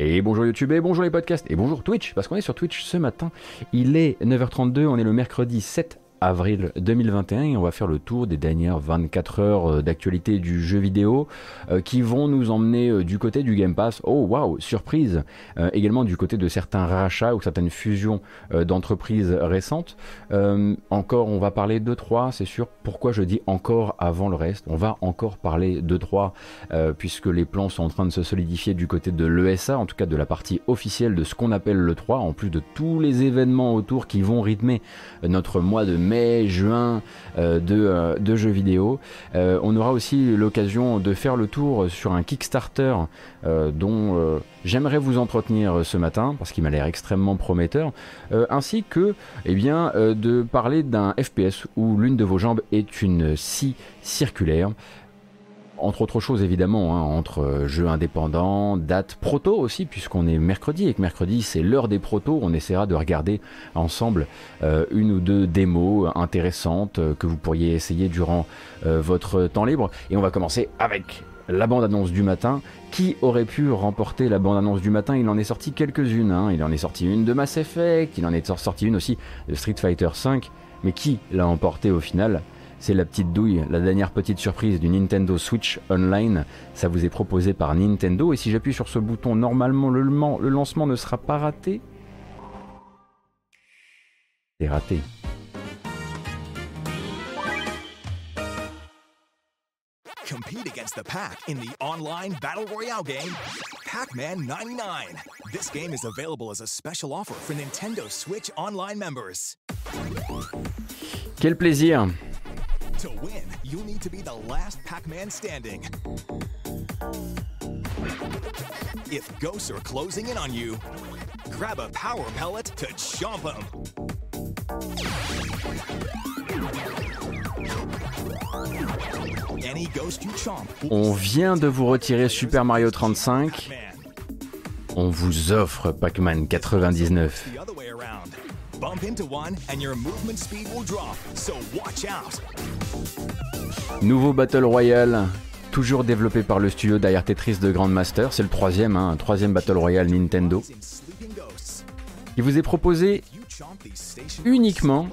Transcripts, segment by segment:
Et bonjour YouTube, et bonjour les podcasts, et bonjour Twitch, parce qu'on est sur Twitch ce matin. Il est 9h32, on est le mercredi 7 avril 2021 et on va faire le tour des dernières 24 heures euh, d'actualité du jeu vidéo euh, qui vont nous emmener euh, du côté du Game Pass. Oh waouh, surprise Également du côté de certains rachats ou certaines fusions d'entreprises récentes. encore, on va parler de 3, c'est sûr. Pourquoi je dis encore avant le reste? On va encore parler de 3 puisque les plans sont en train de se solidifier du côté de l'ESA, en tout cas de la partie officielle de ce qu'on appelle le 3, en plus de tous les événements autour qui vont rythmer notre mois de mai juin euh, euh, de, jeux vidéo. Euh, on aura aussi l'occasion de faire le tour sur un Kickstarter dont j'aimerais vous entretenir ce matin parce qu'il m'a l'air extrêmement prometteur, ainsi que eh bien, de parler d'un FPS où l'une de vos jambes est une scie circulaire entre autres choses évidemment, hein, entre euh, jeux indépendants, dates proto aussi, puisqu'on est mercredi et que mercredi c'est l'heure des protos, on essaiera de regarder ensemble euh, une ou deux démos intéressantes euh, que vous pourriez essayer durant votre temps libre. Et on va commencer avec la bande-annonce du matin. Qui aurait pu remporter la bande-annonce du matin? Il en est sorti quelques-unes. Hein. Il en est sorti une de Mass Effect, il en est sorti une aussi de Street Fighter V. Mais qui l'a emporté au final? C'est la petite douille, la dernière petite surprise du Nintendo Switch Online. Ça vous est proposé par Nintendo. Et si j'appuie sur ce bouton, normalement le, le lancement ne sera pas raté. C'est raté. Compete against the pack in the online battle royale game Pac-Man 99. This game is available as a special offer for Nintendo Switch Online members. Quel plaisir To win, you'll need to be the last Pac-Man standing. If ghosts are closing in on you, grab a power pellet to chomp them. On vient de vous retirer Super Mario 35. On vous offre Pac-Man 99. Nouveau Battle Royale, toujours développé par le studio derrière Tetris de Grandmaster. C'est le troisième, hein, troisième Battle Royale Nintendo. Il vous est proposé uniquement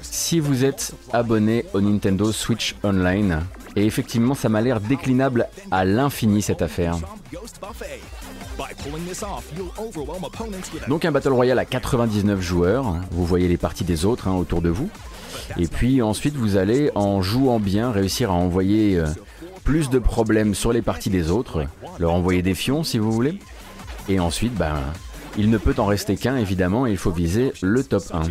si vous êtes abonné au Nintendo Switch Online. Et effectivement, ça m'a l'air déclinable à l'infini cette affaire. Donc un Battle Royale à 99 joueurs, vous voyez les parties des autres hein, autour de vous. Et puis ensuite vous allez, en jouant bien, réussir à envoyer euh, plus de problèmes sur les parties des autres, leur envoyer des fions si vous voulez. Et ensuite, ben, il ne peut en rester qu'un évidemment et il faut viser le top 1.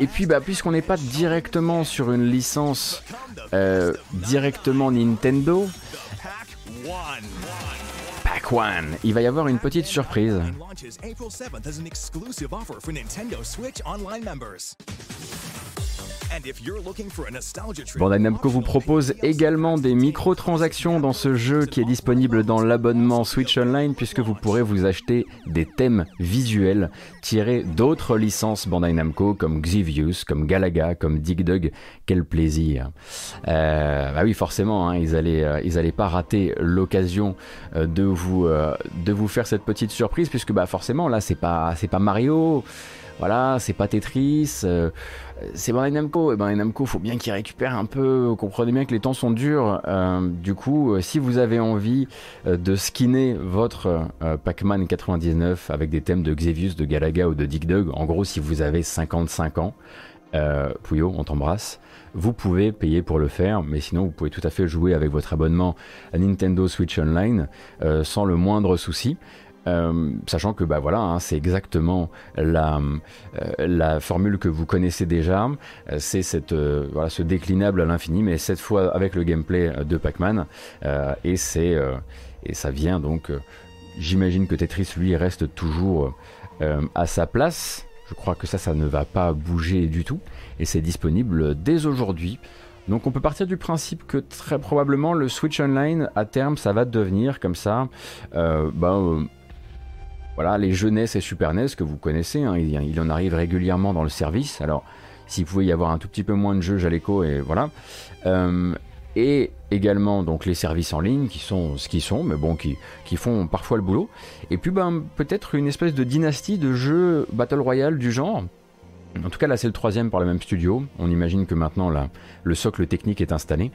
Et puis bah, puisqu'on n'est pas directement sur une licence euh, directement Nintendo, Pack One, il va y avoir une petite surprise. Bandai Namco vous propose également des microtransactions dans ce jeu qui est disponible dans l'abonnement Switch Online puisque vous pourrez vous acheter des thèmes visuels tirés d'autres licences Bandai Namco comme Xivius, comme Galaga, comme Dig Dug. Quel plaisir. Euh, bah oui, forcément, hein, ils, allaient, euh, ils allaient pas rater l'occasion euh, de, vous, de vous faire cette petite surprise puisque bah forcément là c'est pas, c'est pas Mario. Voilà, c'est pas Tetris, euh, c'est Bandai Namco. Et Bandai Namco, faut bien qu'il récupère un peu. Comprenez bien que les temps sont durs. Euh, du coup, euh, si vous avez envie de skinner votre Pac-Man 99 avec des thèmes de Xevious, de Galaga ou de Dig Dug, en gros, si vous avez 55 ans, Pouillot, on t'embrasse. Vous pouvez payer pour le faire, mais sinon vous pouvez tout à fait jouer avec votre abonnement à Nintendo Switch Online sans le moindre souci. Euh, sachant que bah voilà, hein, c'est exactement la, euh, la formule que vous connaissez déjà. Euh, c'est cette voilà ce déclinable à l'infini, mais cette fois avec le gameplay de Pac-Man. et c'est et ça vient donc. J'imagine que Tetris lui reste toujours à sa place. Je crois que ça, ça ne va pas bouger du tout. Et c'est disponible dès aujourd'hui. Donc on peut partir du principe que très probablement le Switch Online à terme ça va devenir comme ça bah, voilà, les jeunesses et Super NES que vous connaissez, hein, il, en arrive régulièrement dans le service. Alors, s'il pouvait y avoir un tout petit peu moins de jeux Jaleco et voilà. et également donc les services en ligne qui sont ce qu'ils sont, mais bon, qui, qui font parfois le boulot. Et puis ben, peut-être une espèce de dynastie de jeux Battle Royale du genre. En tout cas là c'est le troisième par le même studio. On imagine que maintenant là, le socle technique est installé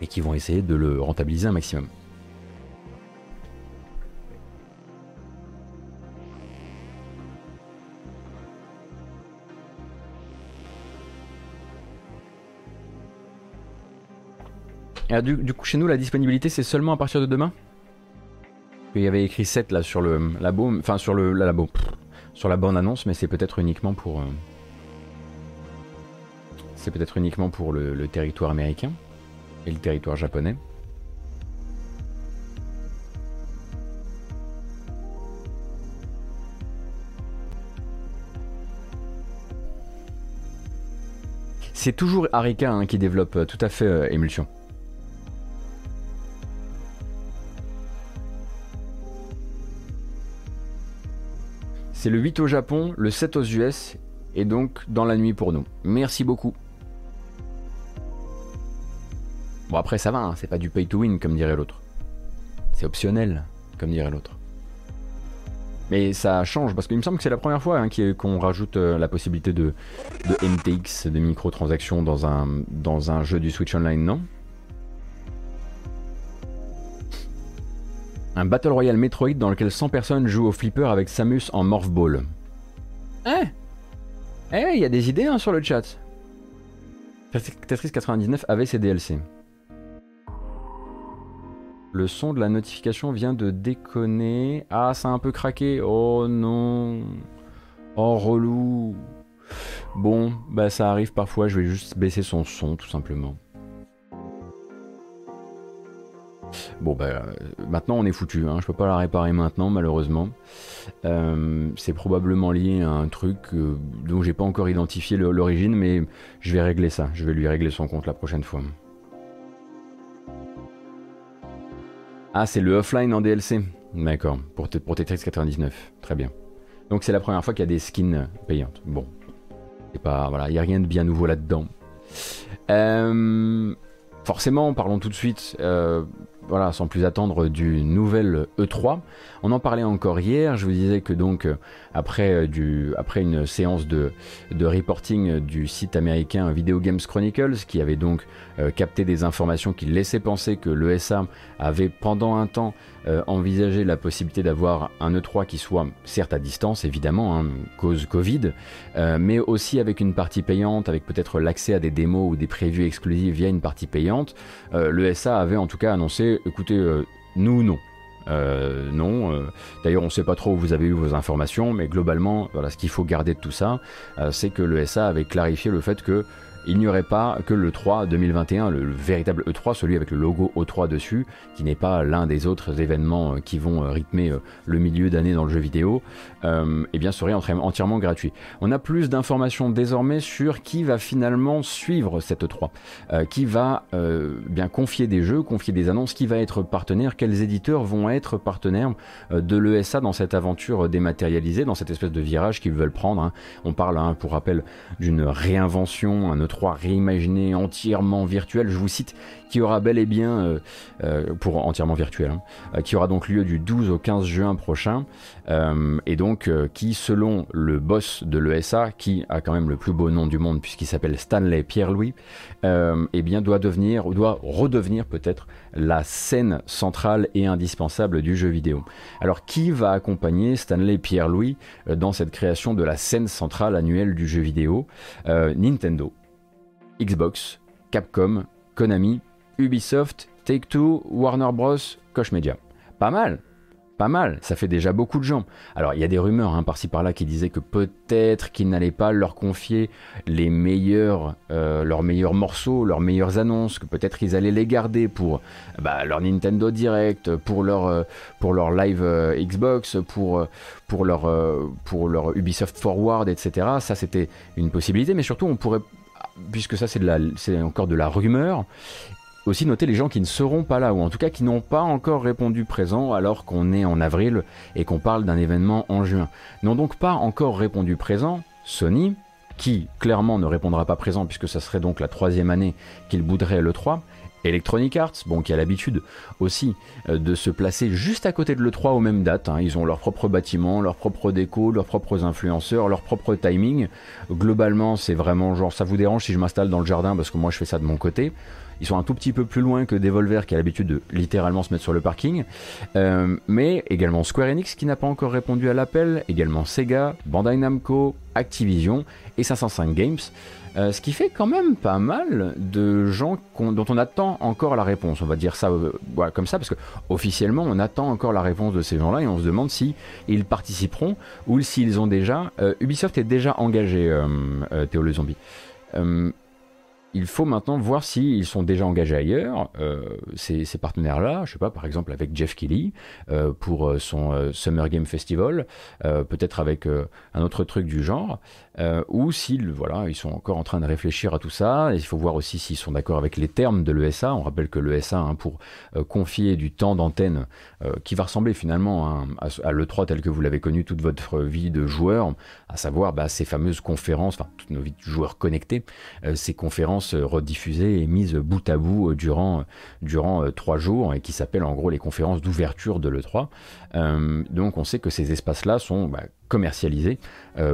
et qu'ils vont essayer de le rentabiliser un maximum. Du, coup, chez nous, la disponibilité, c'est seulement à partir de demain? Il y avait écrit 7 là sur le labo, enfin sur le la labo, sur la bande annonce, mais c'est peut-être uniquement pour. Euh, c'est peut-être uniquement pour le, territoire américain et le territoire japonais. C'est toujours Arika hein, qui développe euh, tout à fait euh, Emulsion. C'est le 8 au Japon, le 7 aux US, et donc dans la nuit pour nous. Merci beaucoup. Bon après ça va, hein, c'est pas du pay to win comme dirait l'autre. C'est optionnel, comme dirait l'autre. Mais ça change, parce qu'il me semble que c'est la première fois hein, qu'on rajoute euh, la possibilité de, de MTX, de microtransactions dans un, dans un jeu du Switch Online, non? Un Battle Royale Metroid dans lequel 100 personnes jouent au flipper avec Samus en Morph Ball. Eh Eh il y a des idées hein, sur le chat. Tetris 99 avait ses DLC. Le son de la notification vient de déconner. Ah, ça a un peu craqué. Oh non. Oh relou. Bon, bah ça arrive parfois, je vais juste baisser son son tout simplement. Bon, bah, maintenant on est foutu, hein. je peux pas la réparer maintenant, malheureusement. Euh, c'est probablement lié à un truc euh, dont j'ai pas encore identifié l'origine, mais je vais régler ça. Je vais lui régler son compte la prochaine fois. Ah, c'est le offline en DLC. D'accord, pour, pour Tetris 99. Très bien. Donc c'est la première fois qu'il y a des skins payantes. Bon, voilà, il y a rien de bien nouveau là-dedans. forcément, parlons tout de suite voilà, sans plus attendre du nouvel E3. On en parlait encore hier, je vous disais que donc euh, après, euh, du, après une séance de, de reporting du site américain Video Games Chronicles, qui avait donc euh, capté des informations qui laissaient penser que l'ESA avait pendant un temps envisagé la possibilité d'avoir un E3 qui soit certes à distance, évidemment, hein, cause Covid, mais aussi avec une partie payante, avec peut-être l'accès à des démos ou des prévus exclusifs via une partie payante. L'ESA avait en tout cas annoncé écoutez, euh, nous, non. Euh, non. Euh, d'ailleurs, on ne sait pas trop où vous avez eu vos informations, mais globalement, voilà, ce qu'il faut garder de tout ça, c'est que le SA avait clarifié le fait que il n'y aurait pas que le 3 2021, le, véritable E3, celui avec le logo O3 dessus, qui n'est pas l'un des autres événements euh, qui vont euh, rythmer euh, le milieu d'année dans le jeu vidéo, eh bien serait entièrement gratuit. On a plus d'informations désormais sur qui va finalement suivre cette E3, qui va bien confier des jeux, confier des annonces, qui va être partenaire, quels éditeurs vont être partenaires de l'ESA dans cette aventure dématérialisée, dans cette espèce de virage qu'ils veulent prendre. Hein. On parle, hein, pour rappel, d'une réinvention, un E3 réimaginé entièrement virtuel, je vous cite, qui aura bel et bien, euh, euh, pour entièrement virtuel, hein, euh, qui aura donc lieu du 12 au 15 juin prochain, et donc qui, selon le boss de l'ESA, qui a quand même le plus beau nom du monde puisqu'il s'appelle Stanley Pierre-Louis, eh bien doit devenir, ou doit redevenir peut-être la scène centrale et indispensable du jeu vidéo. Alors qui va accompagner Stanley Pierre-Louis dans cette création de la scène centrale annuelle du jeu vidéo? Nintendo. Xbox, Capcom, Konami, Ubisoft, Take-Two, Warner Bros, Koch Media. Pas mal, pas mal, ça fait déjà beaucoup de gens. Alors il y a des rumeurs hein, par-ci par-là qui disaient que peut-être qu'ils n'allaient pas leur confier les meilleurs, euh, leurs meilleurs morceaux, leurs meilleures annonces, que peut-être ils allaient les garder pour bah, leur Nintendo Direct, pour leur, euh, live euh, Xbox, pour leur Ubisoft Forward, etc. Ça c'était une possibilité, mais surtout on pourrait puisque ça c'est encore de la rumeur, aussi noter les gens qui ne seront pas là, ou en tout cas qui n'ont pas encore répondu présent alors qu'on est en avril et qu'on parle d'un événement en juin. N'ont donc pas encore répondu présent Sony, qui clairement ne répondra pas présent puisque ça serait donc la troisième année qu'il bouderait le 3. Electronic Arts, bon, qui a l'habitude aussi euh, de se placer juste à côté de l'E3 aux mêmes dates. Hein. Ils ont leur propre bâtiment, leur propre déco, leurs propres influenceurs, leur propre timing. Globalement, c'est vraiment genre, ça vous dérange si je m'installe dans le jardin parce que moi je fais ça de mon côté. Ils sont un tout petit peu plus loin que Devolver qui a l'habitude de littéralement se mettre sur le parking. Euh, mais également Square Enix qui n'a pas encore répondu à l'appel, également Sega, Bandai Namco, Activision et 505 Games. Euh, ce qui fait quand même pas mal de gens dont on attend encore la réponse. On va dire ça euh, comme ça parce que officiellement on attend encore la réponse de ces gens-là et on se demande si ils participeront ou s'ils ont déjà. Euh, Ubisoft est déjà engagé, Théo le zombie il faut maintenant voir s'ils sont déjà engagés ailleurs, euh, ces, partenaires-là, je sais pas, par exemple avec Jeff Kelly pour son Summer Game Festival, peut-être avec un autre truc du genre, ou s'ils voilà, ils sont encore en train de réfléchir à tout ça. il faut voir aussi s'ils sont d'accord avec les termes de l'ESA. On rappelle que l'ESA, hein, pour confier du temps d'antenne qui va ressembler finalement à, à l'E3 tel que vous l'avez connu toute votre vie de joueur, à savoir bah, ces fameuses conférences, enfin toutes nos vies de joueurs connectés, ces conférences rediffusées et mises bout à bout euh, durant, durant euh, trois jours et qui s'appellent en gros les conférences d'ouverture de l'E3. Euh, donc on sait que ces espaces-là sont bah, commercialisés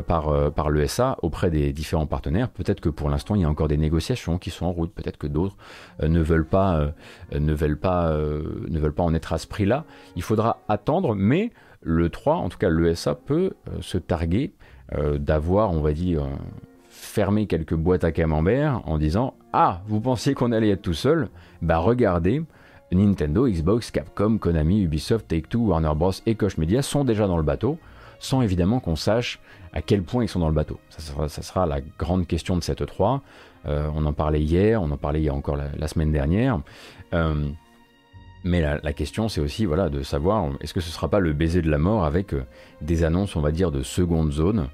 par, par l'ESA auprès des différents partenaires. Peut-être que pour l'instant il y a encore des négociations qui sont en route, peut-être que d'autres ne veulent pas, ne, veulent pas, ne veulent pas en être à ce prix-là. Il faudra attendre, mais le 3, en tout cas l'ESA, peut se targuer d'avoir, on va dire, fermer quelques boîtes à camembert en disant Ah, vous pensiez qu'on allait être tout seul? Bah regardez, Nintendo, Xbox, Capcom, Konami, Ubisoft, Take-Two, Warner Bros. et Koch Media sont déjà dans le bateau, sans évidemment qu'on sache à quel point ils sont dans le bateau. Ça sera, la grande question de cette 3. Euh, on en parlait hier, on en parlait il encore la, semaine dernière. Euh, mais la, question, c'est aussi voilà, de savoir est-ce que ce ne sera pas le baiser de la mort avec euh, des annonces, on va dire, de seconde zone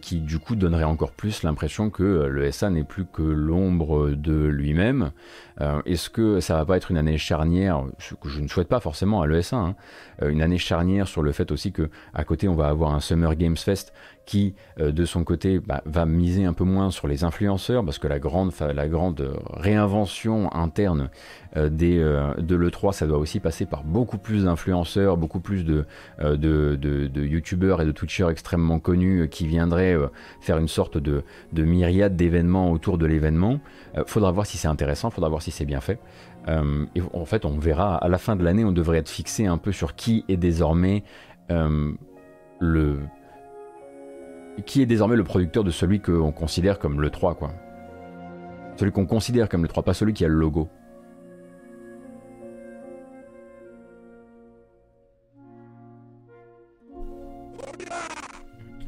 qui du coup donnerait encore plus l'impression que le SA n'est plus que l'ombre de lui-même. Euh, est-ce que ça va pas être une année charnière, ce que je ne souhaite pas forcément à l'ESA, hein, une année charnière sur le fait aussi que à côté on va avoir un Summer Games Fest qui, euh, de son côté, bah, va miser un peu moins sur les influenceurs, parce que la grande, la grande réinvention interne euh, des, euh, de l'E3, ça doit aussi passer par beaucoup plus d'influenceurs, beaucoup plus de, de, de, youtubeurs et de twitchers extrêmement connus qui viendraient faire une sorte de, de myriade d'événements autour de l'événement. Faudra voir si c'est intéressant, faudra voir si c'est bien fait. et en fait, on verra à la fin de l'année, on devrait être fixé un peu sur qui est désormais le qui est désormais le producteur de celui qu'on considère comme le 3, quoi. Celui qu'on considère comme le 3, pas celui qui a le logo.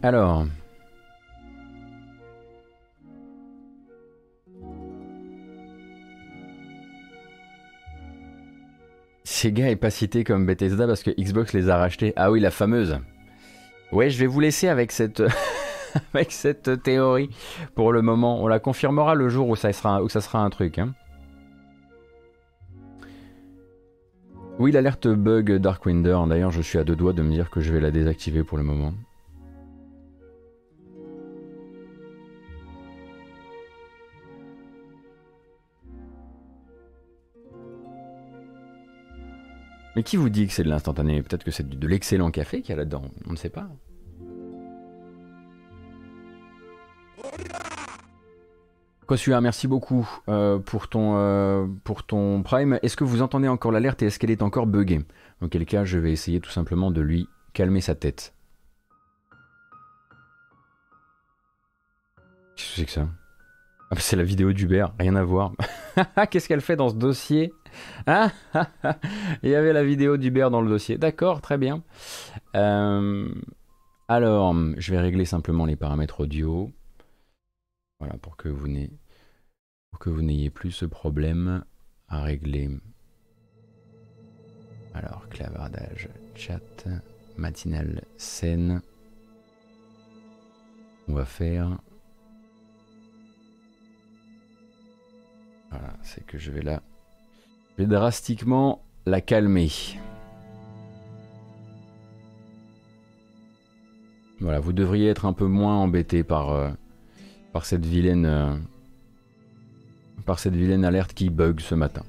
Alors. Sega est pas cité comme Bethesda parce que Xbox les a rachetés. Ah oui, la fameuse. Ouais, je vais vous laisser avec cette. théorie pour le moment. On la confirmera le jour où ça sera, où ça sera un truc. Hein. Oui, l'alerte bug Darkwinder. D'ailleurs, je suis à deux doigts de me dire que je vais la désactiver pour le moment. Mais qui vous dit que c'est de l'instantané? Peut-être que c'est de l'excellent café qu'il y a là-dedans. On ne sait pas. Kosuya, merci beaucoup euh, pour, ton, euh, pour ton Prime. Est-ce que vous entendez encore l'alerte et est-ce qu'elle est encore buggée? Dans quel cas, je vais essayer tout simplement de lui calmer sa tête. Qu'est-ce que c'est que ça? Ah, C'est la vidéo d'Hubert, rien à voir. Qu'est-ce qu'elle fait dans ce dossier? Il y avait la vidéo d'Hubert dans le dossier. D'accord, très bien. Euh, alors, je vais régler simplement les paramètres audio. Voilà, pour que vous n'ayez que vous n'ayez plus ce problème à régler. Alors, clavardage, chat, matinale, scène. On va faire. Voilà, c'est que je vais là. Drastiquement la calmer. Voilà, vous devriez être un peu moins embêté par, euh, par cette vilaine, euh, par cette vilaine alerte qui bug ce matin.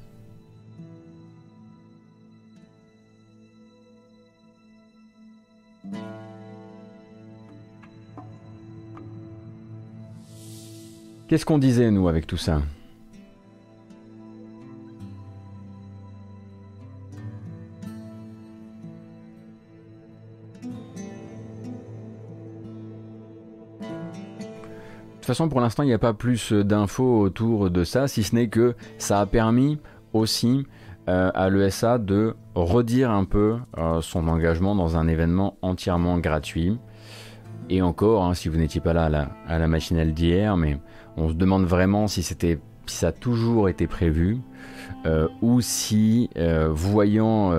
Qu'est-ce qu'on disait, nous, avec tout ça? Façon, pour l'instant, il n'y a pas plus d'infos autour de ça, si ce n'est que ça a permis aussi euh, à l'ESA de redire un peu euh, son engagement dans un événement entièrement gratuit. Et encore, hein, si vous n'étiez pas là à la, à la machinelle d'hier, mais on se demande vraiment si si ça a toujours été prévu euh, ou si, voyant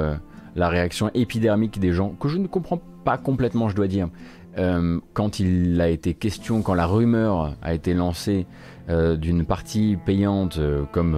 la réaction épidermique des gens, que je ne comprends pas complètement, je dois dire, euh, quand il a été question, quand la rumeur a été lancée euh, d'une partie payante euh, comme,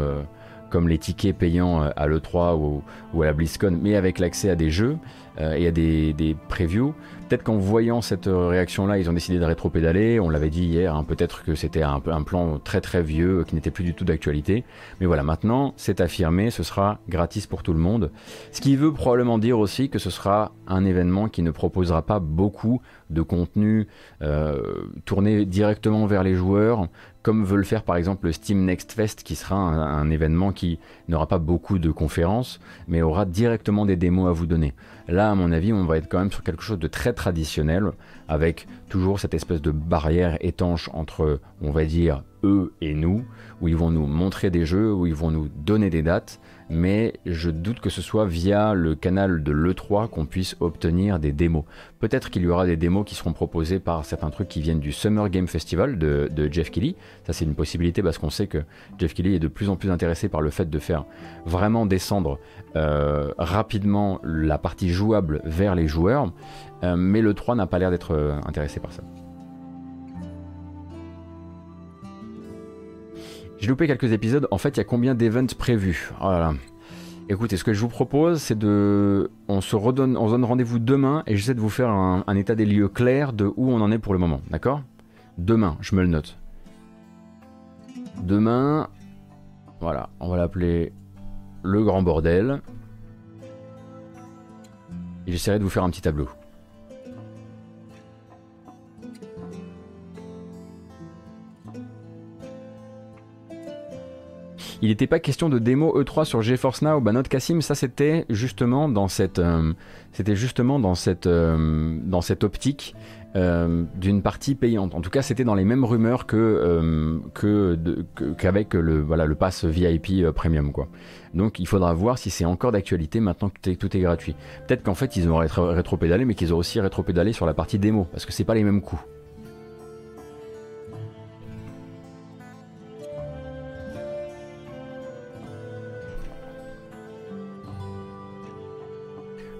comme les tickets payants à l'E3 ou, à la BlizzCon, mais avec l'accès à des jeux et à des, previews, Peut-être qu'en voyant cette euh, réaction-là, ils ont décidé de rétro-pédaler. On l'avait dit hier, hein, peut-être que c'était un, plan très très vieux euh, qui n'était plus du tout d'actualité. Mais voilà, maintenant, c'est affirmé, ce sera gratis pour tout le monde. Ce qui veut probablement dire aussi que ce sera un événement qui ne proposera pas beaucoup de contenu euh, tourné directement vers les joueurs, comme veut le faire par exemple le Steam Next Fest, qui sera un, événement qui n'aura pas beaucoup de conférences, mais aura directement des démos à vous donner. Là, à mon avis, on va être quand même sur quelque chose de très traditionnel, avec toujours cette espèce de barrière étanche entre, on va dire, eux et nous, où ils vont nous montrer des jeux, où ils vont nous donner des dates, mais je doute que ce soit via le canal de l'E3 qu'on puisse obtenir des démos. Peut-être qu'il y aura des démos qui seront proposées par certains trucs qui viennent du Summer Game Festival de, Jeff Kelly. Ça c'est une possibilité parce qu'on sait que Jeff Kelly est de plus en plus intéressé par le fait de faire vraiment descendre euh, rapidement la partie jouable vers les joueurs, euh, mais l'E3 n'a pas l'air d'être euh, intéressé par ça. J'ai loupé quelques épisodes. En fait, il y a combien d'events prévus? Oh Écoutez, ce que je vous propose, c'est de. On se redonne, on donne rendez-vous demain et j'essaie de vous faire un, état des lieux clair de où on en est pour le moment. D'accord? Demain, je me le note. Demain, voilà, on va l'appeler le grand bordel. Et j'essaierai de vous faire un petit tableau. Il n'était pas question de démo E3 sur GeForce Now. Bah, notre Cassim, ça c'était justement dans cette, euh, c'était justement dans cette, euh, dans cette optique euh, d'une partie payante. En tout cas, c'était dans les mêmes rumeurs que, que qu'avec le voilà le pass VIP premium quoi. Donc il faudra voir si c'est encore d'actualité maintenant que tout est gratuit. Peut-être qu'en fait ils ont rétro-pédalé, mais qu'ils ont aussi rétro-pédalé sur la partie démo parce que c'est pas les mêmes coûts.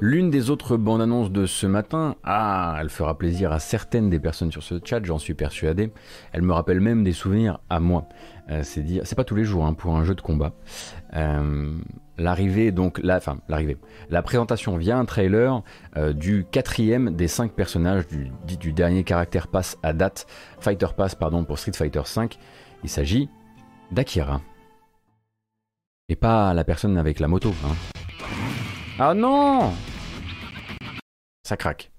L'une des autres bandes annonces de ce matin, ah, elle fera plaisir à certaines des personnes sur ce chat, j'en suis persuadé. Elle me rappelle même des souvenirs à moi. Euh, c'est dire, c'est pas tous les jours hein, pour un jeu de combat. Euh, l'arrivée, donc, la, enfin, l'arrivée, la présentation via un trailer euh, du quatrième des cinq personnages du, du dernier caractère pass à date, Fighter Pass, pardon, pour Street Fighter V. Il s'agit d'Akira. Et pas la personne avec la moto. Hein. Ah non ça craque.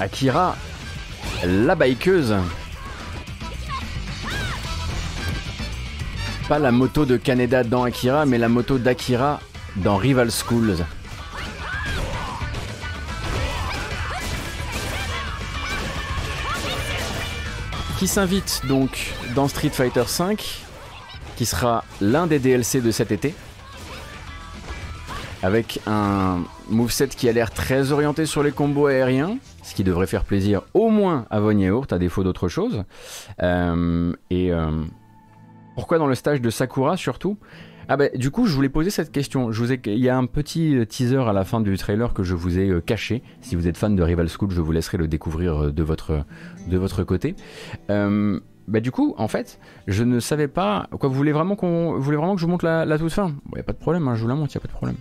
Akira, la bikeuse. Pas la moto de Kaneda dans Akira, mais la moto d'Akira dans Rival Schools. Qui s'invite donc dans Street Fighter V, qui sera l'un des DLC de cet été, avec un moveset qui a l'air très orienté sur les combos aériens, ce qui devrait faire plaisir au moins à Von à défaut d'autre chose. Euh, et euh, pourquoi dans le stage de Sakura surtout? Ah bah, du coup, je voulais poser cette question. Vous. Il y a un petit euh, teaser à la fin du trailer que je vous ai euh, caché. Si vous êtes fan de Rival School, je vous laisserai le découvrir euh, de votre, de votre côté. bah du coup, en fait, je ne savais pas. Quoi, vous voulez vraiment qu'on, voulez vraiment que je vous montre la, toute fin? Il n'y a pas de problème, hein, je vous la montre, il n'y a pas de problème.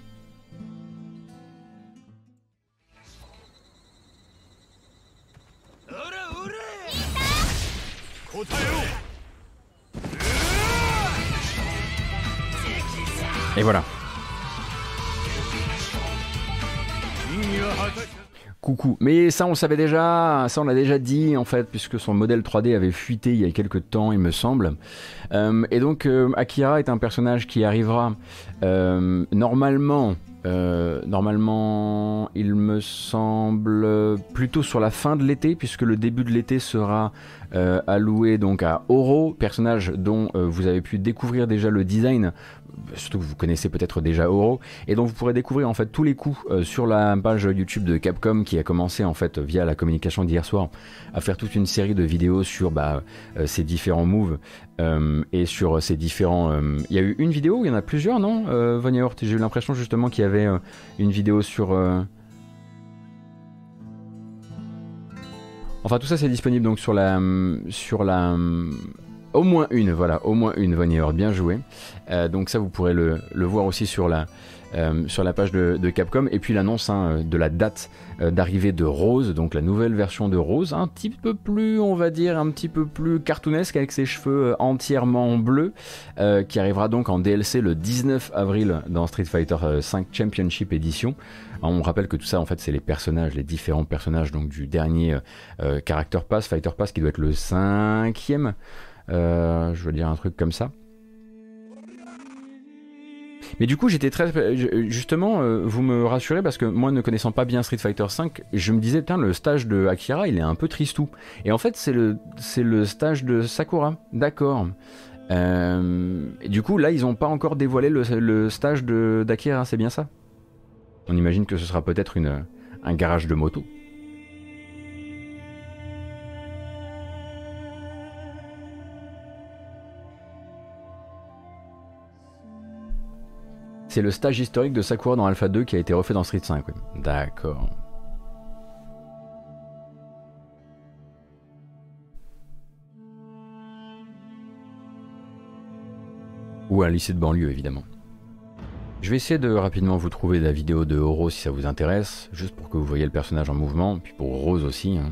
Et voilà. Coucou. Mais ça, on savait déjà, ça, on l'a déjà dit, en fait, puisque son modèle 3D avait fuité il y a quelques temps, il me semble. Euh, et donc, euh, Akira est un personnage qui arrivera euh, normalement. normalement, il me semble plutôt sur la fin de l'été, puisque le début de l'été sera alloué donc à Oro, personnage dont vous avez pu découvrir déjà le design surtout que vous connaissez peut-être déjà Oro, et donc vous pourrez découvrir en fait tous les coups euh, sur la page YouTube de Capcom qui a commencé en fait via la communication d'hier soir à faire toute une série de vidéos sur bah, euh, ces différents moves euh, et sur ces différents. Il y a eu une vidéo, il y en a plusieurs, non, Hort J'ai eu l'impression justement qu'il y avait une vidéo sur. Enfin, tout ça c'est disponible donc sur la sur la au moins une, voilà, au moins une Von bien joué. Euh, donc ça, vous pourrez le, voir aussi sur la, euh, sur la page de, Capcom. Et puis l'annonce hein, de la date euh, d'arrivée de Rose, donc la nouvelle version de Rose, un petit peu plus, on va dire, un petit peu plus cartoonesque avec ses cheveux entièrement bleus, qui arrivera donc en DLC le 19 avril dans Street Fighter V Championship Edition. On rappelle que tout ça, en fait, c'est les personnages, les différents personnages donc du dernier Character Pass, Fighter Pass, qui doit être le cinquième. Euh, je veux dire un truc comme ça. Mais du coup, j'étais très. Justement, euh, vous me rassurez parce que moi, ne connaissant pas bien Street Fighter V, je me disais, putain, le stage de Akira, il est un peu tristou. Et en fait, c'est le, le stage de Sakura. D'accord. Euh, du coup, là, ils n'ont pas encore dévoilé le, le stage d'Akira, c'est bien ça? On imagine que ce sera peut-être un garage de moto. C'est le stage historique de Sakura dans Alpha 2 qui a été refait dans Street 5. D'accord. Ou un lycée de banlieue, évidemment. Je vais essayer de rapidement vous trouver la vidéo de Oro si ça vous intéresse, juste pour que vous voyez le personnage en mouvement, puis pour Rose aussi. Hein.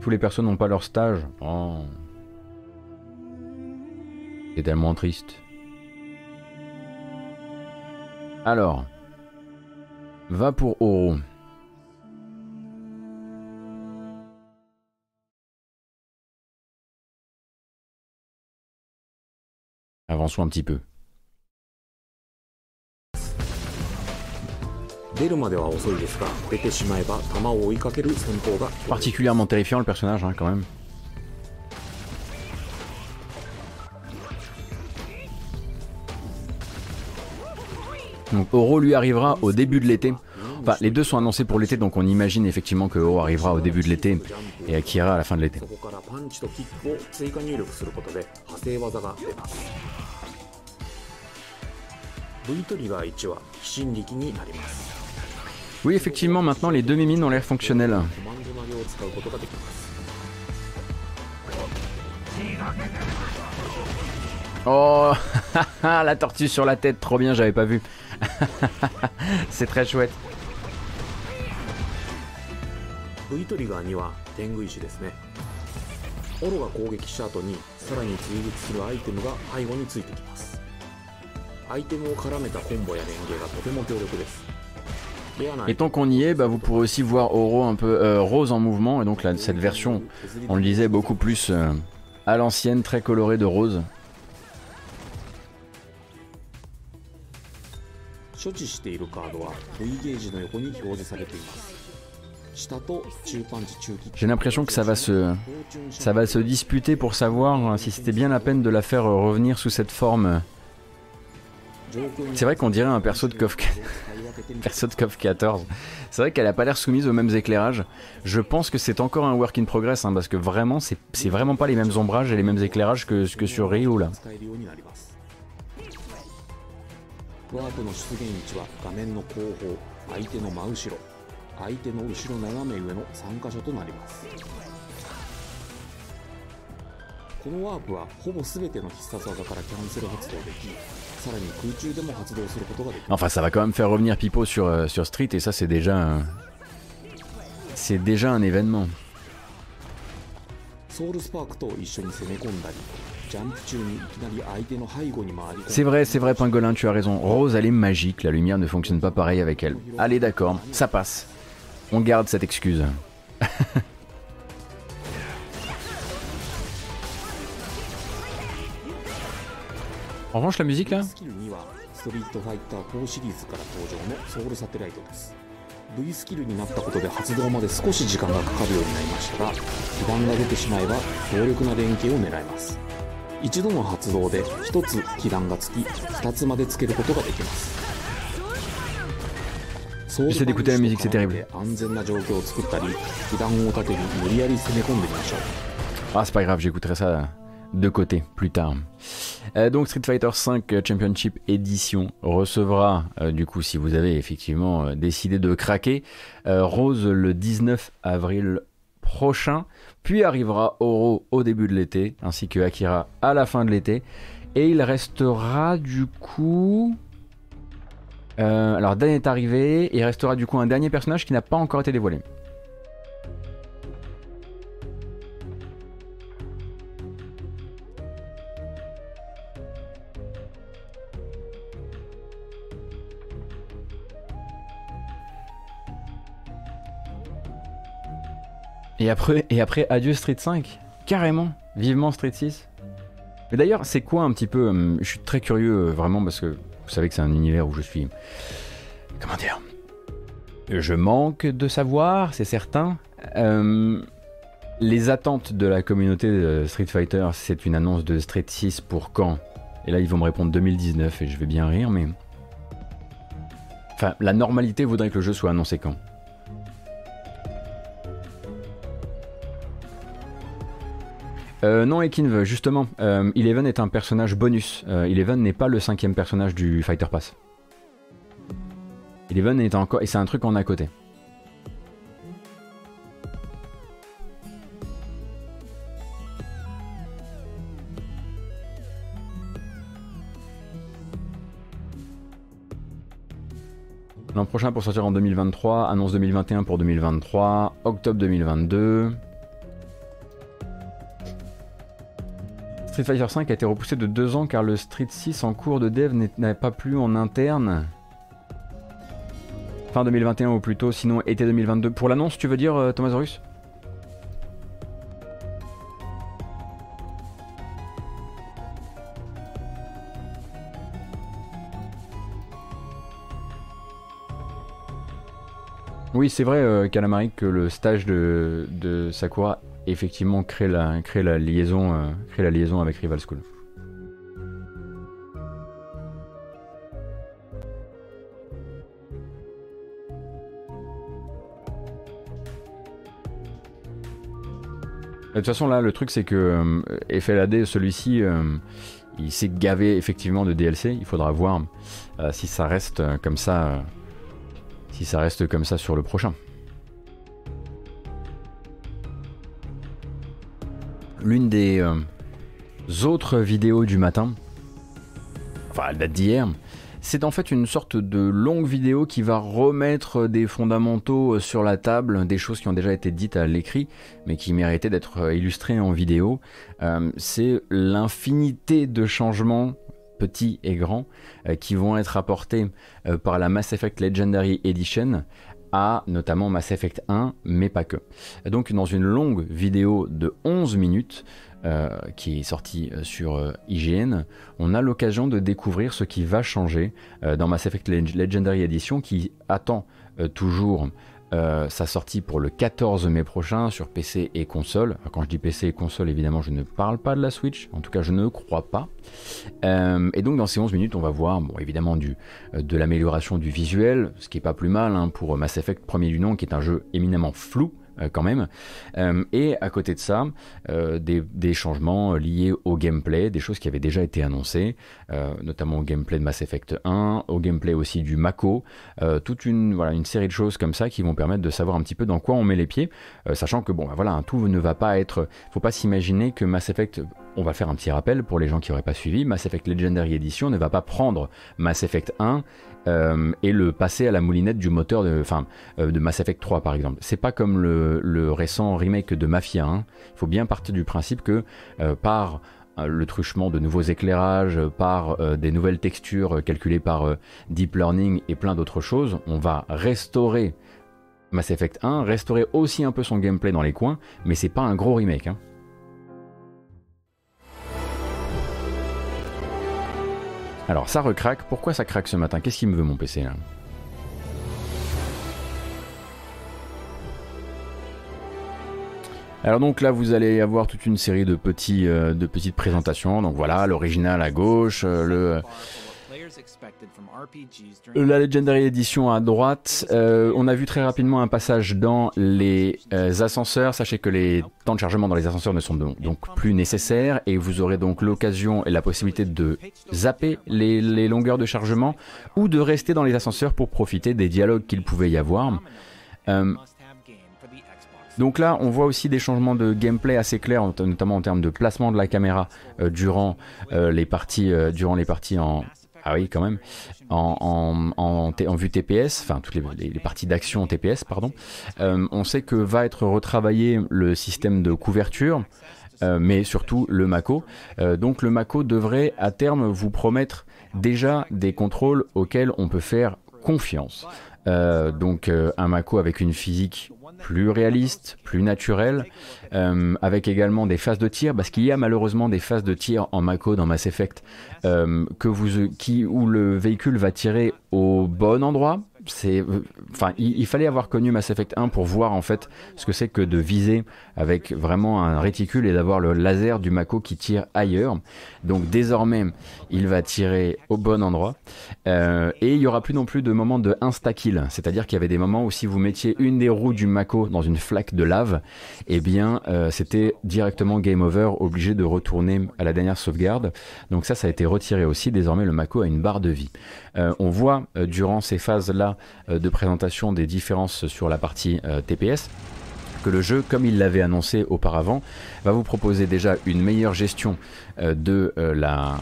Tous les personnes n'ont pas leur stage. Oh. C'est tellement triste. Alors, va pour Oro. Avançons un petit peu. Particulièrement terrifiant le personnage hein, quand même. Donc Oro lui arrivera au début de l'été. Enfin, les deux sont annoncés pour l'été, donc on imagine effectivement que Oro arrivera au début de l'été et Akira à la fin de l'été. Oui, effectivement, maintenant les demi-mines ont l'air fonctionnelles. Oh, la tortue sur la tête, trop bien, j'avais pas vu. C'est très chouette. Et tant qu'on y est, bah, vous pourrez aussi voir Oro un peu euh, rose en mouvement. Et donc là, cette version, on le disait, beaucoup plus euh, à l'ancienne, très colorée de rose. J'ai l'impression que ça va se ça va se disputer pour savoir si c'était bien la peine de la faire revenir sous cette forme. C'est vrai qu'on dirait un perso de KOF perso de KOF 14. C'est vrai qu'elle a pas l'air soumise aux mêmes éclairages. Je pense que c'est encore un work in progress hein, parce que vraiment c'est vraiment pas les mêmes ombrages et les mêmes éclairages que, que sur Ryu là. プアークの出現位置は画面の後方相手の真後ろ相手の後ろ斜め上の3箇所となります。このワープはほぼ全ての必殺技からキャンセル発動できさらに空中でも発動することができます。Enfin ça va quand même faire revenir Pipo sur, sur Street et ça c'est déjà un... C'est déjà un événement. ソウルスパークと一緒に攻め込んだり C'est vrai, c'est vrai, Pingolin, tu as raison. Rose, elle est magique, la lumière ne fonctionne pas pareil avec elle. Allez, d'accord, ça passe. On garde cette excuse. en revanche, la musique là V スキルになったことで発動まで少し時間がかかるようになりましたが被弾が出てしまえば強力な連携を狙えます 一度の発動で1つ被弾がつき2つまでつけることができます安全な状況を作ったり被弾を盾に無理やり攻め込んでみましょう Ah, c'est pas grave, j'écouterai ça de côté plus tard. Euh, donc Street Fighter V Championship Edition recevra, euh, du coup, si vous avez effectivement euh, décidé de craquer, Rose le 19 avril prochain, puis arrivera Oro au début de l'été, ainsi que Akira à la fin de l'été, et il restera du coup... alors Dan est arrivé, il restera du coup un dernier personnage qui n'a pas encore été dévoilé. Et après, et après, adieu Street 5 Carrément Vivement Street 6 Mais d'ailleurs, c'est quoi un petit peu. Hum, je suis très curieux, euh, vraiment, parce que vous savez que c'est un univers où je suis. Comment dire Je manque de savoir, c'est certain. Hum, les attentes de la communauté de Street Fighter, c'est une annonce de Street 6 pour quand? Et là, ils vont me répondre 2019 et je vais bien rire, mais. Enfin, la normalité voudrait que le jeu soit annoncé quand? Euh, non, Ekin, justement, euh, Eleven est un personnage bonus. Euh, Eleven n'est pas le cinquième personnage du Fighter Pass. Eleven est encore. Et c'est un truc a à côté. L'an prochain pour sortir en 2023, annonce 2021 pour 2023, octobre 2022. Street Fighter V a été repoussé de 2 ans car le Street 6 en cours de dev n'avait pas plu en interne. Fin 2021 ou plutôt, sinon été 2022. Pour l'annonce, tu veux dire, euh, Thomas Horus? Oui, c'est vrai, euh, Calamari, que le stage de, de Sakura effectivement créer la, la, liaison, euh, créer la liaison avec Rival School. De toute façon, là, le truc, c'est que euh, FLAD, celui-ci, euh, il s'est gavé effectivement de DLC. Il faudra voir si ça reste comme ça, si ça reste comme ça sur le prochain. L'une des euh, autres vidéos du matin, enfin elle date d'hier, c'est en fait une sorte de longue vidéo qui va remettre des fondamentaux euh, sur la table, des choses qui ont déjà été dites à l'écrit, mais qui méritaient d'être euh, illustrées en vidéo. c'est l'infinité de changements petits et grands qui vont être apportés par la Mass Effect Legendary Edition notamment Mass Effect 1, mais pas que. Donc dans une longue vidéo de 11 minutes, euh, qui est sortie euh, sur euh, IGN, on a l'occasion de découvrir ce qui va changer dans Mass Effect Legendary Edition, qui attend toujours euh, sa sortie pour le 14 mai prochain sur PC et console. quand je dis PC et console, évidemment, je ne parle pas de la Switch. En tout cas, je ne crois pas. Euh, et donc, dans ces 11 minutes, on va voir, évidemment, euh, de l'amélioration du visuel, ce qui est pas plus mal hein, pour Mass Effect premier du nom, qui est un jeu éminemment flou quand même. et à côté de ça, des, des, changements liés au gameplay, des choses qui avaient déjà été annoncées, notamment au gameplay de Mass Effect 1, au gameplay aussi du Mako, toute une série de choses comme ça qui vont permettre de savoir un petit peu dans quoi on met les pieds, sachant que bon, bah, voilà, un tout ne va pas être, faut pas s'imaginer que Mass Effect on va faire un petit rappel pour les gens qui n'auraient pas suivi. Mass Effect Legendary Edition ne va pas prendre Mass Effect 1 euh, et le passer à la moulinette du moteur de, euh, de Mass Effect 3 par exemple. C'est pas comme le, récent remake de Mafia 1. Il faut bien partir du principe que euh, par le truchement de nouveaux éclairages, par des nouvelles textures calculées par Deep Learning et plein d'autres choses, on va restaurer Mass Effect 1, restaurer aussi un peu son gameplay dans les coins, mais c'est pas un gros remake. Hein. Alors ça recraque, pourquoi ça craque ce matin? Qu'est-ce qu'il me veut mon PC là? Alors donc là vous allez avoir toute une série de, petits, euh, de petites présentations. Donc voilà, l'original à gauche, euh, le la Legendary Edition à droite, euh, on a vu très rapidement un passage dans les euh, ascenseurs. Sachez que les temps de chargement dans les ascenseurs ne sont donc, plus nécessaires et vous aurez donc l'occasion et la possibilité de zapper les, longueurs de chargement ou de rester dans les ascenseurs pour profiter des dialogues qu'il pouvait y avoir. Euh, donc là, on voit aussi des changements de gameplay assez clairs, notamment en termes de placement de la caméra durant les parties, durant les parties en, ah oui, quand même. En, vue TPS, enfin toutes les, parties d'action TPS, pardon, euh, on sait que va être retravaillé le système de couverture. Euh, mais surtout le Mako. Euh, donc le Mako devrait à terme vous promettre déjà des contrôles auxquels on peut faire confiance. donc un Mako avec une physique plus réaliste, plus naturel, euh, avec également des phases de tir, parce qu'il y a malheureusement des phases de tir en Mako dans Mass Effect, euh, que vous, qui, où le véhicule va tirer au bon endroit, enfin, il, fallait avoir connu Mass Effect 1 pour voir en fait ce que c'est que de viser avec vraiment un réticule et d'avoir le laser du Mako qui tire ailleurs. Donc désormais, il va tirer au bon endroit euh, et il y aura plus non plus de moments de insta kill, c'est-à-dire qu'il y avait des moments où si vous mettiez une des roues du Mako dans une flaque de lave, eh bien, euh, c'était directement game over, obligé de retourner à la dernière sauvegarde. Donc ça, ça a été retiré aussi. Désormais, le Mako a une barre de vie. Euh, on voit durant ces phases-là de présentation des différences sur la partie TPS le jeu, comme il l'avait annoncé auparavant, va vous proposer déjà une meilleure gestion euh, de, la,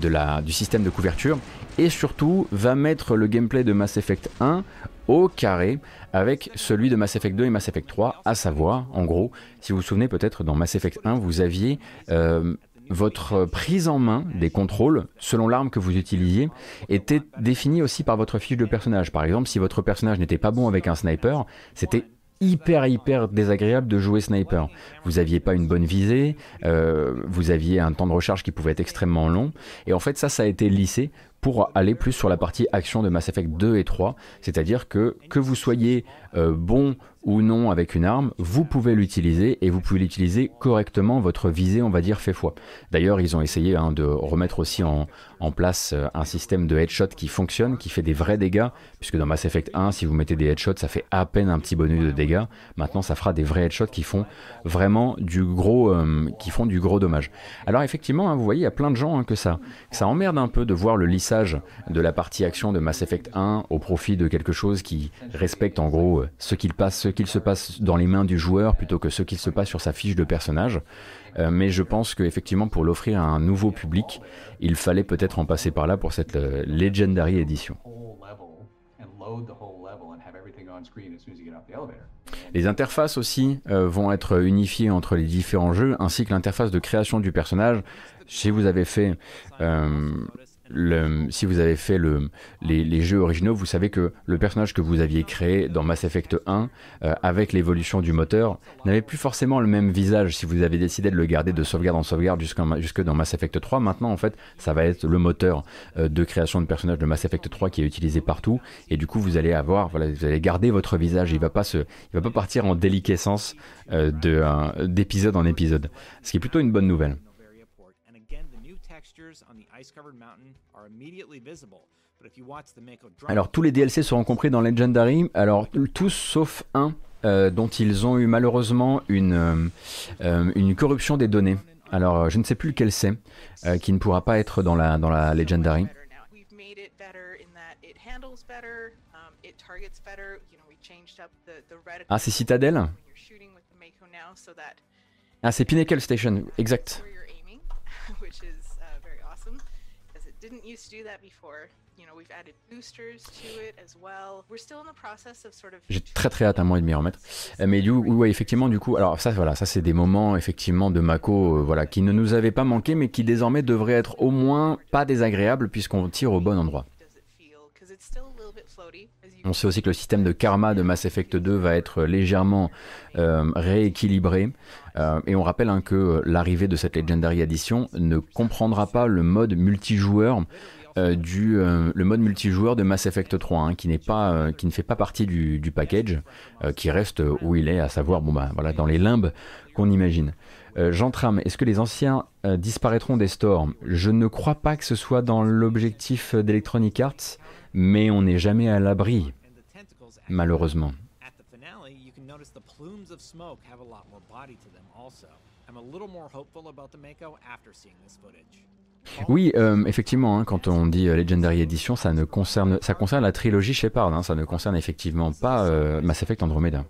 de la, du système de couverture et surtout va mettre le gameplay de Mass Effect 1 au carré avec celui de Mass Effect 2 et Mass Effect 3, à savoir, en gros, si vous vous souvenez peut-être dans Mass Effect 1, vous aviez votre prise en main des contrôles, selon l'arme que vous utilisiez, était définie aussi par votre fiche de personnage. Par exemple, si votre personnage n'était pas bon avec un sniper, c'était hyper hyper désagréable de jouer sniper. Vous aviez pas une bonne visée, euh, vous aviez un temps de recharge qui pouvait être extrêmement long, et en fait ça ça a été lissé pour aller plus sur la partie action de Mass Effect 2 et 3, c'est-à-dire que que vous soyez euh, bon ou non avec une arme, vous pouvez l'utiliser et vous pouvez l'utiliser correctement, votre visée on va dire fait foi. D'ailleurs ils ont essayé hein, de remettre aussi en, place euh, un système de headshot qui fonctionne, qui fait des vrais dégâts, puisque dans Mass Effect 1 si vous mettez des headshots ça fait à peine un petit bonus de dégâts, maintenant ça fera des vrais headshots qui font vraiment du gros, euh, dommage. Alors effectivement hein, vous voyez il y a plein de gens hein, que ça, ça emmerde un peu de voir le lissage de la partie action de Mass Effect 1 au profit de quelque chose qui respecte en gros euh, ce qu'il passe, ce qu'il se passe dans les mains du joueur plutôt que ce qu'il se passe sur sa fiche de personnage. Euh, mais je pense qu'effectivement, pour l'offrir à un nouveau public, il fallait peut-être en passer par là pour cette euh, Legendary Edition. Les interfaces aussi vont être unifiées entre les différents jeux, ainsi que l'interface de création du personnage. Si vous avez fait si vous avez fait le, les, jeux originaux, vous savez que le personnage que vous aviez créé dans Mass Effect 1, euh, avec l'évolution du moteur, n'avait plus forcément le même visage si vous avez décidé de le garder de sauvegarde en sauvegarde jusque dans Mass Effect 3. Maintenant, en fait, ça va être le moteur euh, de création de personnage de Mass Effect 3 qui est utilisé partout. Et du coup, vous allez avoir, voilà, vous allez garder votre visage. Il va pas se, il va pas partir en déliquescence euh, d'épisode en épisode. Ce qui est plutôt une bonne nouvelle. Alors tous les DLC seront compris dans Legendary, alors tous sauf un euh, dont ils ont eu malheureusement une, euh, euh, une corruption des données. Alors je ne sais plus lequel c'est, qui ne pourra pas être dans la, dans la Legendary. Ah c'est Citadel Ah c'est Pinnacle Station, exact. J'ai très très hâte à moi de m'y remettre. Euh, mais du coup, effectivement, du coup, alors ça, voilà, ça c'est des moments effectivement de Mako, euh, voilà, qui ne nous avaient pas manqué, mais qui désormais devraient être au moins pas désagréables puisqu'on tire au bon endroit. On sait aussi que le système de karma de Mass Effect 2 va être légèrement euh, rééquilibré. et on rappelle hein, que l'arrivée de cette Legendary Edition ne comprendra pas le mode multijoueur du euh, le mode multijoueur de Mass Effect 3, hein, qui n'est pas, euh, qui ne fait pas partie du, du package, qui reste où il est, à savoir, bon bah voilà, dans les limbes qu'on imagine. Jean Tram, est-ce que les anciens disparaîtront des stores? Je ne crois pas que ce soit dans l'objectif d'Electronic Arts, mais on n'est jamais à l'abri, malheureusement. Oui, euh, effectivement, hein, quand on dit euh, Legendary Edition, ça, ne concerne, ça concerne la trilogie Shepard, hein, ça ne concerne effectivement pas euh, Mass Effect Andromeda.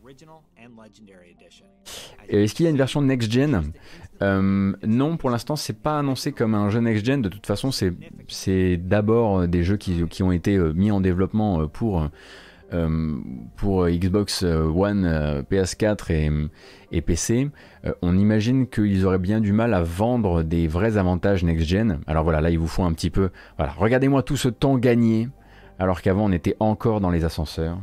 Est-ce qu'il y a une version next-gen? Non, pour l'instant, c'est pas annoncé comme un jeu next-gen. De toute façon, c'est d'abord des jeux qui, ont été mis en développement pour pour Xbox One, euh, PS4 et, PC, euh, on imagine qu'ils auraient bien du mal à vendre des vrais avantages next-gen. Alors voilà, là il vous faut un petit peu... Voilà, regardez-moi tout ce temps gagné, alors qu'avant on était encore dans les ascenseurs.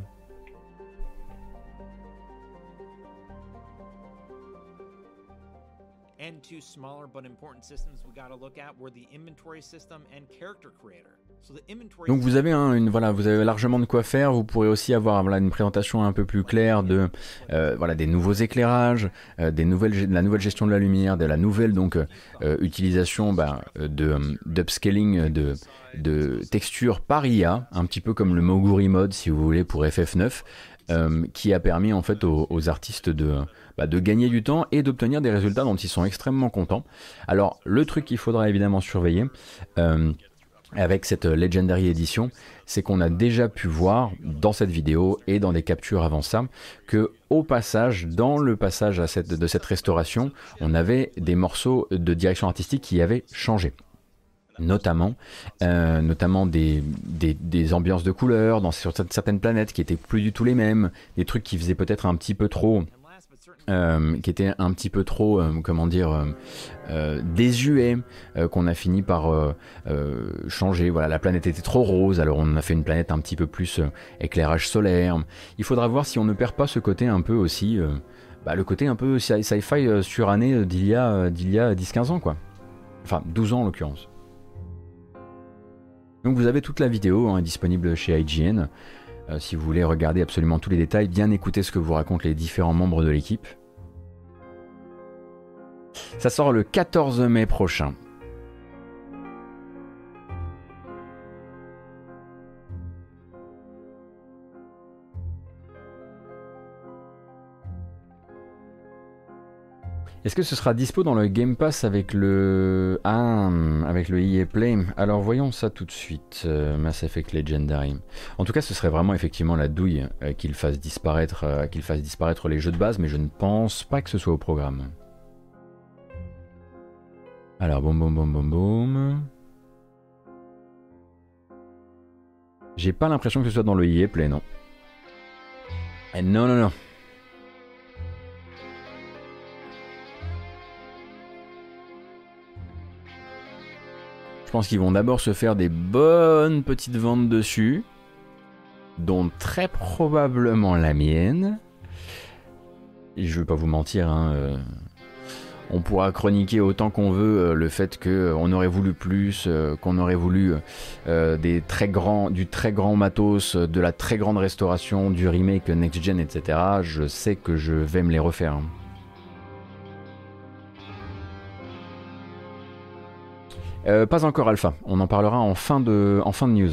And two smaller but important systems we gotta look at were the inventory system and character creator. Donc vous avez une, voilà, vous avez largement de quoi faire. Vous pourrez aussi avoir voilà, une présentation un peu plus claire de euh, voilà des nouveaux éclairages, euh, des nouvelles, de la nouvelle gestion de la lumière, de la nouvelle donc euh, utilisation bah, de d'upscaling de de textures par IA, un petit peu comme le Moguri mode si vous voulez pour FF9, qui a permis en fait aux, artistes de bah, de gagner du temps et d'obtenir des résultats dont ils sont extrêmement contents. Alors le truc qu'il faudra évidemment surveiller avec cette Legendary Edition, c'est qu'on a déjà pu voir dans cette vidéo et dans des captures avant ça que au passage, dans le passage de cette restauration, on avait des morceaux de direction artistique qui avaient changé. Notamment, euh, notamment des, ambiances de couleurs dans, certaines planètes qui étaient plus du tout les mêmes, des trucs qui faisaient peut-être un petit peu trop euh, qui était un petit peu trop, euh, comment dire, euh, désuet, qu'on a fini par changer. Voilà, la planète était trop rose, alors on a fait une planète un petit peu plus éclairage solaire. Il faudra voir si on ne perd pas ce côté un peu aussi, bah, le côté un peu sci-fi suranné d'il y a, a 10-15 ans, quoi. Enfin, 12 ans en l'occurrence. Donc vous avez toute la vidéo hein, disponible chez IGN. Euh, si vous voulez regarder absolument tous les détails, bien écouter ce que vous racontent les différents membres de l'équipe. Ça sort le 14 mai prochain. Est-ce que ce sera dispo dans le Game Pass avec le ah, avec le EA Play? Alors voyons ça tout de suite. Euh, Mass Effect Legendary. En tout cas, ce serait vraiment effectivement la douille euh, qu'il fasse disparaître euh, qu'il fasse disparaître les jeux de base, mais je ne pense pas que ce soit au programme. Alors boum boum boum boum boum. J'ai pas l'impression que ce soit dans le EA Play, non. Eh, non non non. Je pense qu'ils vont d'abord se faire des bonnes petites ventes dessus, dont très probablement la mienne. Et je vais pas vous mentir, hein, euh, on pourra chroniquer autant qu'on veut euh, le fait qu'on euh, aurait voulu plus, qu'on aurait voulu des très grands, du très grand matos, de la très grande restauration, du remake next gen, etc. Je sais que je vais me les refaire. Euh, pas encore Alpha. On en parlera en fin de, en fin de news.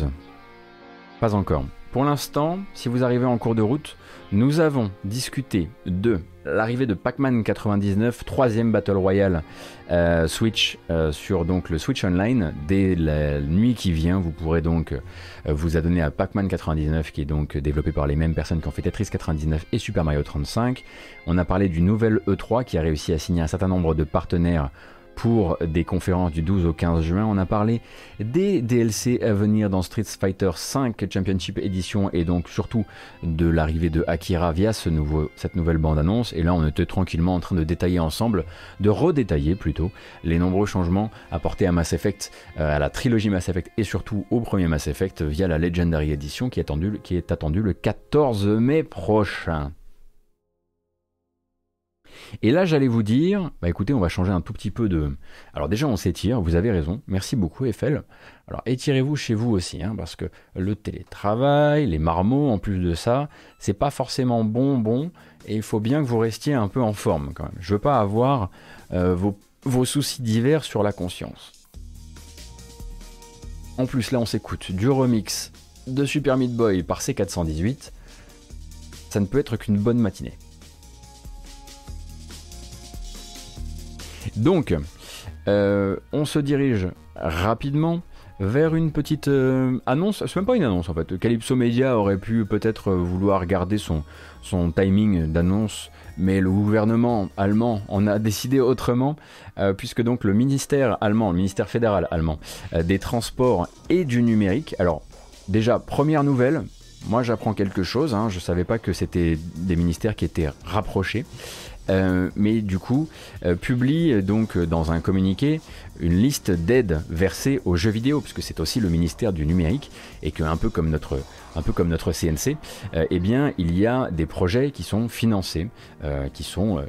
Pas encore. Pour l'instant, si vous arrivez en cours de route, nous avons discuté de l'arrivée de Pac-Man 99, troisième Battle Royale euh, Switch euh, sur donc le Switch Online. Dès la nuit qui vient, vous pourrez donc euh, vous adonner à Pac-Man 99 qui est donc développé par les mêmes personnes qui ont fait Tetris 99 et Super Mario 35. On a parlé du nouvel E3 qui a réussi à signer un certain nombre de partenaires pour des conférences du 12 au 15 juin. On a parlé des DLC à venir dans Street Fighter V Championship Edition et donc surtout de l'arrivée de Akira via cette nouvelle bande-annonce. Et là, on était tranquillement en train de détailler ensemble, de redétailler plutôt, les nombreux changements apportés à Mass Effect, euh, à la trilogie Mass Effect et surtout au premier Mass Effect via la Legendary Edition qui est attendue, qui est attendue le 14 mai prochain. Et là, j'allais vous dire, bah écoutez, on va changer un tout petit peu de. Alors déjà, on s'étire, vous avez raison. Merci beaucoup, Eiffel. Alors étirez-vous chez vous aussi, hein, parce que le télétravail, les marmots, en plus de ça, c'est pas forcément bon, bon, et il faut bien que vous restiez un peu en forme quand même. Je veux pas avoir euh, vos, vos soucis divers sur la conscience. En plus, là, on s'écoute du remix de Super Meat Boy par C418. Ça ne peut être qu'une bonne matinée. Donc, euh, on se dirige rapidement vers une petite euh, annonce. C'est même pas une annonce en fait. Calypso Media aurait pu peut-être vouloir garder son, timing d'annonce, mais le gouvernement allemand en a décidé autrement, euh, puisque donc le ministère allemand, le ministère fédéral allemand des transports et du numérique. Alors, déjà, première nouvelle. Moi, j'apprends quelque chose. Hein, je savais pas que c'était des ministères qui étaient rapprochés. Euh, mais du coup euh, publie donc dans un communiqué une liste d'aides versées aux jeux vidéo, puisque c'est aussi le ministère du numérique, et que un peu comme notre, CNC, euh, eh bien il y a des projets qui sont financés, qui sont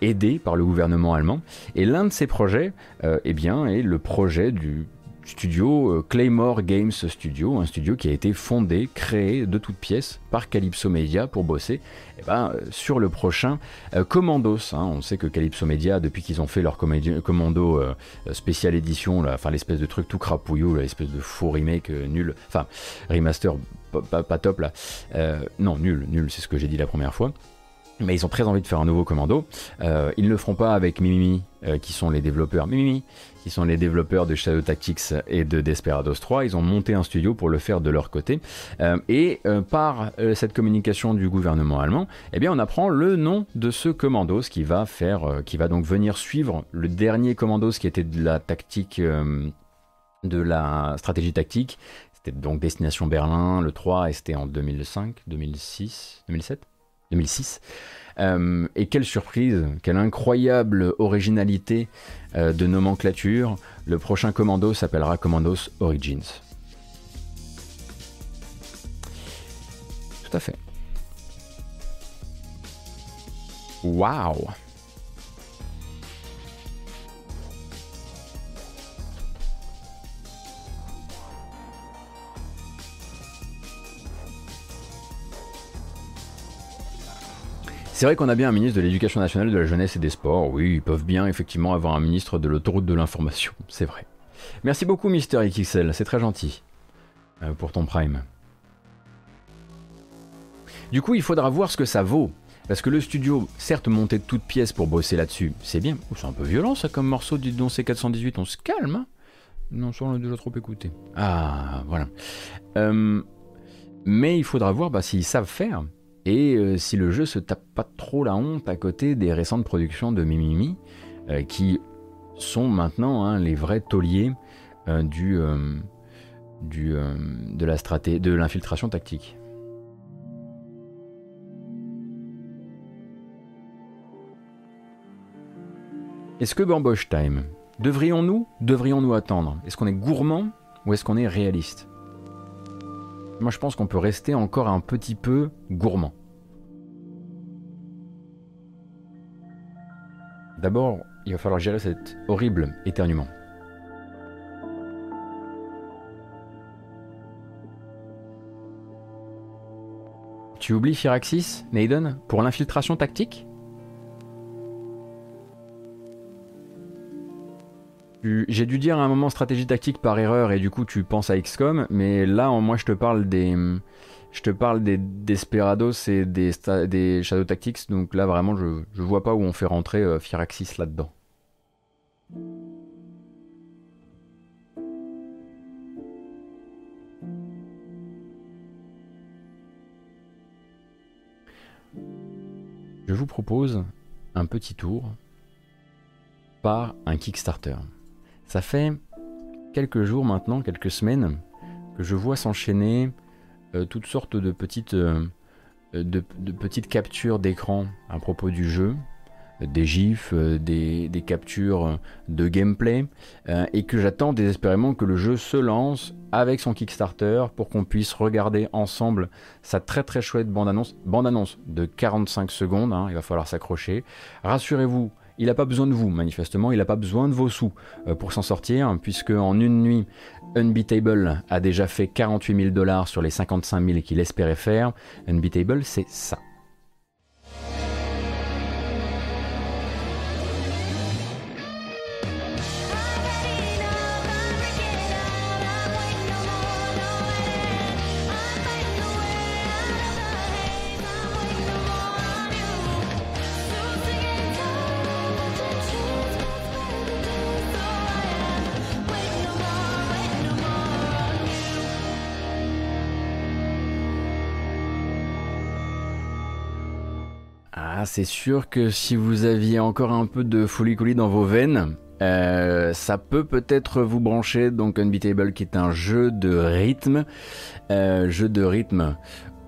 aidés par le gouvernement allemand, et l'un de ces projets, eh bien, est le projet du studio euh, Claymore Games Studio, un studio qui a été fondé, créé de toutes pièces par Calypso Media pour bosser eh ben, euh, sur le prochain euh, Commandos. Hein. On sait que Calypso Media, depuis qu'ils ont fait leur Commando spécial édition, enfin l'espèce de truc tout crapouillou, l'espèce de faux remake nul, enfin remaster pas, top là, non nul, nul, c'est ce que j'ai dit la première fois mais ils ont très envie de faire un nouveau commando. ils ne le feront pas avec Mimimi, qui sont les développeurs. Qui sont les développeurs de Shadow Tactics et de Desperados 3. Ils ont monté un studio pour le faire de leur côté. Euh, et euh, par euh, cette communication du gouvernement allemand, eh bien, on apprend le nom de ce commandos qui va faire, qui va donc venir suivre le dernier commandos qui était de la tactique, de la stratégie tactique. C'était donc Destination Berlin, le 3, et c'était en 2005, 2006, 2007, 2006. Euh, et quelle surprise, quelle incroyable originalité euh, de nomenclature. Le prochain commando s'appellera Commandos Origins. Tout à fait. Waouh C'est vrai qu'on a bien un ministre de l'Éducation nationale, de la jeunesse et des sports. Oui, ils peuvent bien effectivement avoir un ministre de l'autoroute de l'information. C'est vrai. Merci beaucoup, Mister XXL. C'est très gentil euh, pour ton prime. Du coup, il faudra voir ce que ça vaut. Parce que le studio, certes monté de toutes pièces pour bosser là-dessus, c'est bien. C'est un peu violent ça comme morceau du Don C418, on se calme. Hein non, ça on l'a déjà trop écouté. Ah, voilà. Euh, mais il faudra voir bah, s'ils savent faire et euh, si le jeu se tape pas trop la honte à côté des récentes productions de Mimimi, euh, qui sont maintenant hein, les vrais tauliers euh, de la de l'infiltration tactique. Est-ce que Bamboche Time Devrions-nous Devrions-nous attendre? Est-ce qu'on est gourmand ou est-ce qu'on est réaliste? Moi, je pense qu'on peut rester encore un petit peu gourmand. D'abord, il va falloir gérer cet horrible éternuement. Tu oublies Firaxis, Naden, pour l'infiltration tactique? J'ai dû dire à un moment stratégie tactique par erreur et du coup tu penses à XCOM, mais là moi je te parle des, je te parle des Desperados et des, Shadow Tactics, donc là vraiment je, je vois pas où on fait rentrer euh, Firaxis là-dedans. Je vous propose un petit tour par un Kickstarter. Ça fait quelques jours maintenant, quelques semaines, que je vois s'enchaîner euh, toutes sortes de petites, euh, de, petites captures d'écran à propos du jeu, des gifs, euh, des, des, captures de gameplay, et que j'attends désespérément que le jeu se lance avec son Kickstarter pour qu'on puisse regarder ensemble sa très très chouette bande-annonce, bande-annonce de 45 secondes, hein, il va falloir s'accrocher. Rassurez-vous, il n'a pas besoin de vous, manifestement, il n'a pas besoin de vos sous euh, pour s'en sortir, puisque en une nuit, Unbeatable a déjà fait 48 000 dollars sur les 55 000 qu'il espérait faire. Unbeatable, c'est ça. C'est sûr que si vous aviez encore un peu de folie dans vos veines, euh, ça peut peut-être vous brancher. Donc Unbeatable qui est un jeu de rythme, euh, jeu de rythme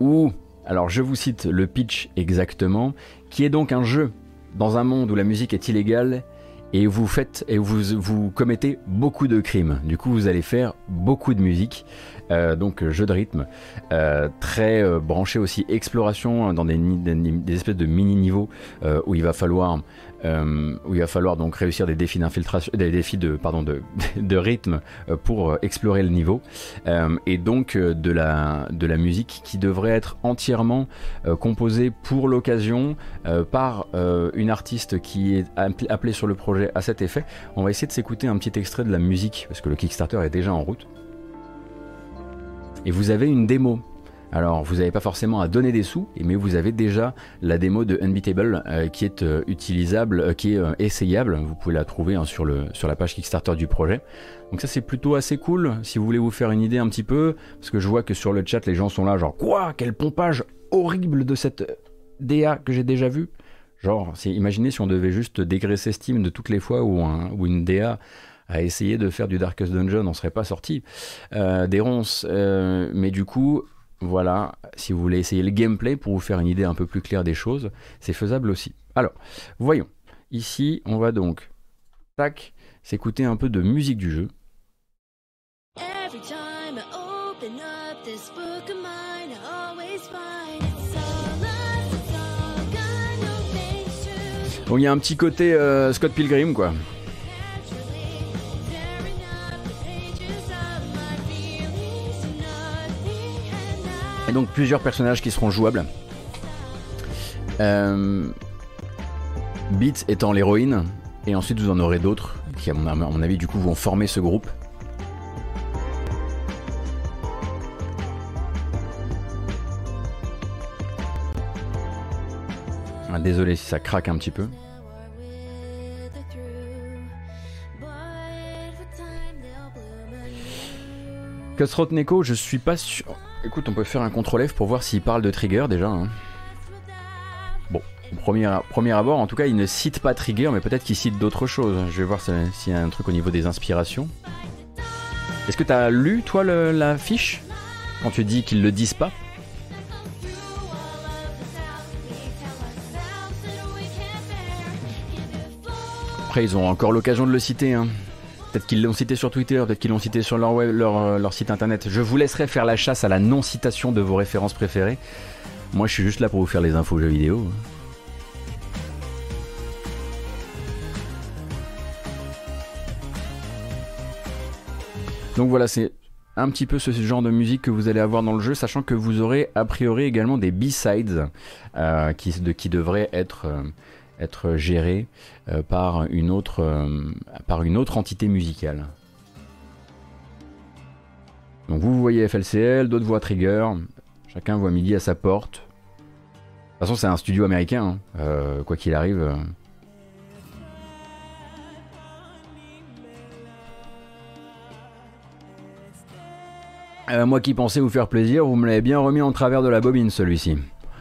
où, alors je vous cite le pitch exactement, qui est donc un jeu dans un monde où la musique est illégale et vous faites et vous, vous commettez beaucoup de crimes. Du coup, vous allez faire beaucoup de musique. Euh, donc jeu de rythme, euh, très euh, branché aussi exploration dans des, espèces de mini niveaux où il va falloir où il va falloir donc réussir des défis d'infiltration, des défis de pardon de, de rythme pour explorer le niveau et donc de la de la musique qui devrait être entièrement composée pour l'occasion par une artiste qui est appelée sur le projet à cet effet. On va essayer de s'écouter un petit extrait de la musique parce que le Kickstarter est déjà en route et vous avez une démo. Alors, vous n'avez pas forcément à donner des sous, mais vous avez déjà la démo de Unbeatable euh, qui est euh, utilisable, euh, qui est essayable. Vous pouvez la trouver hein, sur, le, sur la page Kickstarter du projet. Donc ça, c'est plutôt assez cool si vous voulez vous faire une idée un petit peu, parce que je vois que sur le chat, les gens sont là, genre quoi, quel pompage horrible de cette DA que j'ai déjà vue. Genre, imaginez si on devait juste dégraisser Steam de toutes les fois où, une DA à essayer de faire du Darkest Dungeon, on serait pas sorti des ronces. Mais du coup, voilà, si vous voulez essayer le gameplay pour vous faire une idée un peu plus claire des choses, c'est faisable aussi. Alors, voyons. Ici, on va donc, tac, s'écouter un peu de musique du jeu. Bon, il y a un petit côté euh, Scott Pilgrim, quoi. Donc plusieurs personnages qui seront jouables. Euh, Beats étant l'héroïne, et ensuite vous en aurez d'autres qui, à mon, avis, du coup, vont former ce groupe. Ah, désolé si ça craque un petit peu. Neko, je suis pas sûr. Écoute, on peut faire un contrôle F pour voir s'il parle de trigger déjà. Hein. Bon, premier, abord, en tout cas, il ne cite pas trigger, mais peut-être qu'il cite d'autres choses. Je vais voir s'il y a un truc au niveau des inspirations. Est-ce que tu as lu, toi, la fiche? Quand tu dis qu'ils le disent pas? Après, ils ont encore l'occasion de le citer. Hein. Peut-être qu'ils l'ont cité sur Twitter, peut-être qu'ils l'ont cité sur leur, web, euh, leur, site internet. Je vous laisserai faire la chasse à la non-citation de vos références préférées. Moi, je suis juste là pour vous faire les infos jeux vidéo. Donc voilà, c'est un petit peu ce genre de musique que vous allez avoir dans le jeu, sachant que vous aurez a priori également des B-sides euh, qui, devraient être, euh, être géré par, une autre, par une autre entité musicale. Donc vous voyez FLCL, d'autres voient Trigger, chacun voit midi à sa porte. De toute façon c'est un studio américain, hein. quoi qu'il arrive. Euh, moi qui pensais vous faire plaisir, vous me l'avez bien remis en travers de la bobine celui-ci.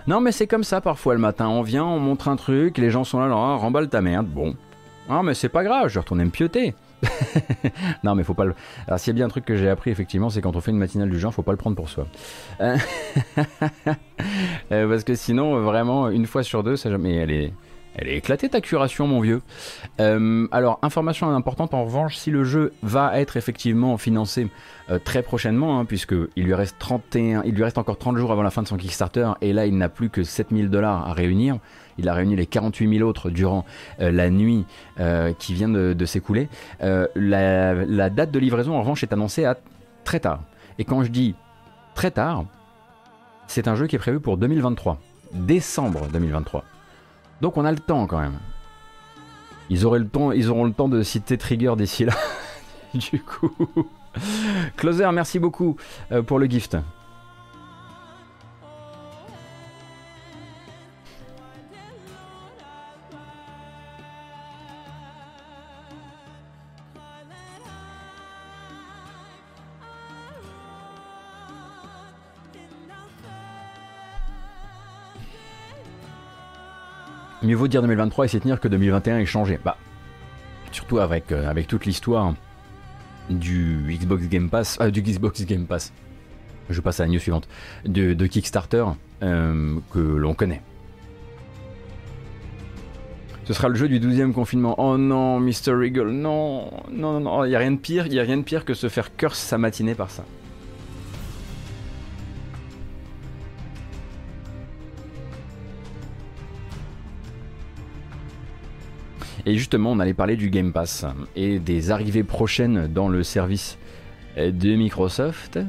Non mais c'est comme ça parfois le matin, on vient, on montre un truc, les gens sont là, alors, remballe ta merde, bon. Ah mais c'est pas grave, je retourner me pioter. non mais faut pas le... Alors s'il y a bien un truc que j'ai appris effectivement, c'est quand on fait une matinale du genre, faut pas le prendre pour soi. Euh, euh, parce que sinon, vraiment, une fois sur deux, ça jamais... Elle est... Elle est éclatée ta curation, mon vieux. Euh, alors, information importante en revanche, si le jeu va être effectivement financé euh, très prochainement, hein, puisque il lui reste 31, il lui reste encore 30 jours avant la fin de son Kickstarter, et là il n'a plus que 7000 dollars à réunir. Il a réuni les 48 000 autres durant euh, la nuit qui vient de, s'écouler. La, la date de livraison, en revanche, est annoncée à très tard. Et quand je dis très tard, c'est un jeu qui est prévu pour 2023, décembre 2023. Donc on a le temps quand même. Ils, auraient le temps, ils auront le temps de citer Trigger d'ici là. du coup. Closer, merci beaucoup euh, pour le gift. Mieux vaut dire 2023 et s'y tenir que 2021 ait changé. Bah, surtout avec, euh, avec toute l'histoire du Xbox Game Pass, ah, du Xbox Game Pass. Je passe à la news suivante. De, Kickstarter euh, que l'on connaît. Ce sera le jeu du 12e confinement. Oh non, Mr. Regal, non, non, non, il n'y a rien de pire, il a rien de pire que se faire curse sa matinée par ça. Et justement, on allait parler du Game Pass et des arrivées prochaines dans le service de Microsoft.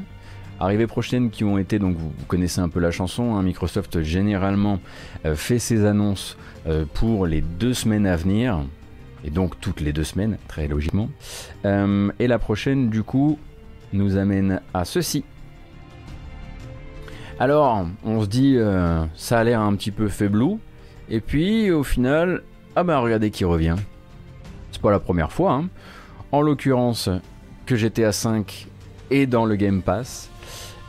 Arrivées prochaines qui ont été, donc vous connaissez un peu la chanson, hein, Microsoft généralement euh, fait ses annonces euh, pour les deux semaines à venir, et donc toutes les deux semaines, très logiquement. Euh, et la prochaine, du coup, nous amène à ceci. Alors, on se dit, ça a l'air un petit peu faiblou, et puis au final, ah bah regardez qui revient. C'est pas la première fois. Hein. En l'occurrence, que GTA 5 est dans le Game Pass.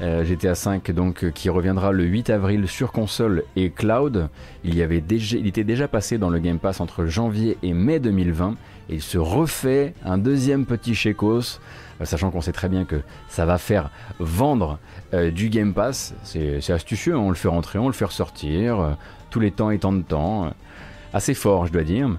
Euh, GTA 5 donc qui reviendra le 8 avril sur console et cloud. Il, y avait déjà, était déjà passé dans le Game Pass entre janvier et mai 2020 et il se refait un deuxième petit chécos, euh, sachant qu'on sait très bien que ça va faire vendre euh, du Game Pass. C'est astucieux, hein. on le fait rentrer, on le fait ressortir, tous les temps étant de temps assez fort, je dois dire.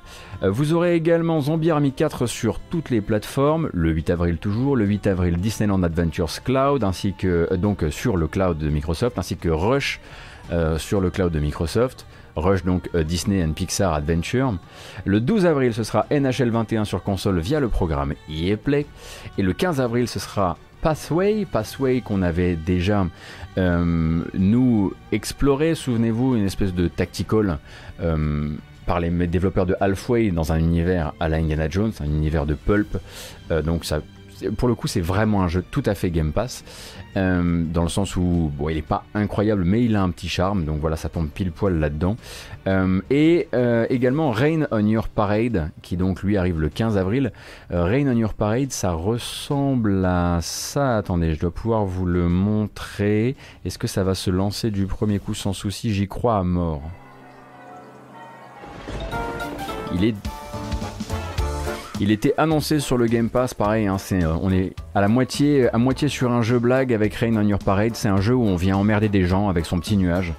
Euh, vous aurez également Zombie Army 4 sur toutes les plateformes, le 8 avril toujours, le 8 avril Disneyland Adventures Cloud, ainsi que euh, donc sur le cloud de Microsoft, ainsi que Rush euh, sur le cloud de Microsoft. Rush donc Disney and Pixar Adventure. Le 12 avril ce sera NHL 21 sur console via le programme EA Play. Et le 15 avril ce sera Pathway, Pathway qu'on avait déjà nous exploré, souvenez-vous, une espèce de tactical par les développeurs de Halfway dans un univers à la Indiana Jones, un univers de pulp. Euh, donc pour le coup, c'est vraiment un jeu tout à fait Game Pass, euh, dans le sens où il n'est pas incroyable, mais il a un petit charme, donc voilà, ça tombe pile poil là-dedans. Euh, et également Rain on Your Parade, qui donc lui arrive le 15 avril. Rain on Your Parade, ça ressemble à ça. Attendez, je dois pouvoir vous le montrer. Est-ce que ça va se lancer du premier coup sans souci? J'y crois à mort. Il est il était annoncé sur le Game Pass, pareil, hein, euh, on est à la moitié, à moitié sur un jeu blague avec Rain on Your Parade. C'est un jeu où on vient emmerder des gens avec son petit nuage.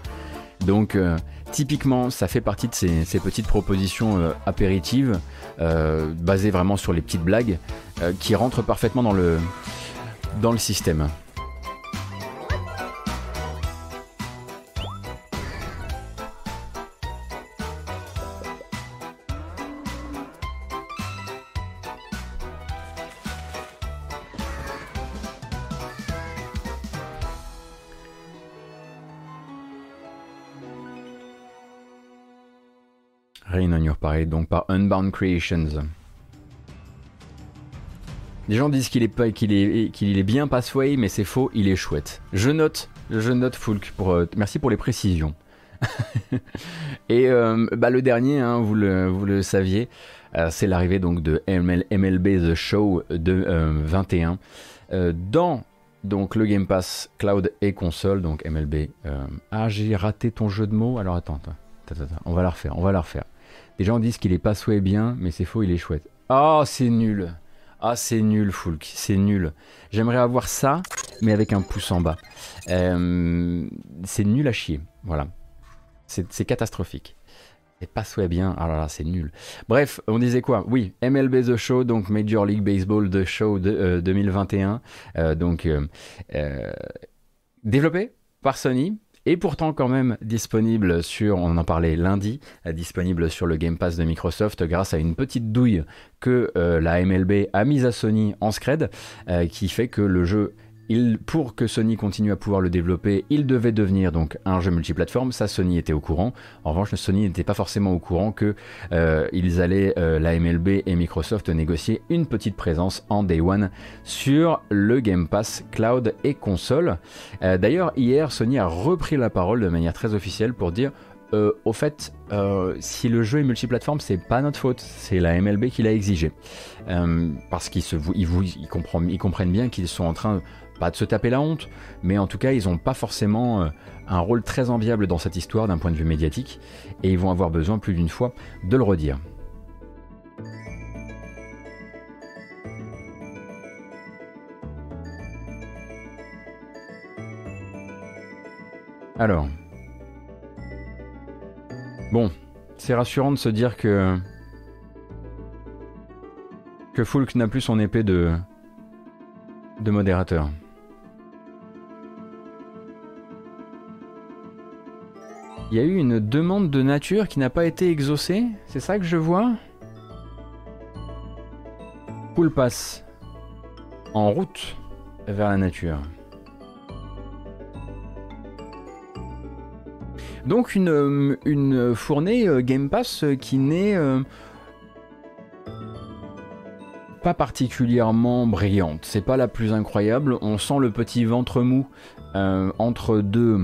Donc, euh, typiquement, ça fait partie de ces, petites propositions euh, apéritives, basées vraiment sur les petites blagues, qui rentrent parfaitement dans le, dans le système. Parade, donc par Unbound Creations. Les gens disent qu'il est, qu'il est, qu'il est bien Passway, mais c'est faux, il est chouette. Je note, je note Fulk. Pour, euh, merci pour les précisions. Et euh, bah, le dernier, hein, vous, le, vous le saviez, euh, c'est l'arrivée donc de MLB The Show de 21 dans donc le Game Pass cloud et console, donc MLB. ah, j'ai raté ton jeu de mots. Alors attends, on va la refaire, on va la refaire. Les gens disent qu'il est Passway bien, mais c'est faux, il est chouette. Oh, c'est nul. Ah, c'est nul, Fulk, c'est nul. J'aimerais avoir ça, mais avec un pouce en bas. Euh, c'est nul à chier, voilà. C'est catastrophique. Et pas souhait bien, ah là là, c'est nul. Bref, on disait quoi? Oui, MLB The Show, donc Major League Baseball The Show de, 2021. Euh, euh, donc, développé par Sony, et pourtant quand même disponible sur, on en parlait lundi, euh, disponible sur le Game Pass de Microsoft grâce à une petite douille que euh, la MLB a mise à Sony en scred, euh, qui fait que le jeu pour que Sony continue à pouvoir le développer, il devait devenir donc un jeu multiplateforme. Ça, Sony était au courant. En revanche, Sony n'était pas forcément au courant que euh, ils allaient, euh, la MLB et Microsoft, négocier une petite présence en Day One sur le Game Pass Cloud et console. Euh, d'ailleurs, hier, Sony a repris la parole de manière très officielle pour dire au fait, si le jeu est multiplateforme, c'est pas notre faute, c'est la MLB qui l'a exigé. parce qu'ils ils, ils, comprennent bien qu'ils sont en train pas de se taper la honte, mais en tout cas, ils n'ont pas forcément euh, un rôle très enviable dans cette histoire d'un point de vue médiatique, et ils vont avoir besoin plus d'une fois de le redire. Alors. Bon, c'est rassurant de se dire que. que Fulk n'a plus son épée de. de modérateur. Il y a eu une demande de nature qui n'a pas été exaucée C'est ça que je vois? Poule passe en route vers la nature. Donc une, une fournée euh, Game Pass euh, qui n'est euh, pas particulièrement brillante. C'est pas la plus incroyable. On sent le petit ventre mou entre deux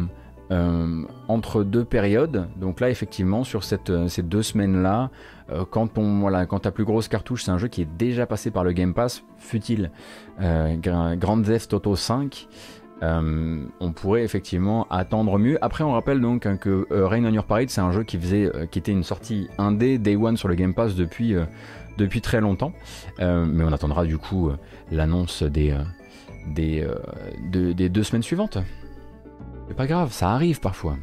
entre deux périodes. Donc là, effectivement, sur euh, ces deux semaines-là, euh, quand, on, voilà, quand ta plus grosse cartouche, c'est un jeu qui est déjà passé par le Game Pass, fut-il Grand Theft Auto 5, on pourrait effectivement attendre mieux. Après, on rappelle donc hein, que Rain on Your Parade, c'est un jeu qui, faisait, qui était une sortie indé Day One sur le Game Pass depuis, depuis très longtemps. mais on attendra du coup l'annonce des, des, des deux semaines suivantes. C'est pas grave, ça arrive parfois.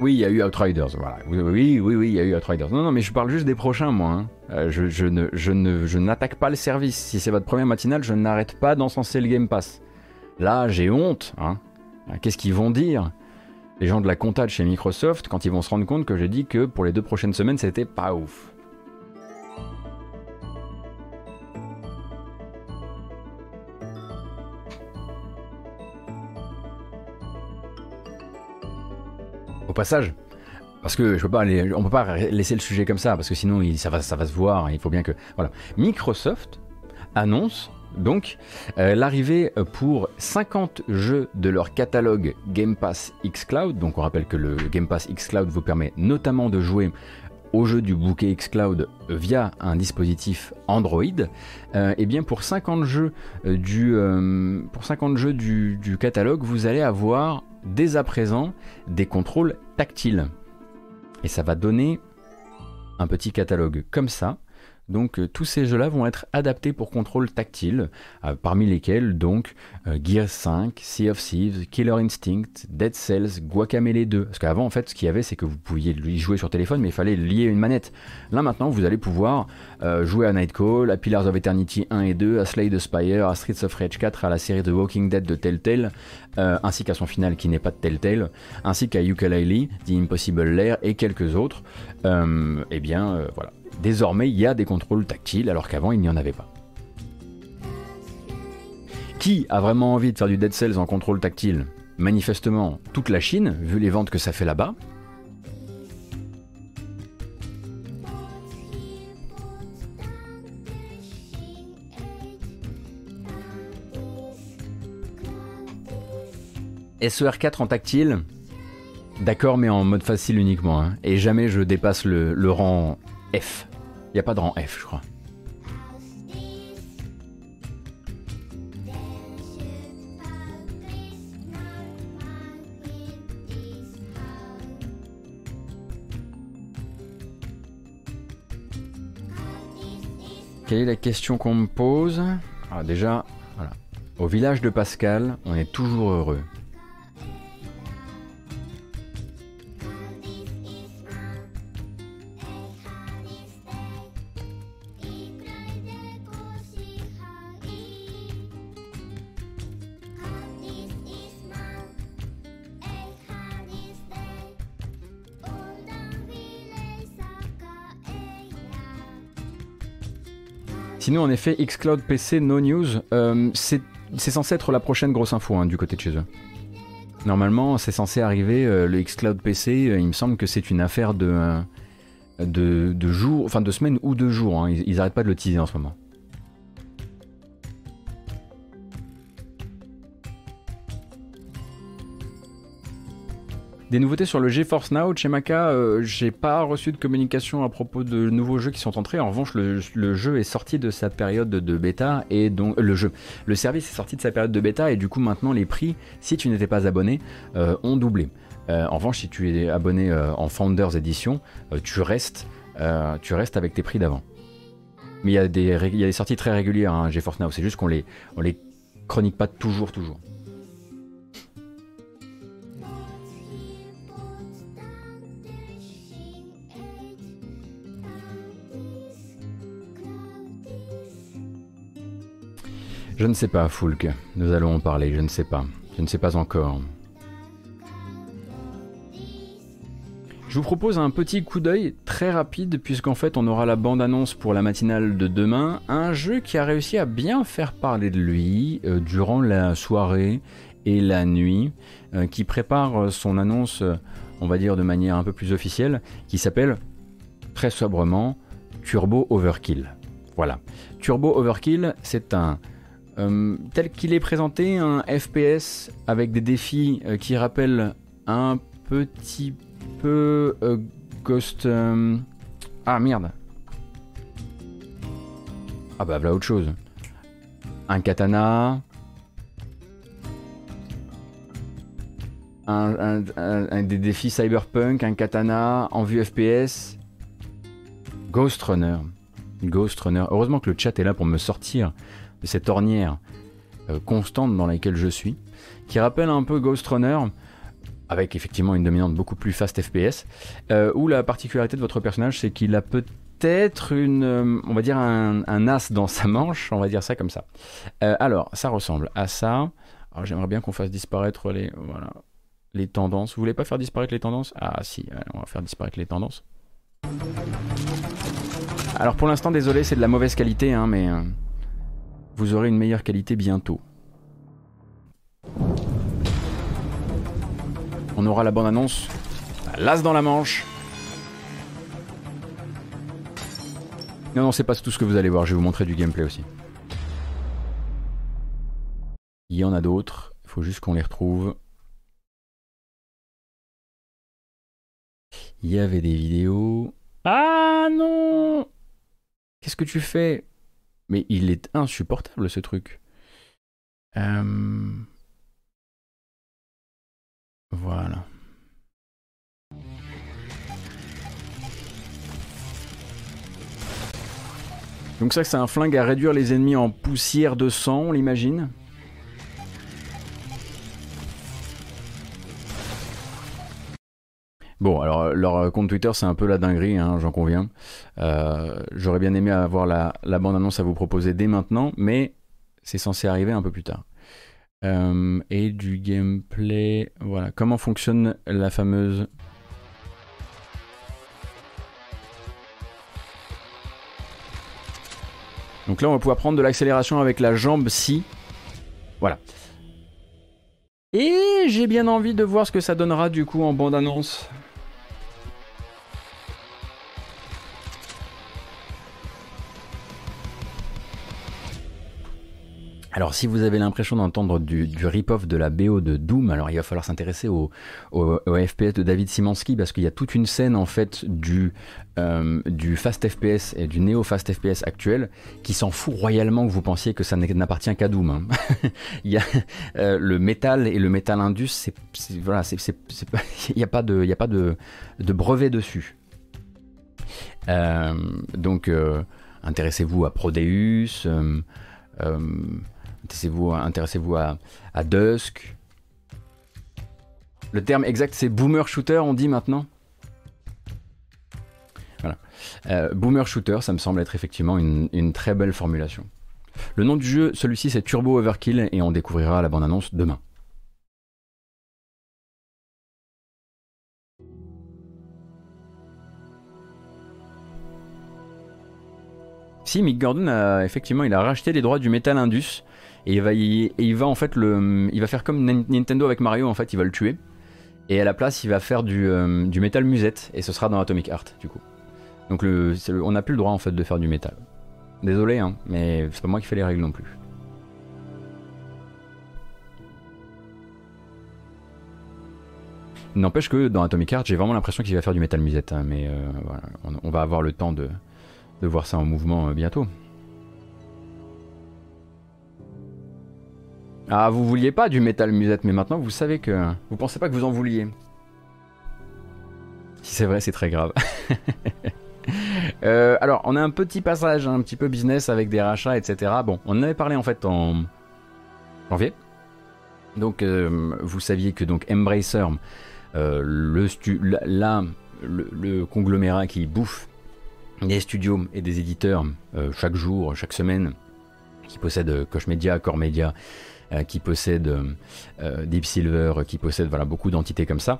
Oui, il y a eu Outriders, voilà. Oui, oui, oui, il y a eu Outriders. Non, non, mais je parle juste des prochains, moi. Hein. Euh, je, n'attaque pas le service. Si c'est votre première matinale, je n'arrête pas d'encenser le Game Pass. Là, j'ai honte. Hein. Qu'est-ce qu'ils vont dire? Les gens de la compta chez Microsoft, quand ils vont se rendre compte que j'ai dit que pour les deux prochaines semaines, c'était pas ouf. Passage, parce que je peux pas aller, on peut pas laisser le sujet comme ça, parce que sinon ça, va, ça va se voir. Il faut bien que voilà. Microsoft annonce donc euh, l'arrivée pour 50 jeux de leur catalogue Game Pass X Cloud. Donc on rappelle que le Game Pass X Cloud vous permet notamment de jouer au jeu du bouquet xCloud via un dispositif Android, et euh, eh bien pour 50 jeux, euh, du, pour 50 jeux du, du, catalogue, vous allez avoir dès à présent des contrôles tactiles. Et ça va donner un petit catalogue comme ça donc euh, tous ces jeux-là vont être adaptés pour contrôle tactile, euh, parmi lesquels donc euh, Gears 5, Sea of Thieves, Killer Instinct, Dead Cells, Guacamele 2. Parce qu'avant en fait ce qu'il y avait c'est que vous pouviez y jouer sur téléphone mais il fallait lier une manette. Là maintenant vous allez pouvoir jouer à Nightcall, à Pillars of Eternity 1 et 2, à Slay the Spire, à Streets of Rage 4, à la série The Walking Dead de Telltale, ainsi qu'à son final qui n'est pas de Telltale, ainsi qu'à Yooka-Laylee, The Impossible Lair et quelques autres. eh bien voilà désormais il y a des contrôles tactiles alors qu'avant il n'y en avait pas. Qui a vraiment envie de faire du Dead Cells en contrôle tactile? Manifestement, toute la Chine, vu les ventes que ça fait là-bas. SER4 en tactile, d'accord, mais en mode facile uniquement. hein. Et jamais je dépasse le, le rang F. Il n'y a pas de rang F, je crois. Quelle est la question qu'on me pose? Alors déjà, voilà. Au village de Pascal, on est toujours heureux. Sinon, en effet, Xcloud PC, no news. Euh, c'est censé être la prochaine grosse info hein, du côté de chez eux. Normalement, c'est censé arriver, euh, le Xcloud PC, euh, il me semble que c'est une affaire de, de, jours, enfin de semaines ou de jours. hein. Ils, ils arrêtent pas de le teaser en ce moment. Des nouveautés sur le GeForce Now, chez Maca, euh, j'ai pas reçu de communication à propos de nouveaux jeux qui sont entrés. En revanche, le, jeu est sorti de sa période de bêta et donc euh, le jeu, le service est sorti de sa période de bêta et du coup maintenant les prix, si tu n'étais pas abonné, euh, ont doublé. En revanche, si tu es abonné en Founders Edition, tu restes, avec tes prix d'avant. Mais il y a des, sorties très régulières, hein, GeForce Now. C'est juste qu'on les, les chronique pas toujours, toujours. Je ne sais pas, Foulk. Nous allons en parler, je ne sais pas. Je ne sais pas encore. Je vous propose un petit coup d'œil très rapide, puisqu'en fait on aura la bande-annonce pour la matinale de demain. Un jeu qui a réussi à bien faire parler de lui euh, durant la soirée et la nuit, euh, qui prépare son annonce, on va dire de manière un peu plus officielle, qui s'appelle très sobrement Turbo Overkill. Voilà. Turbo Overkill, c'est un euh, tel qu'il est présenté, un FPS avec des défis euh, qui rappellent un petit peu euh, Ghost. Ah merde. Ah bah voilà autre chose. Un katana. Un des défis cyberpunk, un katana en vue FPS. Ghost Runner. Ghost Runner. Heureusement que le chat est là pour me sortir cette ornière euh, constante dans laquelle je suis, qui rappelle un peu Ghost Runner, avec effectivement une dominante beaucoup plus fast FPS, euh, où la particularité de votre personnage, c'est qu'il a peut-être une, euh, on va dire un, as dans sa manche, on va dire ça comme ça. Alors, ça ressemble à ça. Alors, j'aimerais bien qu'on fasse disparaître les, voilà, les tendances. Vous voulez pas faire disparaître les tendances? Ah si, on va faire disparaître les tendances. Alors pour l'instant, désolé, c'est de la mauvaise qualité, hein, mais vous aurez une meilleure qualité bientôt. On aura la bande-annonce, l'as dans la manche. Non, non, c'est pas tout ce que vous allez voir, je vais vous montrer du gameplay aussi. Il y en a d'autres, il faut juste qu'on les retrouve. Il y avait des vidéos. Ah non Qu'est-ce que tu fais? Mais il est insupportable ce truc. Euh, Voilà. Donc ça c'est un flingue à réduire les ennemis en poussière de sang, on l'imagine? Bon, alors leur euh, compte Twitter, c'est un peu la dinguerie, hein, j'en conviens. Euh, J'aurais bien aimé avoir la, bande-annonce à vous proposer dès maintenant, mais c'est censé arriver un peu plus tard. Euh, et du gameplay, voilà. Comment fonctionne la fameuse... Donc là, on va pouvoir prendre de l'accélération avec la jambe ci. Et j'ai bien envie de voir ce que ça donnera du coup en bande-annonce. Alors si vous avez l'impression d'entendre du, rip-off de la BO de Doom, alors il va falloir s'intéresser au, FPS de David Simansky parce qu'il y a toute une scène en fait du, euh, du Fast FPS et du Neo Fast FPS actuel qui s'en fout royalement que vous pensiez que ça n'appartient qu'à Doom. Hein. euh, le métal et le métal indus, voilà, il n'y a pas de brevet dessus. Euh, donc intéressez-vous à Prodeus. Intéressez-vous intéressez à, Dusk. Le terme exact, c'est boomer shooter, on dit maintenant Voilà. Euh, boomer shooter, ça me semble être effectivement une, très belle formulation. Le nom du jeu, celui-ci, c'est Turbo Overkill et on découvrira la bande-annonce demain. Si, Mick Gordon a effectivement il a racheté les droits du Metal Indus et il va, en fait le, il va faire comme Nintendo avec Mario en fait, il va le tuer. Et à la place, il va faire du, euh, du métal musette et ce sera dans Atomic Heart du coup. Donc on n'a plus le droit en fait de faire du métal. Désolé, hein, mais c'est pas moi qui fais les règles non plus. N'empêche que dans Atomic Heart, j'ai vraiment l'impression qu'il va faire du métal musette, hein, mais euh, on, va avoir le temps de, de voir ça en mouvement euh, bientôt. Ah, vous vouliez pas du métal musette, mais maintenant vous savez que. Vous pensez pas que vous en vouliez. Si c'est vrai, c'est très grave. Euh, alors, on a un petit passage, un petit peu business avec des rachats, etc. Bon, on en avait parlé en fait en janvier. Donc, euh, vous saviez que donc Embracer, euh, le, conglomérat qui bouffe des studios et des éditeurs chaque jour, chaque semaine, qui possède Koch Media, Core Media, qui possède euh, euh, Deep Silver, qui possède voilà, beaucoup d'entités comme ça.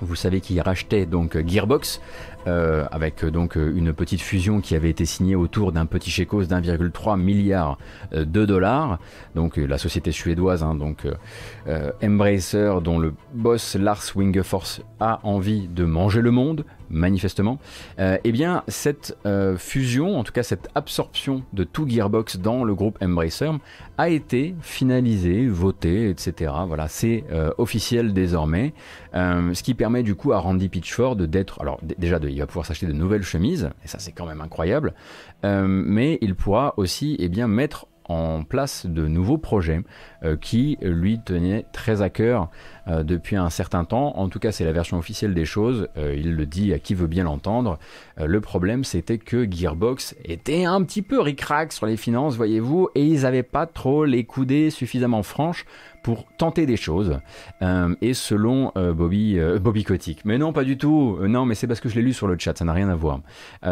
Vous savez qu'il rachetait donc Gearbox avec donc une petite fusion qui avait été signée autour d'un petit chécos d'1,3 milliard de dollars. Donc la société suédoise, hein, donc Embracer, dont le boss Lars Wingefors a envie de manger le monde, manifestement, euh, eh bien cette euh, fusion, en tout cas cette absorption de tout Gearbox dans le groupe Embracer a été finalisée, votée, etc. Voilà, c'est euh, officiel désormais, ce qui permet du coup à Randy Pitchford d'être, alors déjà de, il va pouvoir s'acheter de nouvelles chemises, et ça c'est quand même incroyable, mais il pourra aussi eh bien mettre en place de nouveaux projets qui lui tenaient très à cœur euh, depuis un certain temps. En tout cas, c'est la version officielle des choses. Euh, il le dit à qui veut bien l'entendre. Euh, le problème, c'était que Gearbox était un petit peu ricrac sur les finances, voyez-vous, et ils n'avaient pas trop les coudées suffisamment franches pour tenter des choses. et selon Bobby, Bobby Kotick. Mais non, pas du tout. non, mais c'est parce que je l'ai lu sur le chat, ça n'a rien à voir.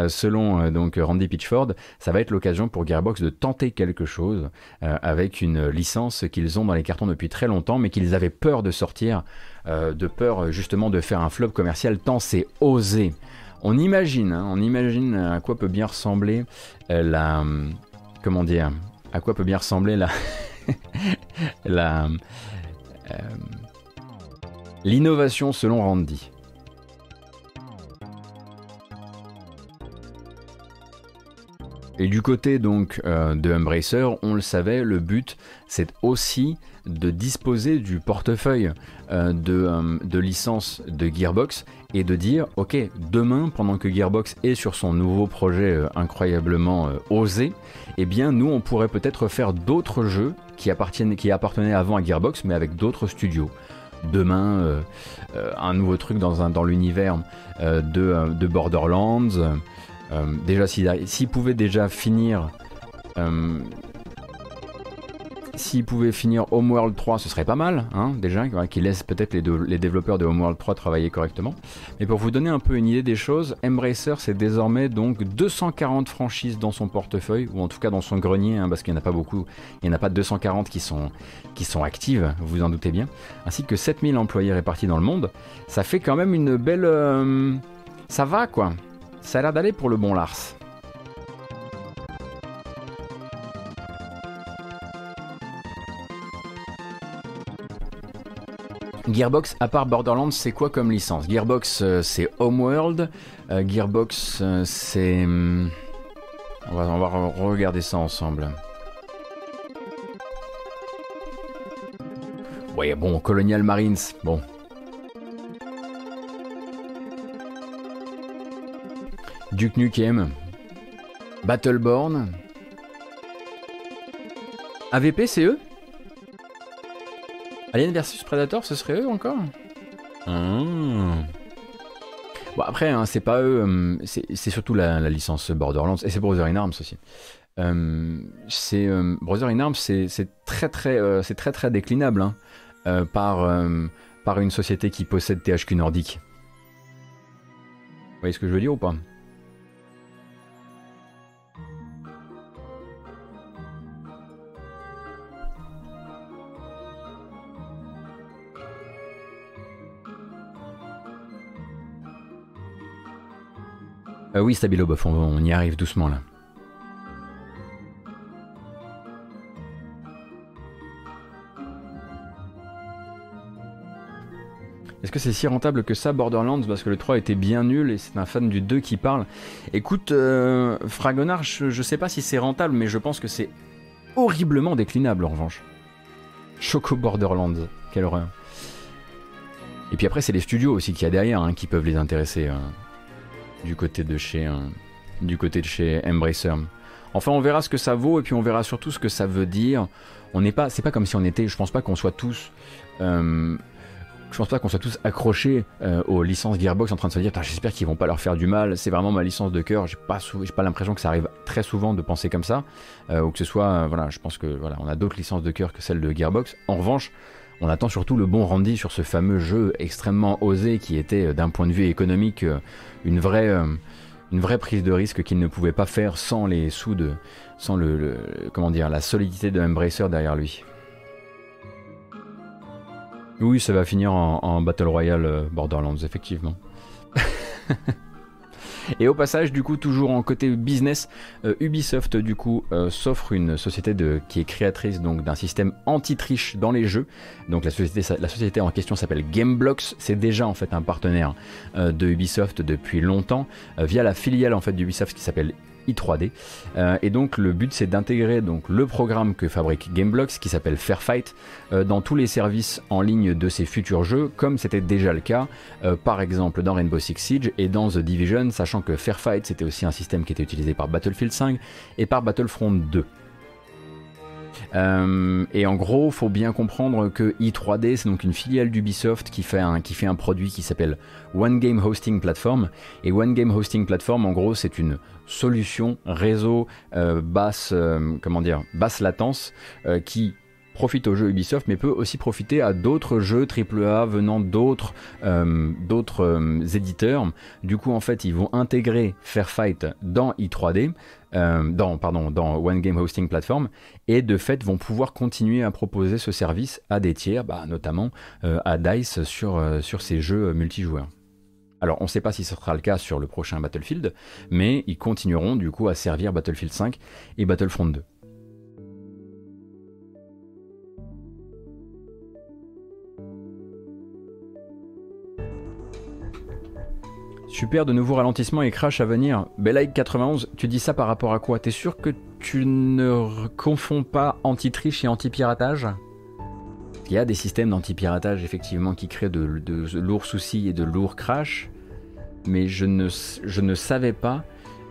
selon donc Randy Pitchford, ça va être l'occasion pour Gearbox de tenter quelque chose avec une licence qu'ils ont dans les cartons depuis très longtemps, mais qu'ils avaient peur de sortir euh, de peur justement de faire un flop commercial tant c'est osé. On imagine, hein, on imagine à quoi peut bien ressembler euh, la, comment dire, à quoi peut bien ressembler la, la, euh, l'innovation selon Randy. Et du côté donc de Embracer, on le savait, le but c'est aussi de disposer du portefeuille euh, euh, de, licences de Gearbox et de dire ok demain pendant que Gearbox est sur son nouveau projet euh, incroyablement osé eh bien nous on pourrait peut-être faire d'autres jeux qui, appartiennent, qui appartenaient avant à Gearbox mais avec d'autres studios. Demain un nouveau truc dans, un, dans l'univers de, de, Borderlands. Déjà s'ils pouvaient déjà finir s'il pouvait finir Homeworld 3, ce serait pas mal, hein, déjà, qui laisse peut-être les, développeurs de Homeworld 3 travailler correctement. Mais pour vous donner un peu une idée des choses, Embracer, c'est désormais donc 240 franchises dans son portefeuille, ou en tout cas dans son grenier, hein, parce qu'il n'y en a pas beaucoup, il n'y en a pas 240 qui sont, qui sont actives, vous en doutez bien, ainsi que 7000 employés répartis dans le monde. Ça fait quand même une belle... Euh, ça va, quoi. Ça a l'air d'aller pour le bon Lars. Gearbox, à part Borderlands, c'est quoi comme licence? Gearbox, euh, c'est Homeworld. Euh, Gearbox, euh, c'est... Hmm, on va, on va regarder ça ensemble. Ouais, bon, Colonial Marines, bon. Duke Nukem. Battleborn. AVP, c'est eux? Alien vs Predator, ce serait eux encore? Ah. Bon, après, hein, c'est pas eux, euh, c'est surtout la, licence Borderlands, et c'est Brother in Arms aussi. Euh, euh, Brother in Arms, c'est très très, déclinable hein, par par une société qui possède THQ Nordic. Vous voyez ce que je veux dire ou pas? Euh, oui, Stabilo Bof, on, y arrive doucement là. Est-ce que c'est si rentable que ça, Borderlands Parce que le 3 était bien nul et c'est un fan du 2 qui parle. Écoute, euh, Fragonard, je, sais pas si c'est rentable, mais je pense que c'est horriblement déclinable en revanche. Choco Borderlands, quelle horreur. Et puis après, c'est les studios aussi qu'il y a derrière hein, qui peuvent les intéresser. Hein du côté de chez, euh, du côté de chez Embracer. Enfin, on verra ce que ça vaut et puis on verra surtout ce que ça veut dire. On n'est pas, c'est pas comme si on était, je pense pas qu'on soit tous, euh, je pense pas qu'on soit tous accrochés euh, aux licences Gearbox en train de se dire, j'espère qu'ils vont pas leur faire du mal. C'est vraiment ma licence de cœur. J'ai pas, pas l'impression que ça arrive très souvent de penser comme ça, ou que ce soit, voilà, je pense que voilà, on a d'autres licences de cœur que celles de Gearbox. En revanche, on attend surtout le bon rendu sur ce fameux jeu extrêmement osé qui était euh, d'un point de vue économique euh, une vraie, euh, une vraie prise de risque qu'il ne pouvait pas faire sans les sous de, sans le, la solidité de Embracer derrière lui. Oui, ça va finir en Battle Royale Borderlands, effectivement. Et au passage, du coup, toujours en côté business, euh, Ubisoft, du coup, euh, s'offre une société qui est créatrice donc d'un système anti-triche dans les jeux. Donc la société, la société en question s'appelle Gameblocks. C'est déjà en fait un partenaire euh, de Ubisoft depuis longtemps via la filiale en fait d'Ubisoft qui s'appelle 3 d euh, et donc le but c'est d'intégrer donc le programme que fabrique Gameblocks qui s'appelle Fairfight euh, dans tous les services en ligne de ces futurs jeux, comme c'était déjà le cas euh, par exemple dans Rainbow Six Siege et dans The Division, sachant que Fairfight c'était aussi un système qui était utilisé par Battlefield 5 et par Battlefront 2. Euh, et en gros, faut bien comprendre que i3D, c'est donc une filiale d'Ubisoft qui fait un, qui fait un produit qui s'appelle One Game Hosting Platform. Et One Game Hosting Platform, en gros, c'est une solution réseau euh, basse, euh, comment dire, basse latence qui profite aux jeux Ubisoft, mais peut aussi profiter à d'autres jeux AAA venant d'autres éditeurs. Du coup, en fait, ils vont intégrer Fairfight dans i3D. Euh, dans, pardon, One Game Hosting Platform, et de fait vont pouvoir continuer à proposer ce service à des tiers, bah, notamment euh, à DICE sur, euh, sur ces jeux multijoueurs. Alors on ne sait pas si ce sera le cas sur le prochain Battlefield, mais ils continueront du coup à servir Battlefield 5 et Battlefront 2. Super, de nouveaux ralentissements et crash à venir. Belaïk 91, tu dis ça par rapport à quoi? T'es sûr que tu ne confonds pas anti-triche et anti-piratage? Il y a des systèmes d'anti-piratage effectivement qui créent de, lourds soucis et de lourds crashs, mais je ne, savais pas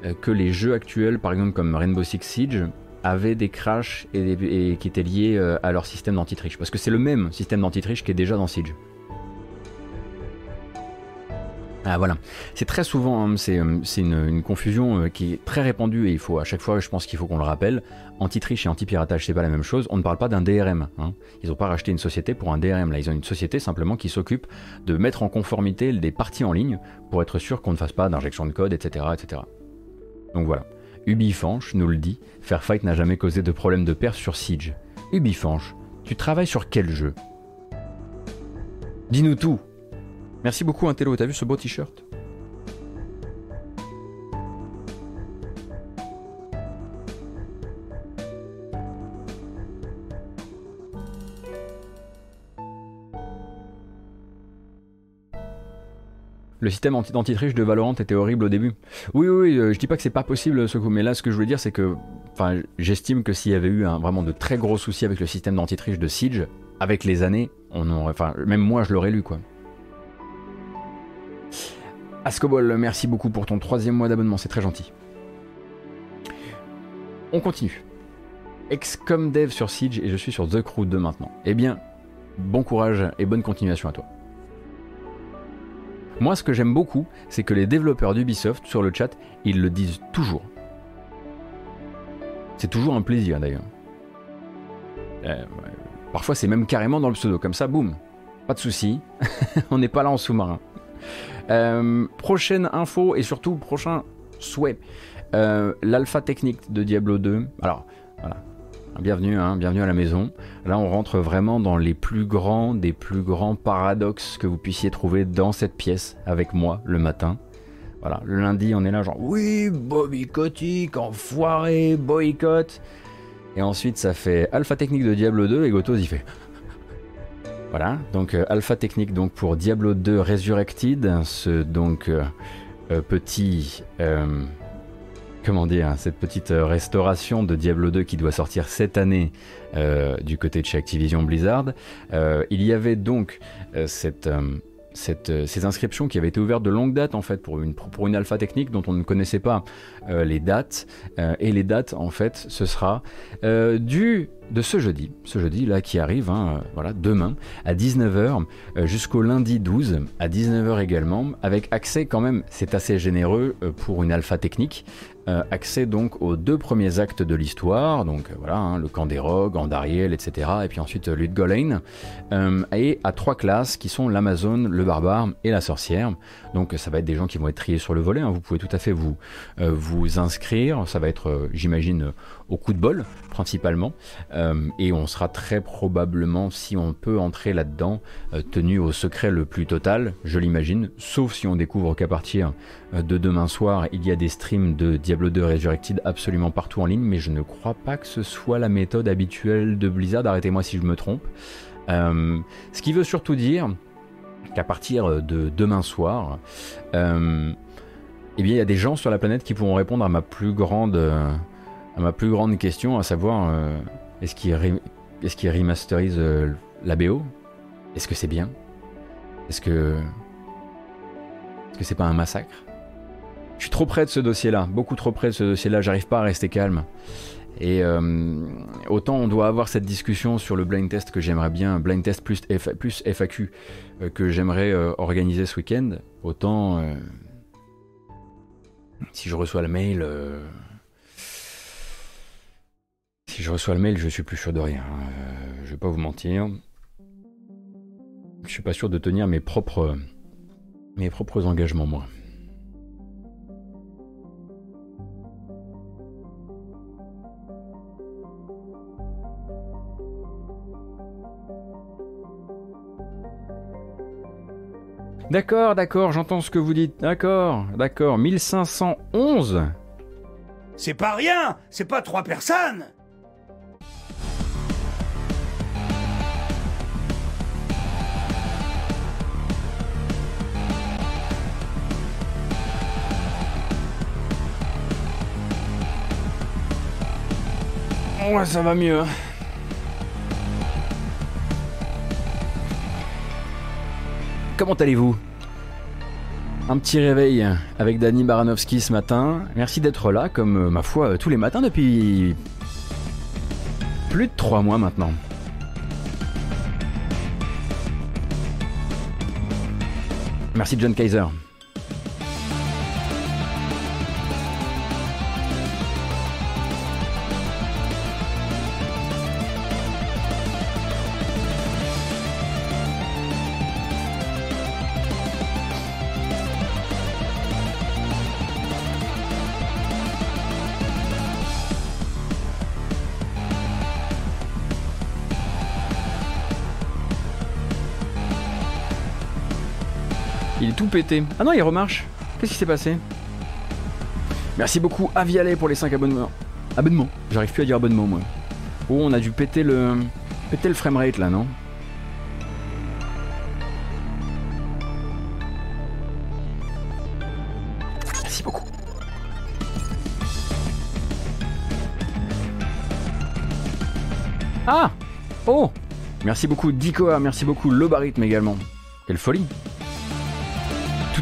euh, que les jeux actuels, par exemple comme Rainbow Six Siege, avaient des crashs et, qui étaient liés euh, à leur système d'anti-triche. Parce que c'est le même système d'anti-triche qui est déjà dans Siege. Ah voilà, c'est très souvent, hein, c'est euh, une, confusion euh, qui est très répandue et il faut à chaque fois, je pense qu'il faut qu'on le rappelle, anti-triche et anti-piratage c'est pas la même chose. On ne parle pas d'un DRM. Hein. Ils n'ont pas racheté une société pour un DRM là, ils ont une société simplement qui s'occupe de mettre en conformité des parties en ligne pour être sûr qu'on ne fasse pas d'injection de code, etc., etc. Donc voilà. Ubifanche nous le dit, Fairfight n'a jamais causé de problème de perf sur Siege. Ubifanche, tu travailles sur quel jeu? Dis-nous tout Merci beaucoup Intello, t'as vu ce beau t-shirt? Le système anti-triche de Valorant était horrible au début. Oui, oui, oui je dis pas que c'est pas possible ce coup, mais là, ce que je voulais dire, c'est que, enfin, j'estime que s'il y avait eu un, vraiment de très gros soucis avec le système d'anti-triche de Siege, avec les années, on aurait, enfin, même moi, je l'aurais lu, quoi. Ascobol, merci beaucoup pour ton troisième mois d'abonnement, c'est très gentil. On continue. Excom Dev sur Siege et je suis sur The Crew 2 maintenant. Eh bien, bon courage et bonne continuation à toi. Moi, ce que j'aime beaucoup, c'est que les développeurs d'Ubisoft sur le chat, ils le disent toujours. C'est toujours un plaisir d'ailleurs. Euh, parfois, c'est même carrément dans le pseudo, comme ça, boum, pas de souci, on n'est pas là en sous-marin. Euh, prochaine info et surtout prochain souhait. Euh, l'alpha technique de Diablo 2. Alors, voilà. Bienvenue, hein, bienvenue à la maison. Là, on rentre vraiment dans les plus grands des plus grands paradoxes que vous puissiez trouver dans cette pièce avec moi le matin. Voilà, le lundi, on est là, genre oui, Kotick, enfoiré, boycott. Et ensuite, ça fait Alpha Technique de Diablo 2 et Gotos, il fait voilà, donc euh, alpha technique donc pour Diablo 2 Resurrected, ce donc euh, euh, petit comment dire, cette petite restauration de Diablo 2 qui doit sortir cette année du côté de chez Activision Blizzard. il y avait donc ces inscriptions qui avaient été ouvertes de longue date en fait pour une, pour une alpha technique dont on ne connaissait pas les dates et les dates en fait ce sera du de ce jeudi, ce jeudi là qui arrive, hein, euh, voilà, demain à 19h euh, jusqu'au lundi 12 à 19h également, avec accès quand même, c'est assez généreux euh, pour une alpha technique, accès donc aux deux premiers actes de l'histoire, donc voilà, hein, le camp des rogues, Andariel, etc. Et puis ensuite Ludgolain, et à trois classes qui sont l'Amazone, le barbare et la sorcière. Donc ça va être des gens qui vont être triés sur le volet, hein. vous pouvez tout à fait vous, vous inscrire, ça va être, j'imagine, au coup de bol principalement. Euh, et on sera très probablement, si on peut entrer là-dedans, euh, tenu au secret le plus total, je l'imagine, sauf si on découvre qu'à partir euh, de demain soir, il y a des streams de Diablo 2 Resurrected absolument partout en ligne, mais je ne crois pas que ce soit la méthode habituelle de Blizzard, arrêtez-moi si je me trompe. ce qui veut surtout dire qu'à partir de demain soir, eh bien, il y a des gens sur la planète qui pourront répondre à ma plus grande ma plus grande question, à savoir euh, est-ce qu'il est remasterise euh, la BO Est-ce que c'est bien? Est-ce que est-ce que c'est pas un massacre? Je suis trop près de ce dossier-là, beaucoup trop près de ce dossier-là. J'arrive pas à rester calme. Et euh, autant on doit avoir cette discussion sur le blind test que j'aimerais bien, blind test plus, plus FAQ que j'aimerais organiser ce week-end, autant si je reçois le mail, si je reçois le mail, je suis plus sûr de rien. Euh, je vais pas vous mentir. Je suis pas sûr de tenir mes propres, mes propres engagements, moi. D'accord, d'accord, j'entends ce que vous dites. D'accord, d'accord. 1511 C'est pas rien C'est pas trois personnes Ouais, ça va mieux. Hein. Comment allez-vous? Un petit réveil avec Dani Baranovski ce matin. Merci d'être là, comme euh, ma foi, tous les matins depuis plus de trois mois maintenant. Merci John Kaiser. tout pété. Ah non, il remarche. Qu'est-ce qui s'est passé? Merci beaucoup Avialet pour les 5 abonnements. Abonnements? J'arrive plus à dire abonnement moi. Oh, on a dû péter le péter le framerate là, non? Merci beaucoup. Ah Oh Merci beaucoup Dicoa, merci beaucoup Logarithme également. Quelle folie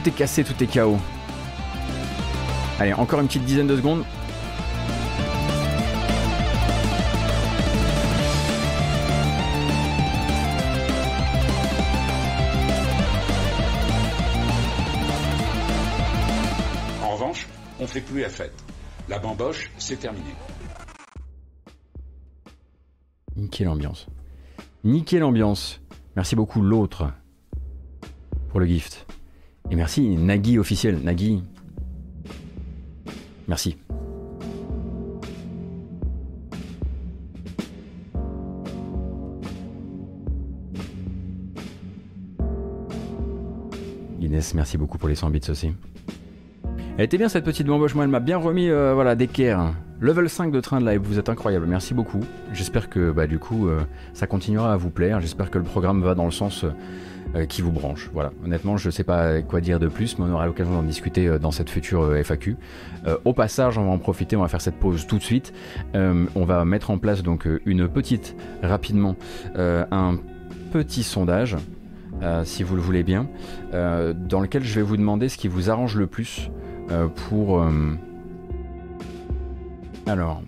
est cassé, tout est chaos. Allez, encore une petite dizaine de secondes. En revanche, on fait plus la fête. La bamboche, c'est terminé. Nickel l'ambiance. Nickel l'ambiance. Merci beaucoup l'autre pour le gift. Et merci Nagui officiel. Nagui. Merci. Inès, merci beaucoup pour les 100 bits aussi. Elle était bien cette petite bamboche, moi elle m'a bien remis euh, voilà, d'équerre. Level 5 de train de live, vous êtes incroyable, merci beaucoup. J'espère que bah, du coup euh, ça continuera à vous plaire, j'espère que le programme va dans le sens euh, qui vous branche. Voilà, honnêtement je sais pas quoi dire de plus, mais on aura l'occasion d'en discuter dans cette future FAQ. au passage, on va en profiter, on va faire cette pause tout de suite. on va mettre en place donc une petite, rapidement, un petit sondage. si vous le voulez bien, dans lequel je vais vous demander ce qui vous arrange le plus euh, pour... Euh, alors...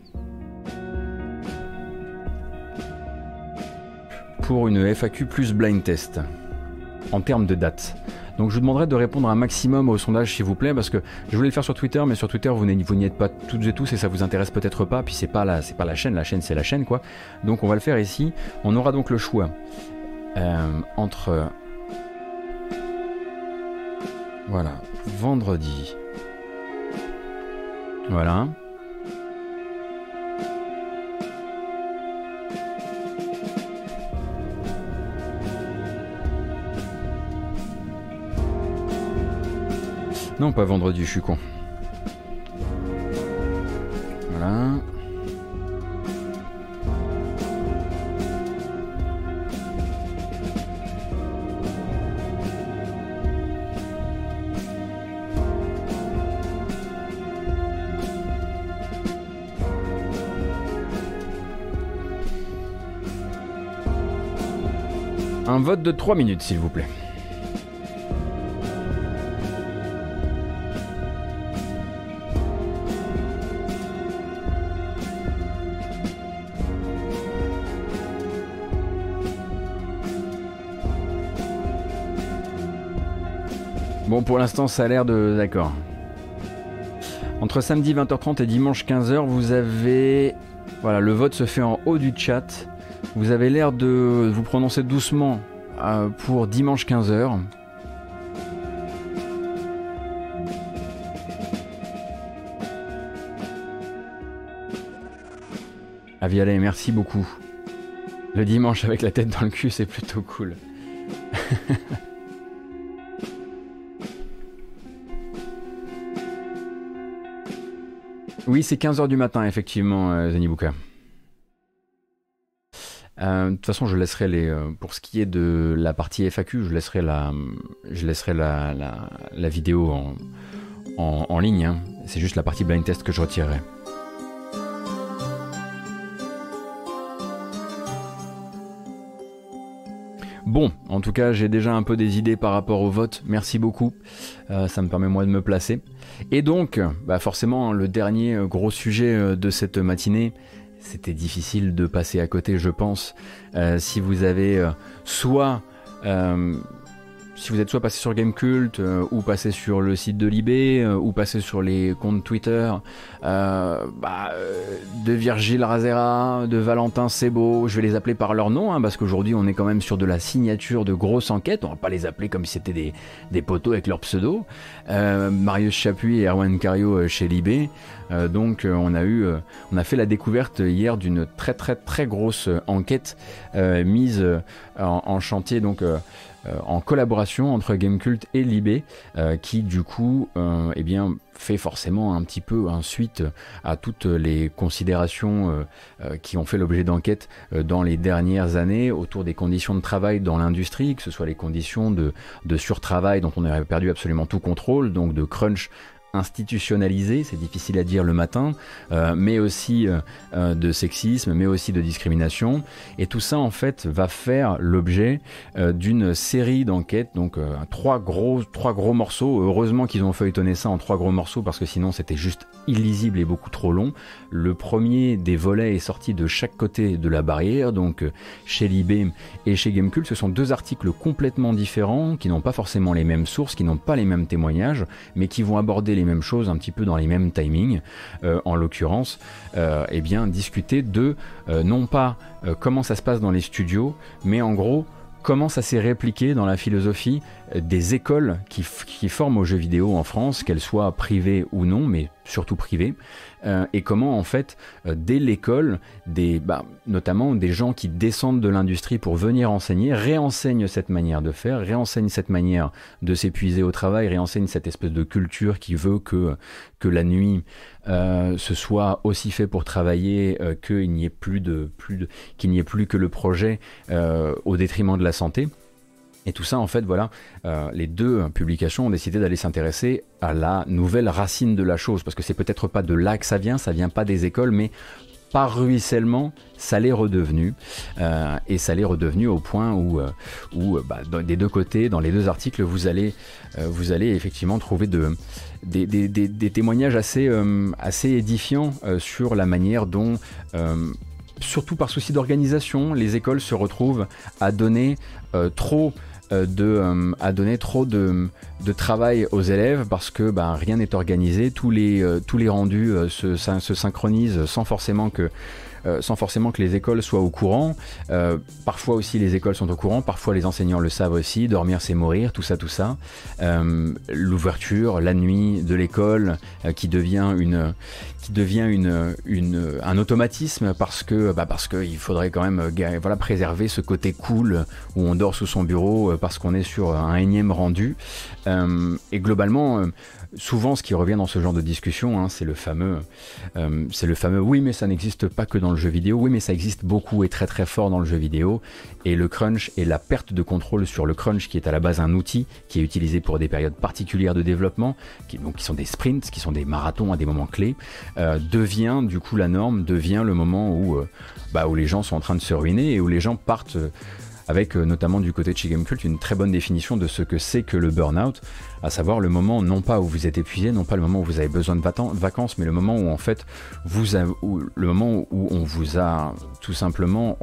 Pour une FAQ plus blind test, en termes de date. Donc je vous demanderai de répondre un maximum au sondage s'il vous plaît parce que je voulais le faire sur Twitter mais sur Twitter vous n'y êtes pas toutes et tous et ça vous intéresse peut-être pas. Puis c'est pas la c'est pas la chaîne. La chaîne c'est la chaîne quoi. Donc on va le faire ici. On aura donc le choix euh, entre voilà vendredi. Voilà. Non, pas vendredi, je suis con. Voilà. 'Un vote de 3 minutes, s'il vous plaît. Bon, pour l'instant, ça a l'air de... D'accord. Entre samedi 20h30 et dimanche 15h, vous avez... Voilà, le vote se fait en haut du chat. Vous avez l'air de vous prononcer doucement euh, pour dimanche 15h. Avialet, merci beaucoup. Le dimanche avec la tête dans le cul, c'est plutôt cool. oui, c'est 15h du matin, effectivement, euh, Zenibuka. Euh, de toute façon, je laisserai les. Euh, pour ce qui est de la partie FAQ, je laisserai la, je laisserai la, la, vidéo en, en, ligne. Hein. C'est juste la partie blind test que je retirerai. Bon, en tout cas, j'ai déjà un peu des idées par rapport au vote. Merci beaucoup. Euh, ça me permet moi de me placer. Et donc, bah forcément, le dernier gros sujet de cette matinée, c'était difficile de passer à côté, je pense. Euh, si vous avez euh, soit euh, si vous êtes soit passé sur Gamecult euh, ou passé sur le site de Libé euh, ou passé sur les comptes Twitter euh, bah, de Virgile Razera, de Valentin Sebo, je vais les appeler par leur nom hein, parce qu'aujourd'hui on est quand même sur de la signature de grosses enquêtes, on va pas les appeler comme si c'était des, poteaux avec leur pseudo. Marius Chapuis et Erwan Cario chez Libé. donc on a eu, on a fait la découverte hier d'une très très très grosse enquête mise en, chantier en collaboration entre Gamecult et Libé, euh, qui du coup euh, eh fait forcément un petit peu un suite à toutes les considérations qui ont fait l'objet d'enquêtes dans les dernières années autour des conditions de travail dans l'industrie, que ce soit les conditions de, de surtravail dont on aurait perdu absolument tout contrôle, donc de crunch institutionnalisé, c'est difficile à dire le matin, euh, mais aussi euh, euh, de sexisme, mais aussi de discrimination. Et tout ça, en fait, va faire l'objet d'une série d'enquêtes, donc trois, gros, trois gros morceaux. Heureusement qu'ils ont feuilletonné ça en trois gros morceaux, parce que sinon c'était juste illisible et beaucoup trop long. Le premier des volets est sorti de chaque côté de la barrière, donc chez Libé et chez Gamecult. Ce sont deux articles complètement différents, qui n'ont pas forcément les mêmes sources, qui n'ont pas les mêmes témoignages, mais qui vont aborder les mêmes choses, un petit peu dans les mêmes timings, euh, en l'occurrence, euh, eh bien discuter de euh, non pas comment ça se passe dans les studios, mais en gros comment ça s'est répliqué dans la philosophie des écoles qui, forment aux jeux vidéo en France, qu'elles soient privées ou non, mais surtout privées, euh, et comment en fait euh, dès l'école, des, bah, notamment des gens qui descendent de l'industrie pour venir enseigner, réenseignent cette manière de faire, réenseignent cette manière de s'épuiser au travail, réenseignent cette espèce de culture qui veut que, que la nuit euh, ce soit aussi fait pour travailler qu'il n'y ait plus de, plus de, qu'il n'y ait plus que le projet au détriment de la santé. Et tout ça, en fait, voilà, euh, les deux publications ont décidé d'aller s'intéresser à la nouvelle racine de la chose, parce que c'est peut-être pas de là que ça vient, ça vient pas des écoles, mais par ruissellement, ça l'est redevenu. Euh, et ça l'est redevenu au point où, euh, où bah, des deux côtés, dans les deux articles, vous allez, vous allez effectivement trouver de, des, témoignages assez, assez édifiants sur la manière dont surtout par souci d'organisation, les écoles se retrouvent à donner trop euh, de, euh, donner trop de, travail aux élèves parce que ben, rien n'est organisé, tous les, euh, tous les rendus se, synchronisent sans forcément que euh, sans forcément que les écoles soient au courant. Euh, parfois aussi les écoles sont au courant, parfois les enseignants le savent aussi, dormir c'est mourir, tout ça, tout ça. Euh, l'ouverture, la nuit de l'école qui devient une qui devient une, une, un automatisme parce que bah parce qu'il faudrait quand même voilà, préserver ce côté cool où on dort sous son bureau parce qu'on est sur un énième rendu. et globalement, souvent ce qui revient dans ce genre de discussion, hein, c'est le fameux, euh, c'est le fameux oui mais ça n'existe pas que dans le jeu vidéo, oui mais ça existe beaucoup et très très fort dans le jeu vidéo, et le crunch et la perte de contrôle sur le crunch qui est à la base un outil qui est utilisé pour des périodes particulières de développement, qui sont des sprints, qui sont des marathons à des moments clés, euh, devient du coup la norme, devient le moment où, euh, bah, où les gens sont en train de se ruiner et où les gens partent avec notamment du côté de chez Gamecult une très bonne définition de ce que c'est que le burn-out à savoir le moment non pas où vous êtes épuisé, non pas le moment où vous avez besoin de vacances, mais le moment où en fait vous le moment où on vous a tout simplement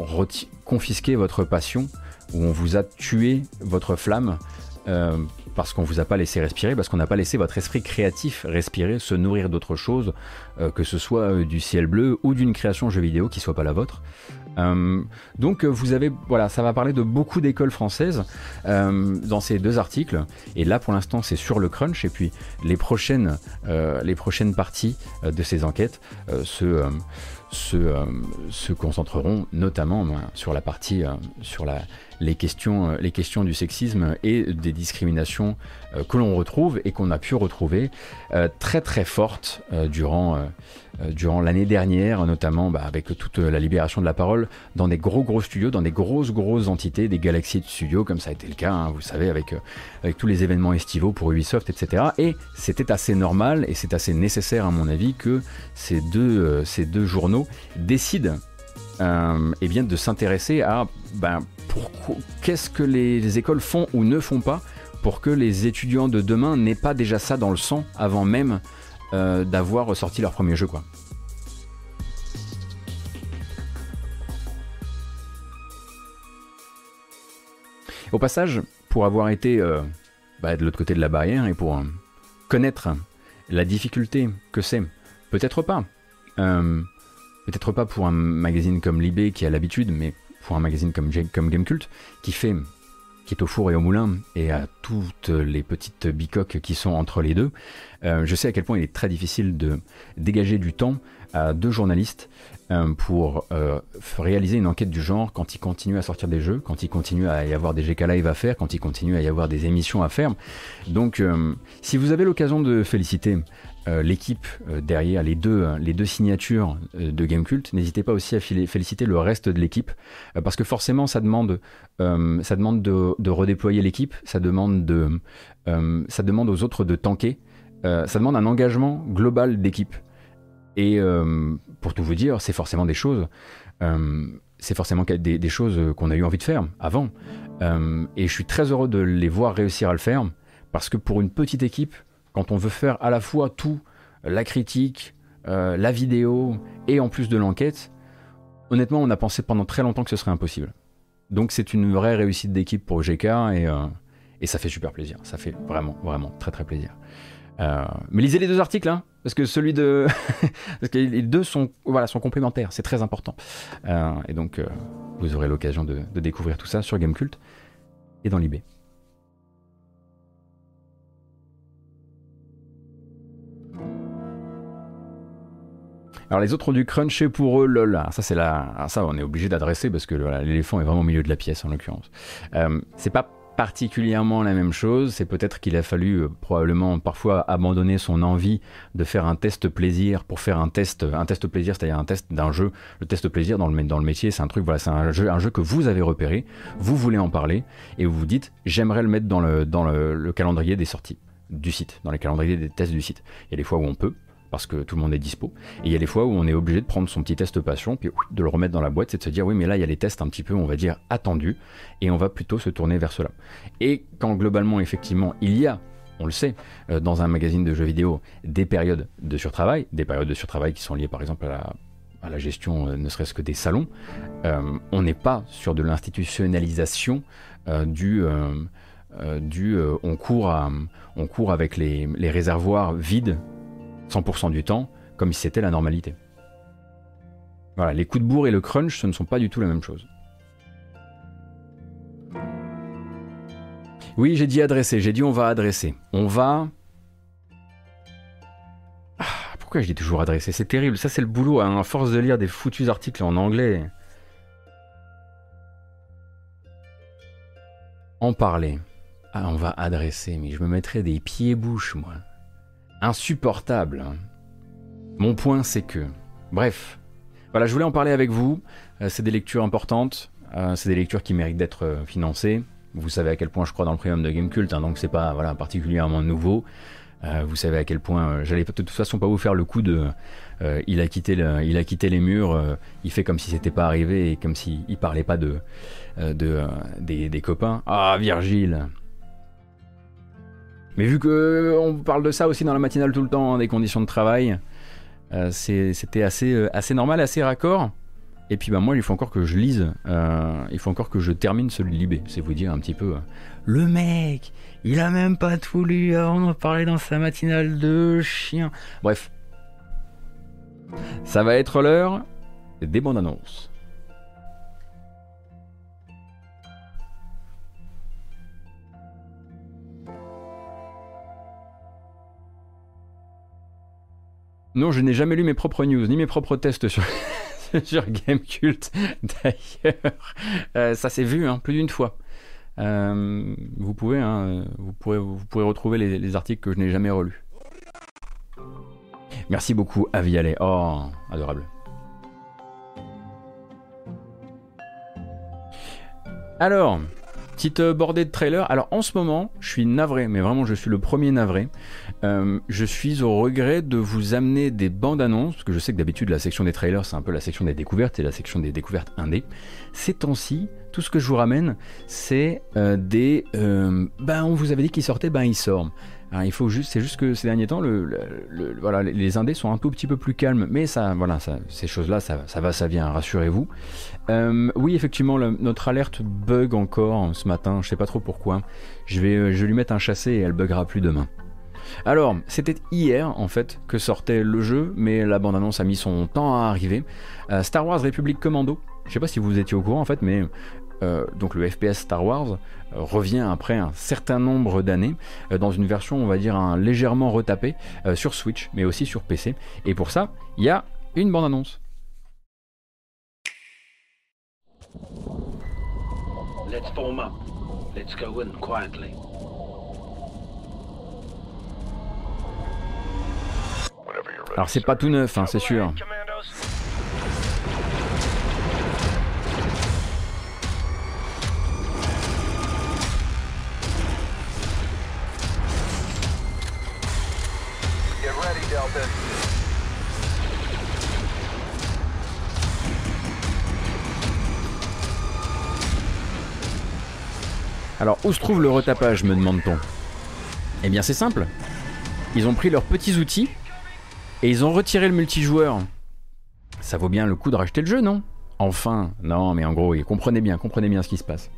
confisqué votre passion, où on vous a tué votre flamme. Euh, parce qu'on vous a pas laissé respirer, parce qu'on n'a pas laissé votre esprit créatif respirer, se nourrir d'autre chose, euh, que ce soit euh, du ciel bleu ou d'une création jeu vidéo qui soit pas la vôtre. Euh, donc vous avez, voilà, ça va parler de beaucoup d'écoles françaises euh, dans ces deux articles. Et là, pour l'instant, c'est sur le crunch. Et puis les prochaines, euh, les prochaines parties de ces enquêtes se, se, se, concentreront notamment ben, sur la partie, sur la, les questions, les questions du sexisme et des discriminations que l'on retrouve et qu'on a pu retrouver très très fortes durant euh, durant l'année dernière, notamment bah, avec toute la libération de la parole, dans des gros gros studios, dans des grosses grosses entités, des galaxies de studios, comme ça a été le cas, hein, vous savez, avec, euh, avec tous les événements estivaux pour Ubisoft, etc. Et c'était assez normal et c'est assez nécessaire à mon avis que ces deux, euh, ces deux journaux décident eh bien, de s'intéresser à ben, qu'est-ce que les écoles font ou ne font pas pour que les étudiants de demain n'aient pas déjà ça dans le sang avant même euh, d'avoir ressorti leur premier jeu quoi. Au passage, pour avoir été euh, bah, de l'autre côté de la barrière et pour euh, connaître la difficulté que c'est, peut-être pas, peut-être pas pour un magazine comme Libé qui a l'habitude, mais pour un magazine comme, comme Gamecult qui fait qui est au four et au moulin et à toutes les petites bicoques qui sont entre les deux, euh, je sais à quel point il est très difficile de dégager du temps à deux journalistes euh, pour euh, réaliser une enquête du genre quand il continue à sortir des jeux, quand il continue à y avoir des GK Live à faire, quand il continue à y avoir des émissions à faire. Donc si vous avez l'occasion de féliciter l'équipe derrière les deux, les deux signatures de Gamecult. N'hésitez pas aussi à féliciter le reste de l'équipe, parce que forcément ça demande, ça demande de, redéployer l'équipe, ça demande de, ça demande aux autres de tanker. ça demande un engagement global d'équipe. Et pour tout vous dire, c'est forcément des choses, c'est forcément des choses qu'on a eu envie de faire avant. et je suis très heureux de les voir réussir à le faire, parce que pour une petite équipe, quand on veut faire à la fois tout, la critique, la vidéo et en plus de l'enquête, honnêtement, on a pensé pendant très longtemps que ce serait impossible. Donc c'est une vraie réussite d'équipe pour GK et, euh, et, ça fait super plaisir. Ça fait vraiment, vraiment très très plaisir. Euh, mais lisez les deux articles, hein, parce que celui de, parce que les deux sont, voilà, sont complémentaires. C'est très important. Euh, et donc vous aurez l'occasion de, découvrir tout ça sur Gamecult et dans l'IB. Alors les autres dû cruncher pour eux, lol. ça c'est là, ça on est obligé d'adresser parce que l'éléphant est vraiment au milieu de la pièce en l'occurrence. Euh, c'est pas particulièrement la même chose. C'est peut-être qu'il a fallu euh, probablement parfois abandonner son envie de faire un test plaisir pour faire un test, un test plaisir, c'est-à-dire un test d'un jeu. Le test plaisir dans le, dans le métier, c'est un truc, voilà, c'est un jeu, un jeu que vous avez repéré, vous voulez en parler et vous vous dites, j'aimerais le mettre dans le, dans le calendrier des sorties du site, dans les calendriers des tests du site. Il y a des fois où on peut, parce que tout le monde est dispo. Et il y a des fois où on est obligé de prendre son petit test passion, puis de le remettre dans la boîte, c'est de se dire oui, mais là il y a les tests un petit peu, on va dire, attendus, et on va plutôt se tourner vers cela. Et quand globalement, effectivement, il y a on le sait, euh, dans un magazine de jeux vidéo, des périodes de surtravail, des périodes de surtravail qui sont liées par exemple à la, gestion euh, ne serait-ce que des salons, euh, on n'est pas sur de l'institutionnalisation du, du on, court on court avec les, les réservoirs vides 100% du temps, comme si c'était la normalité. Voilà, les coups de bourre et le crunch, ce ne sont pas du tout la même chose. Oui, j'ai dit adresser, j'ai dit on va adresser. On va... Ah, pourquoi je dis toujours adresser? C'est terrible, ça c'est le boulot, hein, à force de lire des foutus articles en anglais. En parler. Ah, on va adresser, mais je me mettrais des pieds-bouches, moi insupportable. Mon point, c'est que... Bref, voilà, je voulais en parler avec vous. Euh, c'est des lectures importantes, euh, c'est des lectures qui méritent d'être euh, financées. Vous savez à quel point je crois dans le premium de Gamecult, hein, donc c'est pas voilà, particulièrement nouveau. vous savez à quel point j'allais de toute façon pas vous faire le coup de il a quitté il a quitté les murs, il fait comme si c'était pas arrivé et comme s'il il parlait pas de, de des, des, copains. Ah Virgile, mais vu que euh, on parle de ça aussi dans la matinale tout le temps, hein, des conditions de travail, euh, c'était assez, euh, assez normal, assez raccord. Et puis bah moi, il faut encore que je lise, il faut encore que je termine de Libé. C'est vous dire un petit peu. le mec, il a même pas tout lu avant d'en parler dans sa matinale de chien. Bref. Ça va être l'heure des bandes annonces. Non, je n'ai jamais lu mes propres news, ni mes propres tests sur, Gamecult, d'ailleurs. Euh, ça s'est vu hein, plus d'une fois. Euh, vous, pouvez, hein, vous pourrez retrouver les, articles que je n'ai jamais relus. Merci beaucoup, Avialet. Oh, adorable. Alors, Petite euh, bordée de trailer. Alors en ce moment, je suis navré, mais vraiment je suis le premier navré. Euh, je suis au regret de vous amener des bandes annonces, parce que je sais que d'habitude la section des trailers c'est un peu la section des découvertes et la section des découvertes indé. Ces temps-ci, tout ce que je vous ramène, c'est euh, des... ben on vous avait dit qu'il sortait, ben il sort. Hein, il faut juste, c'est juste que ces derniers temps, les indés sont un tout petit peu plus calmes, mais ça, voilà, ces choses-là, ça, va, ça vient, rassurez-vous. Euh, oui, effectivement, notre alerte bug encore ce matin, je sais pas trop pourquoi. Je vais, euh, je lui mettre un chassé et elle buggera plus demain. Alors, c'était hier en fait que sortait le jeu, mais la bande-annonce a mis son temps à arriver. Euh, Star Wars République Commando. Je sais pas si vous étiez au courant en fait, mais donc le FPS Star Wars revient après un certain nombre d'années dans une version, on va dire, un, légèrement retapée sur Switch, mais aussi sur PC. Et pour ça, il y a une bande-annonce. Let's form up. Let's go in quietly. Alors c'est pas tout neuf, hein, c'est sûr. Alors, où se trouve le retapage, me demande-t-on Eh bien, c'est simple. Ils ont pris leurs petits outils et ils ont retiré le multijoueur. Ça vaut bien le coup de racheter le jeu, non? Enfin, non, mais en gros, comprenez bien, comprenez bien ce qui se passe.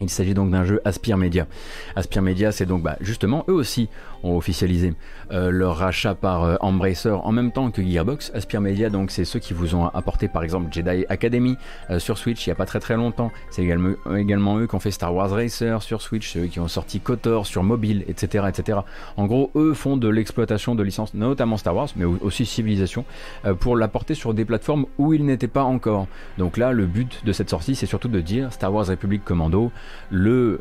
Il s'agit donc d'un jeu Aspire Media. Aspire Media, c'est donc bah, justement eux aussi ont officialisé euh, leur rachat par euh, Embracer en même temps que Gearbox. Aspire Media, donc c'est ceux qui vous ont apporté par exemple Jedi Academy euh, sur Switch il n'y a pas très très longtemps. C'est également, également, eux qui ont fait Star Wars Racer sur Switch, ceux qui ont sorti KOTOR sur mobile, etc., etc. En gros, eux font de l'exploitation de licences, notamment Star Wars, mais aussi Civilization, pour l'apporter sur des plateformes où ils n'étaient pas encore. Donc là, le but de cette sortie, c'est surtout de dire Star Wars Republic Commando, le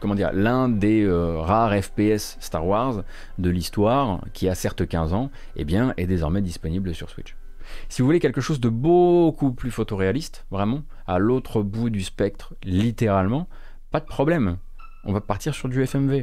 comment dire, l'un des rares FPS Star Wars de l'histoire, qui a certes 15 ans, eh bien, est désormais disponible sur Switch. Si vous voulez quelque chose de beaucoup plus photoréaliste, vraiment, à l'autre bout du spectre, littéralement, pas de problème. On va partir sur du FMV.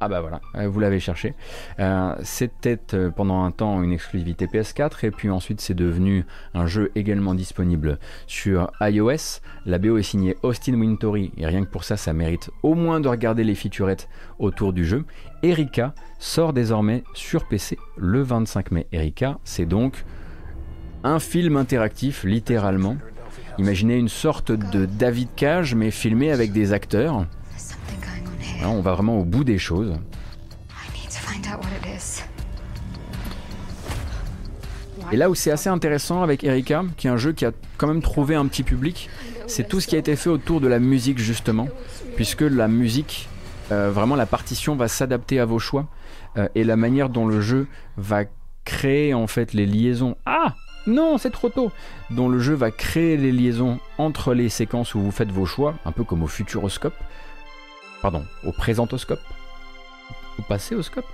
Ah bah voilà, euh, vous l'avez cherché. Euh, c'était euh, pendant un temps une exclusivité PS4 et puis ensuite c'est devenu un jeu également disponible sur iOS. La BO est signée Austin Wintory et rien que pour ça, ça mérite au moins de regarder les featurettes autour du jeu. Erika sort désormais sur PC le 25 mai. Erika, c'est donc un film interactif littéralement. Imaginez une sorte de David Cage mais filmé avec des acteurs. Hein, on va vraiment au bout des choses. Et là où c'est assez intéressant avec Erika, qui est un jeu qui a quand même trouvé un petit public, c'est tout ce qui a été fait autour de la musique justement, puisque la musique, euh, vraiment la partition va s'adapter à vos choix euh, et la manière dont le jeu va créer en fait les liaisons. Ah non, c'est trop tôt. Dont le jeu va créer les liaisons entre les séquences où vous faites vos choix, un peu comme au futuroscope pardon, au présentoscope, au passéoscope,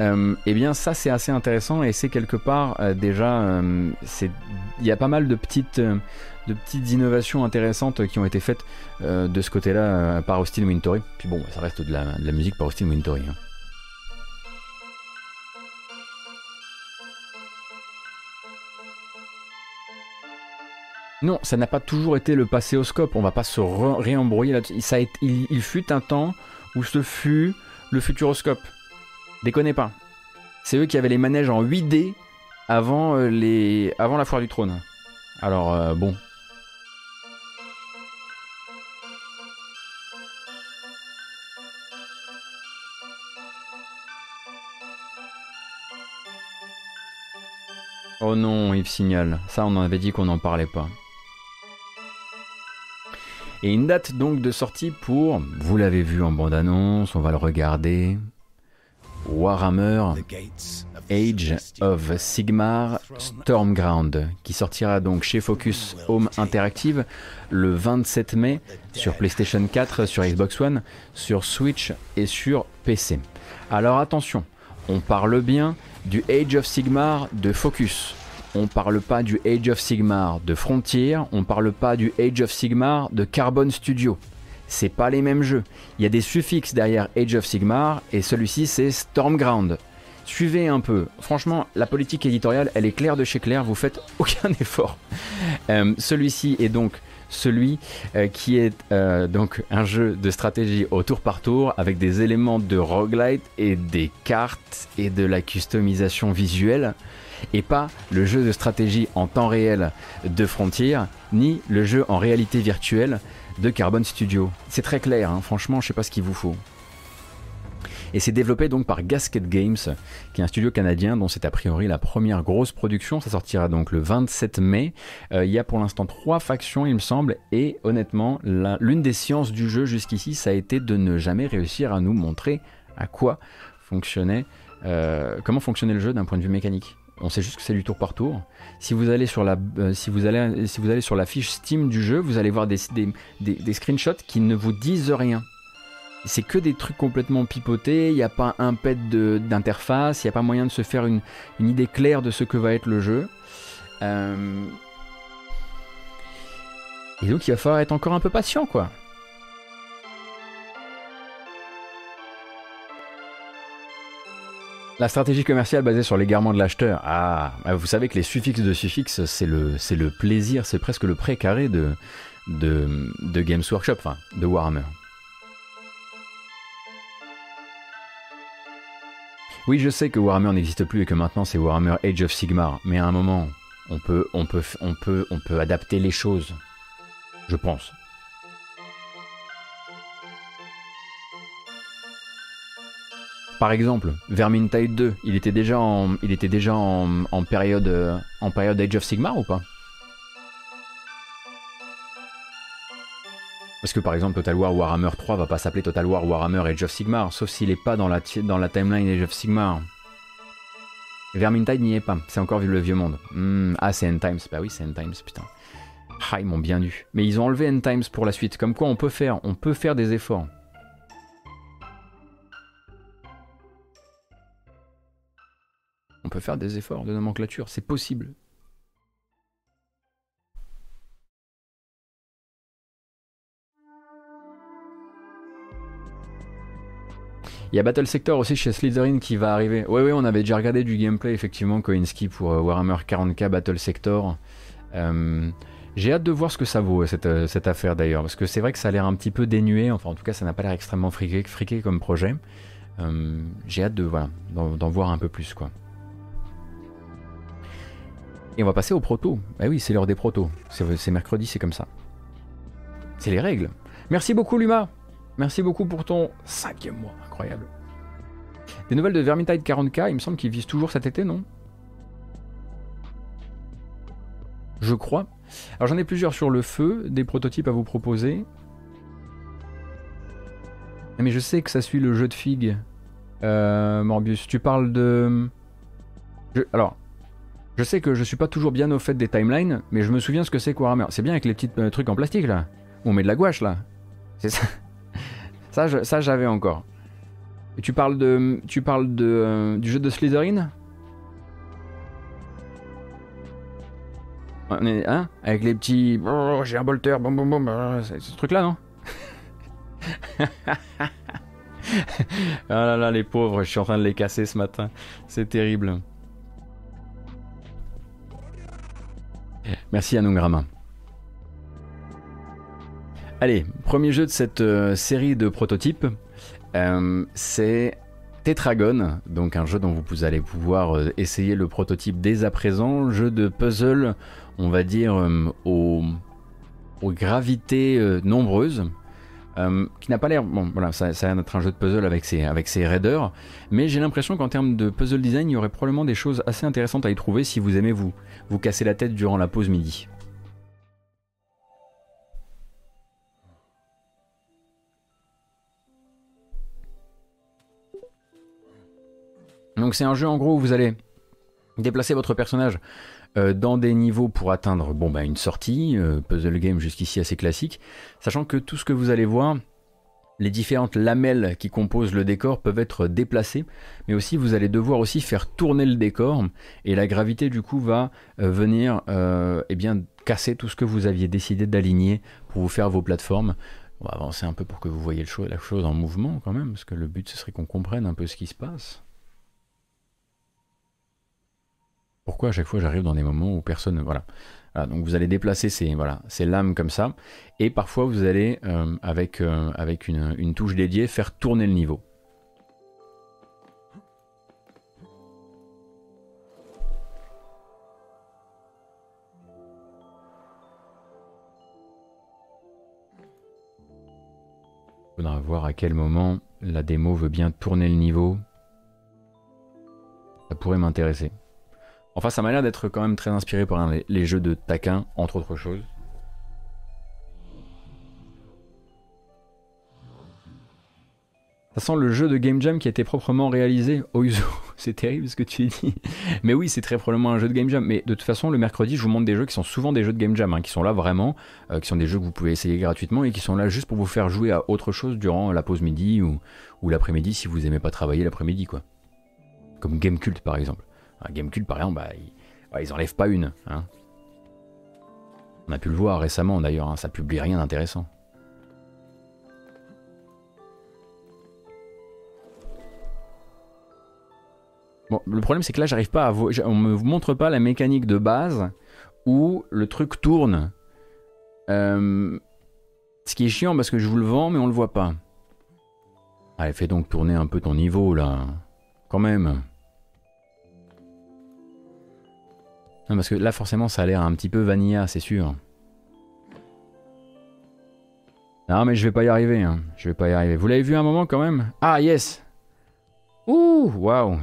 euh, eh bien ça c'est assez intéressant et c'est quelque part euh, déjà euh, il y a pas mal de petites de petites innovations intéressantes qui ont été faites de ce côté-là par Austin Wintory. Puis bon, ça reste de la, musique par Austin Wintory. Hein. Non, ça n'a pas toujours été le passéoscope. On va pas se réembrouiller là-dessus. il, fut un temps où ce fut le futuroscope. Déconnez pas. C'est eux qui avaient les manèges en 8D avant, euh, avant la foire du trône. Alors, euh, bon. Oh non, Yves Signal. Ça, on en avait dit qu'on n'en parlait pas. Et une date donc de sortie pour, vous l'avez vu en bande-annonce, on va le regarder, Warhammer Age of Sigmar Stormground, qui sortira donc chez Focus Home Interactive le 27 mai sur PlayStation 4, sur Xbox One, sur Switch et sur PC. Alors attention, on parle bien du Age of Sigmar de Focus on parle pas du Age of Sigmar de Frontier, on parle pas du Age of Sigmar de Carbon Studio. C'est pas les mêmes jeux. Il y a des suffixes derrière Age of Sigmar et celui-ci c'est Stormground. Suivez un peu. Franchement, la politique éditoriale, elle est claire de chez clair, vous faites aucun effort. Euh, celui-ci est donc celui euh, qui est euh, donc un jeu de stratégie au tour par tour avec des éléments de roguelite et des cartes et de la customisation visuelle et pas le jeu de stratégie en temps réel de Frontier, ni le jeu en réalité virtuelle de Carbon Studio. C'est très clair, hein. franchement, je sais pas ce qu'il vous faut. Et c'est développé donc par Gasket Games, qui est un studio canadien dont c'est a priori la première grosse production. Ça sortira donc le 27 mai. Euh, il y a pour l'instant trois factions, il me semble, et honnêtement, l'une des sciences du jeu jusqu'ici, ça a été de ne jamais réussir à nous montrer à quoi fonctionnait, euh, comment fonctionnait le jeu d'un point de vue mécanique. On sait juste que c'est du tour par tour. Si vous allez sur la, euh, fiche Steam du jeu, vous allez voir des, des, screenshots qui ne vous disent rien. C'est que des trucs complètement pipotés. Il n'y a pas un pet d'interface. Il n'y a pas moyen de se faire une, idée claire de ce que va être le jeu. Euh, et donc il va falloir être encore un peu patient, quoi. La stratégie commerciale basée sur l'égarement de l'acheteur. Ah, vous savez que les suffixes de suffixes, c'est le, c'est le plaisir, c'est presque le précaré de, de, de Games Workshop, enfin de Warhammer. Oui, je sais que Warhammer n'existe plus et que maintenant c'est Warhammer Age of Sigmar, mais à un moment, on peut, on peut, on peut, on peut adapter les choses. Je pense. Par exemple, Vermintide 2, il était déjà euh, en période Age of Sigmar ou pas? Parce que par exemple, Total War Warhammer 3 va pas s'appeler Total War Warhammer Age of Sigmar, sauf s'il est pas dans la, dans la timeline Age of Sigmar. Vermintide n'y est pas, c'est encore vu le vieux monde. Hmm, ah, c'est End Times, bah oui, c'est End Times, putain. Ah, ils m'ont bien dû. Mais ils ont enlevé End Times pour la suite, comme quoi on peut faire, on peut faire des efforts. On peut faire des efforts de nomenclature, c'est possible. Il y a Battle Sector aussi chez Slytherin qui va arriver. Oui, oui, on avait déjà regardé du gameplay, effectivement, Koinski pour euh, Warhammer 40k Battle Sector. Euh, j'ai hâte de voir ce que ça vaut, cette, euh, cette affaire d'ailleurs, parce que c'est vrai que ça a l'air un petit peu dénué, enfin en tout cas ça n'a pas l'air extrêmement friqué, friqué comme projet. J'ai hâte de voilà, d'en voir un peu plus quoi. Et on va passer aux protos. Ah oui, c'est l'heure des protos. C'est mercredi, c'est comme ça. C'est les règles. Merci beaucoup Luma. Merci beaucoup pour ton cinquième mois, incroyable. Des nouvelles de Vermintide 40k, il me semble qu'ils visent toujours cet été, non? Je crois. Alors j'en ai plusieurs sur le feu, des prototypes à vous proposer. Ah, mais je sais que ça suit le jeu de figues. Euh, Morbius, tu parles de... Alors, je sais que je suis pas toujours bien au fait des timelines, mais je me souviens ce que c'est Warhammer. C'est bien avec les petits euh, trucs en plastique là. On met de la gouache là. C'est ça. Ça, j'avais encore. Et tu parles de, tu parles de, euh, du jeu de Slytherin? On est, hein? Avec les petits, oh, j'ai un bolter, bon, bon, bon, c'est ce truc-là, non? Ah là là, les pauvres, je suis en train de les casser ce matin. C'est terrible. Merci Anungrama. Allez, premier jeu de cette euh, série de prototypes, euh, c'est Tetragon, donc un jeu dont vous allez pouvoir euh, essayer le prototype dès à présent, jeu de puzzle, on va dire, aux, gravités nombreuses. qui n'a pas l'air. Bon, voilà, ça, ça va être un jeu de puzzle avec ses, avec ses raiders, mais j'ai l'impression qu'en termes de puzzle design, il y aurait probablement des choses assez intéressantes à y trouver si vous aimez vous, vous casser la tête durant la pause midi. Donc c'est un jeu en gros où vous allez déplacer votre personnage euh, dans des niveaux pour atteindre bon, bah, une sortie, euh, puzzle game jusqu'ici assez classique, sachant que tout ce que vous allez voir, les différentes lamelles qui composent le décor peuvent être déplacées, mais aussi vous allez devoir aussi faire tourner le décor, et la gravité du coup va euh, venir eh bien, casser tout ce que vous aviez décidé d'aligner pour vous faire vos plateformes. On va avancer un peu pour que vous voyez la chose en mouvement quand même, parce que le but ce serait qu'on comprenne un peu ce qui se passe. Pourquoi à chaque fois j'arrive dans des moments où personne. Voilà. Donc vous allez déplacer ces, lames comme ça. Et parfois vous allez, euh, avec, euh, avec une, une touche dédiée, faire tourner le niveau. Il faudra voir à quel moment la démo veut bien tourner le niveau. Ça pourrait m'intéresser. Enfin, ça m'a l'air d'être quand même très inspiré par les, jeux de taquin, entre autres choses. Ça sent le jeu de Game Jam qui a été proprement réalisé. Oh c'est terrible ce que tu dis. Mais oui, c'est très probablement un jeu de Game Jam. Mais de toute façon, le mercredi, je vous montre des jeux qui sont souvent des jeux de Game Jam, hein, qui sont là vraiment, euh, qui sont des jeux que vous pouvez essayer gratuitement et qui sont là juste pour vous faire jouer à autre chose durant la pause midi ou, ou l'après-midi si vous aimez pas travailler l'après-midi, quoi. Comme Game Cult par exemple. Gamecube, par exemple, bah, ils, enlèvent pas une. Hein. On a pu le voir récemment d'ailleurs, hein, ça publie rien d'intéressant. Bon, le problème c'est que là j'arrive pas à on me montre pas la mécanique de base où le truc tourne. Euh, ce qui est chiant parce que je vous le vends, mais on le voit pas. Allez, fais donc tourner un peu ton niveau là. Quand même. Non, parce que là, forcément, ça a l'air un petit peu vanilla, c'est sûr. Non, mais je vais pas y arriver. Hein. Je vais pas y arriver. Vous l'avez vu un moment quand même? Ah, yes Ouh, waouh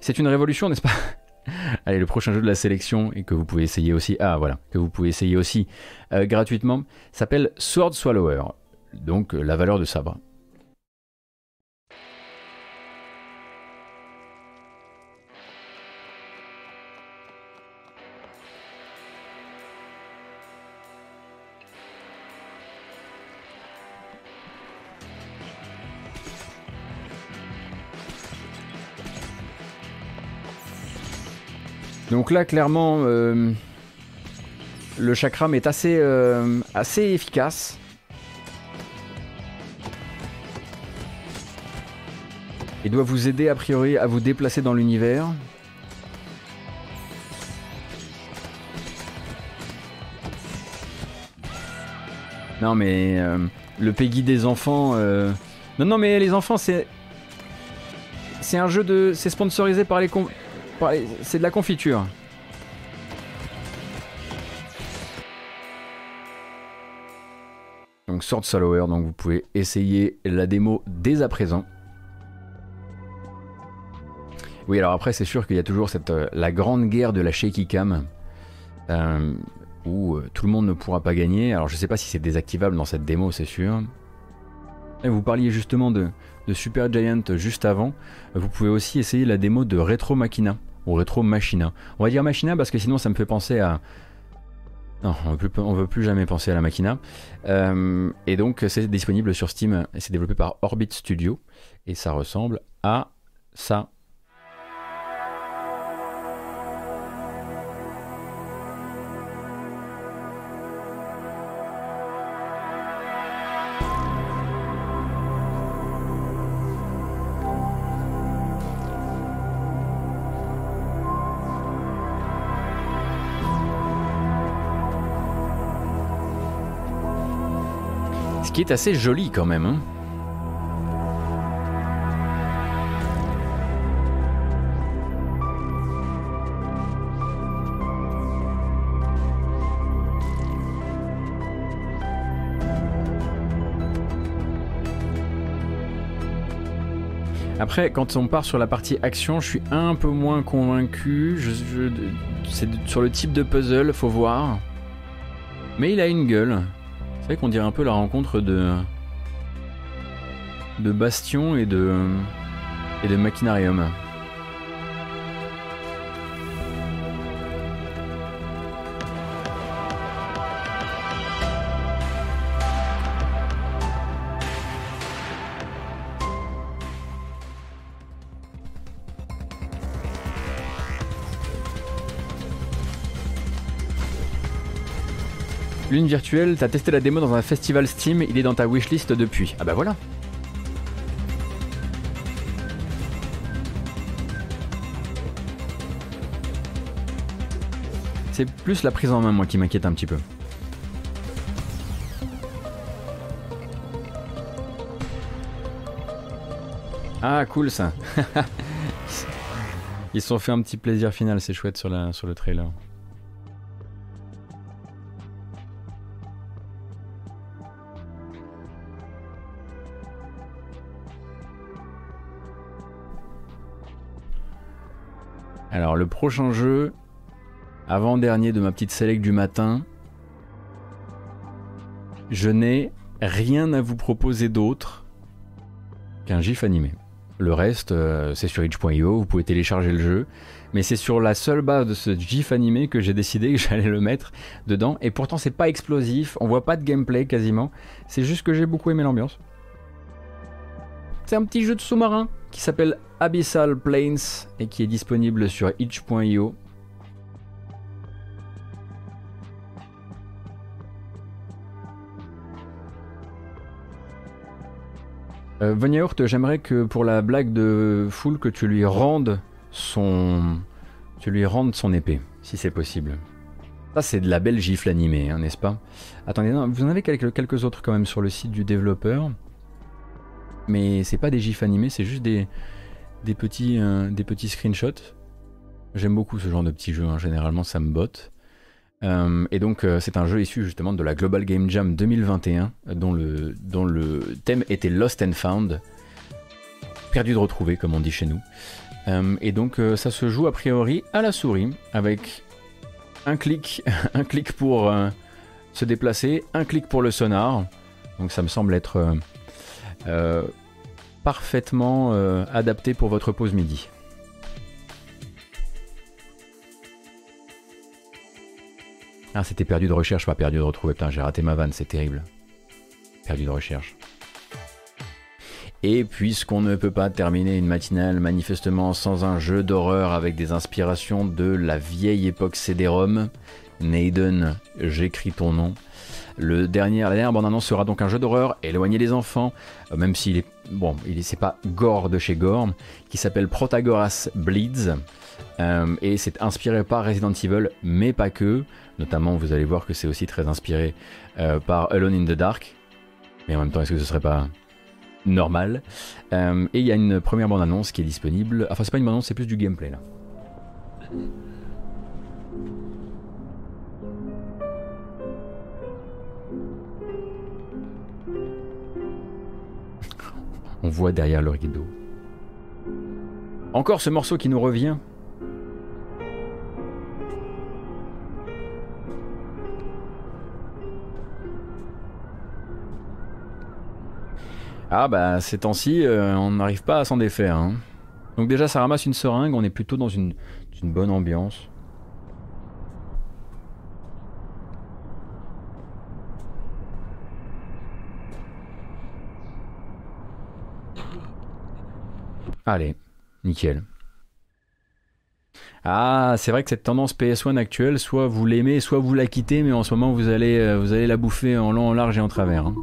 C'est une révolution, n'est-ce pas? Allez, le prochain jeu de la sélection et que vous pouvez essayer aussi. Ah, voilà, que vous pouvez essayer aussi euh, gratuitement s'appelle Sword Swallower. Donc, euh, la valeur de sabre. Donc là, clairement, euh, le chakram est assez, euh, assez efficace. Il doit vous aider a priori à vous déplacer dans l'univers. Non mais euh, le Peggy des enfants... Non non mais les enfants c'est... C'est un jeu de... C'est sponsorisé par les c'est de la confiture. Donc Sword Swallower, donc vous pouvez essayer la démo dès à présent. Oui, alors après, c'est sûr qu'il y a toujours euh, la grande guerre de la shaky cam, euh, où euh, tout le monde ne pourra pas gagner. Alors je sais pas si c'est désactivable dans cette démo, c'est sûr. Vous parliez justement de, de Super Giant juste avant. Vous pouvez aussi essayer la démo de Retro Machina ou Retro Machina. On va dire Machina parce que sinon ça me fait penser à... Non, on ne veut plus jamais penser à la Machina. Euh, et donc c'est disponible sur Steam c'est développé par Orbit Studio et ça ressemble à ça. Qui est assez joli quand même. Hein. Après, quand on part sur la partie action, je suis un peu moins convaincu. c'est sur le type de puzzle, faut voir. Mais il a une gueule. C'est vrai qu'on dirait un peu la rencontre de de Bastion et de et de Machinarium. Lune virtuelle, t'as testé la démo dans un festival Steam, il est dans ta wishlist depuis. Ah bah voilà. C'est plus la prise en main moi qui m'inquiète un petit peu. Ah cool ça. Ils se sont fait un petit plaisir final, c'est chouette sur, sur le trailer. Alors le prochain jeu, avant-dernier de ma petite select du matin, je n'ai rien à vous proposer d'autre qu'un GIF animé. Le reste, euh, c'est sur itch.io, vous pouvez télécharger le jeu. Mais c'est sur la seule base de ce GIF animé que j'ai décidé que j'allais le mettre dedans. Et pourtant, c'est pas explosif, on voit pas de gameplay quasiment. C'est juste que j'ai beaucoup aimé l'ambiance. C'est un petit jeu de sous-marin qui s'appelle Abyssal Plains et qui est disponible sur itch.io. Euh, j'aimerais que pour la blague de Foul que tu lui rendes son tu lui rendes son épée si c'est possible. Ça, c'est de la belle gifle animée, hein, n'est-ce pas? Attendez, vous en avez quelques, quelques autres quand même sur le site du développeur. Mais c'est pas des gifs animés, c'est juste des, des, petits, euh, des petits screenshots. J'aime beaucoup ce genre de petits jeux, hein. généralement ça me botte. Euh, et donc euh, c'est un jeu issu justement de la Global Game Jam 2021 dont le, dont le thème était Lost and Found. Perdu de retrouver comme on dit chez nous. et donc ça se joue a priori à la souris avec un clic, un clic pour se déplacer, un clic pour le sonar. Donc ça me semble être parfaitement adapté pour votre pause midi. Ah, c'était perdu de recherche, pas perdu de retrouver. Putain, j'ai raté ma vanne, c'est terrible. Perdu de recherche. Et puisqu'on ne peut pas terminer une matinale manifestement sans un jeu d'horreur avec des inspirations de la vieille époque CD-ROM, Naden, j'écris ton nom. Le dernier, la dernière bande-annonce sera donc un jeu d'horreur éloigné des enfants, euh, même s'il est bon, il c'est pas gore de chez Gore, qui s'appelle Protagoras Bleeds. Euh, et c'est inspiré par Resident Evil, mais pas que. Notamment, vous allez voir que c'est aussi très inspiré euh, par Alone in the Dark. Mais en même temps, est-ce que ce serait pas normal? Et il y a une première bande-annonce qui est disponible. Enfin, c'est pas une bande-annonce, c'est plus du gameplay là. On voit derrière le rideau. Encore ce morceau qui nous revient. Ah bah ces temps-ci, euh, on n'arrive pas à s'en défaire. Hein. Donc déjà ça ramasse une seringue, on est plutôt dans une, une bonne ambiance. Allez, nickel. Ah, c'est vrai que cette tendance PS1 actuelle, soit vous l'aimez, soit vous la quittez, mais en ce moment vous allez, euh, vous allez la bouffer en long, en large et en travers. Hein.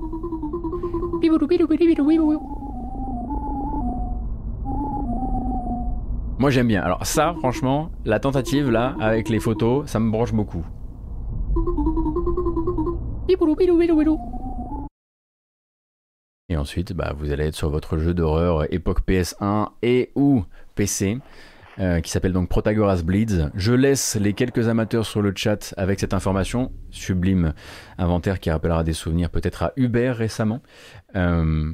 Moi j'aime bien. Alors ça, franchement, la tentative là, avec les photos, ça me branche beaucoup. Et ensuite, bah, vous allez être sur votre jeu d'horreur époque PS1 et ou PC. Euh, qui s'appelle donc Protagoras Bleeds. Je laisse les quelques amateurs sur le chat avec cette information, sublime inventaire qui rappellera des souvenirs peut-être à Hubert récemment. Euh,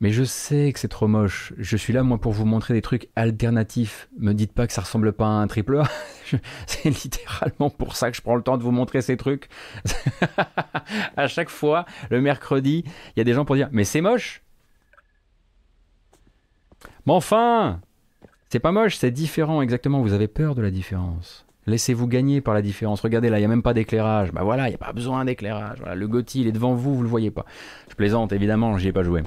mais je sais que c'est trop moche. Je suis là, moi, pour vous montrer des trucs alternatifs. Me dites pas que ça ressemble pas à un triple A. c'est littéralement pour ça que je prends le temps de vous montrer ces trucs. à chaque fois, le mercredi, il y a des gens pour dire Mais c'est moche Mais enfin C'est pas moche, c'est différent, exactement. Vous avez peur de la différence. Laissez-vous gagner par la différence. Regardez là, il n'y a même pas d'éclairage. Bah voilà, il n'y a pas besoin d'éclairage. Voilà, le Gotti, il est devant vous, vous le voyez pas. Je plaisante, évidemment, j'y ai pas joué.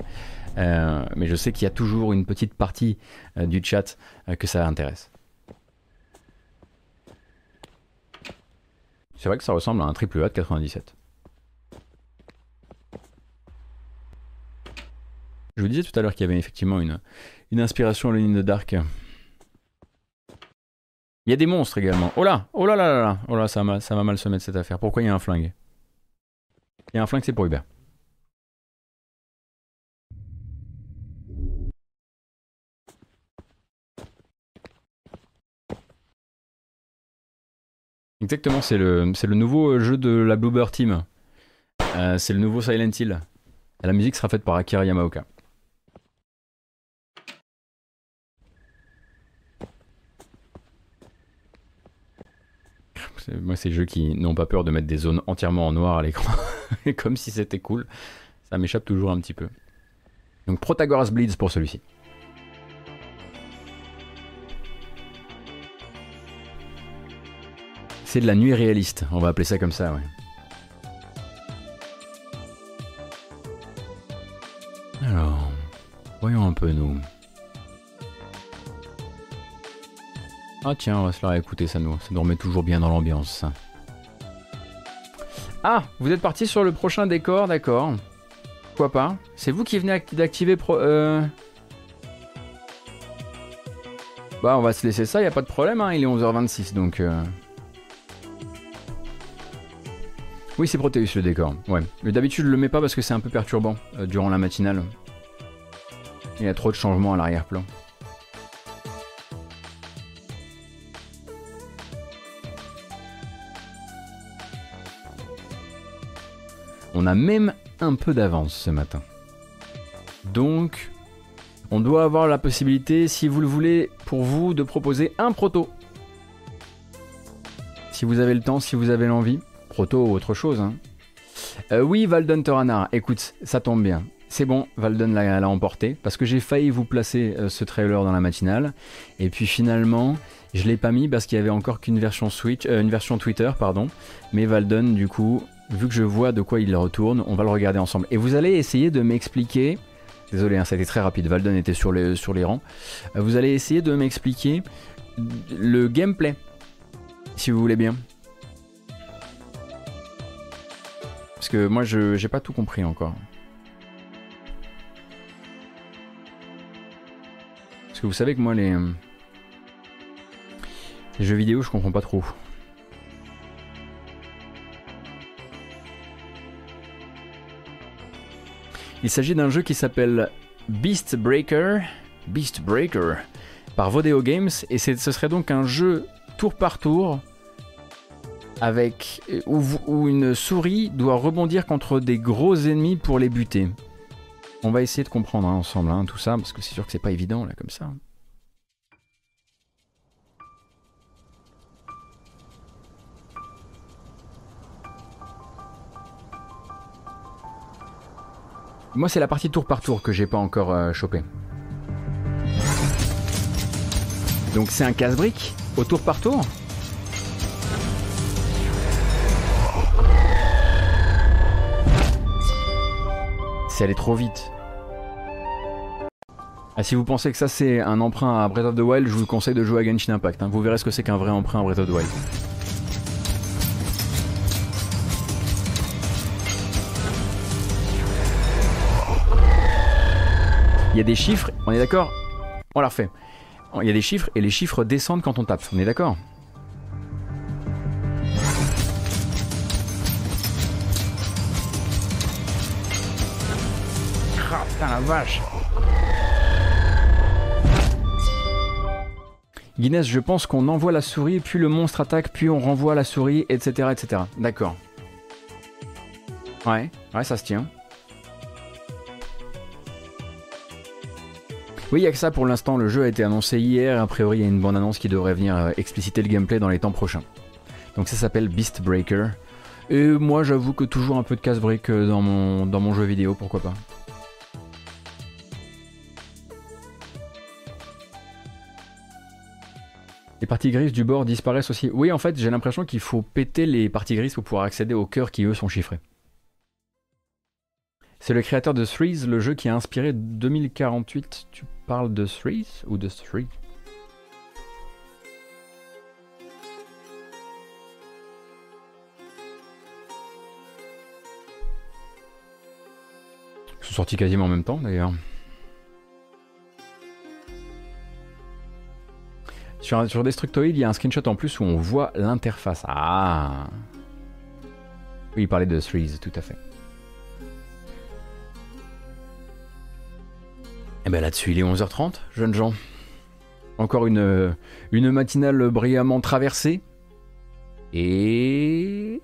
Euh, mais je sais qu'il y a toujours une petite partie euh, du chat euh, que ça intéresse. C'est vrai que ça ressemble à un triple A de 97. Je vous disais tout à l'heure qu'il y avait effectivement une, une inspiration à ligne de Dark. Il y a des monstres également. Oh là Oh là là là là Oh là, ça m'a mal se mettre cette affaire. Pourquoi il y a un flingue? Il y a un flingue, c'est pour Hubert. Exactement, c'est le, le nouveau jeu de la Bluebird Team. Euh, c'est le nouveau Silent Hill. la musique sera faite par Akira Yamaoka. Moi, les jeux qui n'ont pas peur de mettre des zones entièrement en noir à l'écran, comme si c'était cool. Ça m'échappe toujours un petit peu. Donc Protagoras Bleeds pour celui-ci. C'est de la nuit réaliste, on va appeler ça comme ça, ouais. Alors, voyons un peu nous. Ah tiens, on va se la réécouter, ça nous, ça nous remet toujours bien dans l'ambiance. Ah, vous êtes parti sur le prochain décor, d'accord. Pourquoi pas C'est vous qui venez d'activer pro... Euh... Bah on va se laisser ça, y a pas de problème, hein, il est 11h26 donc... Euh... Oui, c'est Proteus le décor. Ouais. Mais d'habitude, je le mets pas parce que c'est un peu perturbant euh, durant la matinale. Il y a trop de changements à l'arrière-plan. On a même un peu d'avance ce matin. Donc, on doit avoir la possibilité, si vous le voulez, pour vous, de proposer un proto. Si vous avez le temps, si vous avez l'envie. Ou autre chose. Hein. Euh, oui, Valdon Toranar, écoute, ça tombe bien. C'est bon, Valdon l'a emporté, parce que j'ai failli vous placer euh, ce trailer dans la matinale. Et puis finalement, je l'ai pas mis parce qu'il y avait encore qu'une version Switch, euh, une version Twitter, pardon. Mais Valdon, du coup, vu que je vois de quoi il retourne, on va le regarder ensemble. Et vous allez essayer de m'expliquer. Désolé, hein, ça a été très rapide. Valdon était sur les, sur les rangs. Vous allez essayer de m'expliquer le gameplay, si vous voulez bien. Parce que moi, je j'ai pas tout compris encore. Parce que vous savez que moi, les, les jeux vidéo, je comprends pas trop. Il s'agit d'un jeu qui s'appelle Beast Breaker, Beast Breaker, par Vodeo Games, et ce serait donc un jeu tour par tour avec où, une souris doit rebondir contre des gros ennemis pour les buter. On va essayer de comprendre hein, ensemble hein, tout ça parce que c'est sûr que c'est pas évident là comme ça. Moi, c'est la partie tour par tour que j'ai pas encore euh, chopé. Donc c'est un casse-brique au tour par tour? Allé trop vite. Ah, si vous pensez que ça c'est un emprunt à Breath of the Wild, je vous conseille de jouer à Genshin Impact. Hein. Vous verrez ce que c'est qu'un vrai emprunt à Breath of the Wild. Il y a des chiffres, on est d'accord? On l'a refait. Il y a des chiffres et les chiffres descendent quand on tape, on est d'accord? La vache Guinness, je pense qu'on envoie la souris, puis le monstre attaque, puis on renvoie la souris, etc. etc. D'accord. Ouais, ouais, ça se tient. Oui, il n'y a que ça pour l'instant. Le jeu a été annoncé hier. A priori, il y a une bonne annonce qui devrait venir euh, expliciter le gameplay dans les temps prochains. Donc ça s'appelle Beast Breaker. Et moi, j'avoue que toujours un peu de casse-brique euh, dans mon jeu vidéo, pourquoi pas. Les parties grises du bord disparaissent aussi. Oui, en fait, j'ai l'impression qu'il faut péter les parties grises pour pouvoir accéder aux cœurs qui, eux, sont chiffrés. C'est le créateur de Threes, le jeu qui a inspiré 2048. Tu parles de Threes ou de Three? Ils sont sortis quasiment en même temps d'ailleurs. Sur, sur Destructoid, il y a un screenshot en plus où on voit l'interface. Ah Oui, il parlait de Threes, tout à fait. Et eh bien là-dessus, il est 11h30, jeunes gens. Encore une, une matinale brillamment traversée. Et...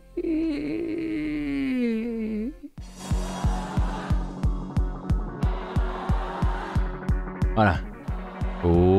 Voilà. Oh.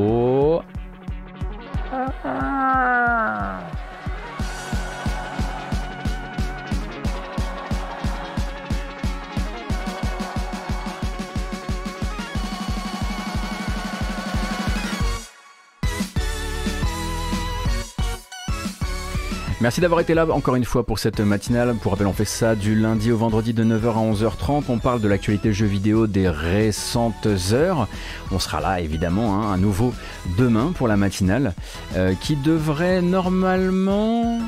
Merci d'avoir été là encore une fois pour cette matinale. Pour rappel, on fait ça du lundi au vendredi de 9h à 11h30. On parle de l'actualité jeux vidéo des récentes heures. On sera là évidemment hein, à nouveau demain pour la matinale euh, qui devrait normalement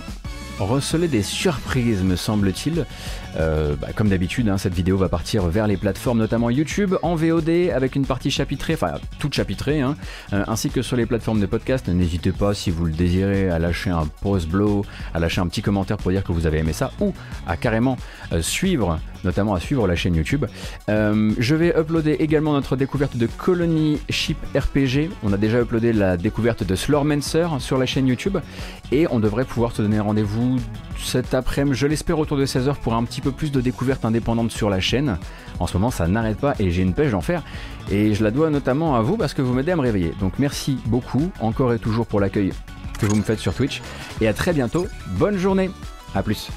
recelez des surprises, me semble-t-il. Euh, bah, comme d'habitude, hein, cette vidéo va partir vers les plateformes, notamment YouTube, en VOD, avec une partie chapitrée, enfin toute chapitrée, hein, euh, ainsi que sur les plateformes de podcast. N'hésitez pas, si vous le désirez, à lâcher un pause blow, à lâcher un petit commentaire pour dire que vous avez aimé ça, ou à carrément euh, suivre, notamment à suivre la chaîne YouTube. je vais uploader également notre découverte de Colony Ship RPG. On a déjà uploadé la découverte de Slormancer sur la chaîne YouTube, et on devrait pouvoir se donner rendez-vous cet après-midi, je l'espère autour de 16h pour un petit peu plus de découvertes indépendantes sur la chaîne. En ce moment, ça n'arrête pas et j'ai une pêche d'en faire. Et je la dois notamment à vous parce que vous m'aidez à me réveiller. Donc merci beaucoup, encore et toujours pour l'accueil que vous me faites sur Twitch. Et à très bientôt. Bonne journée. A plus.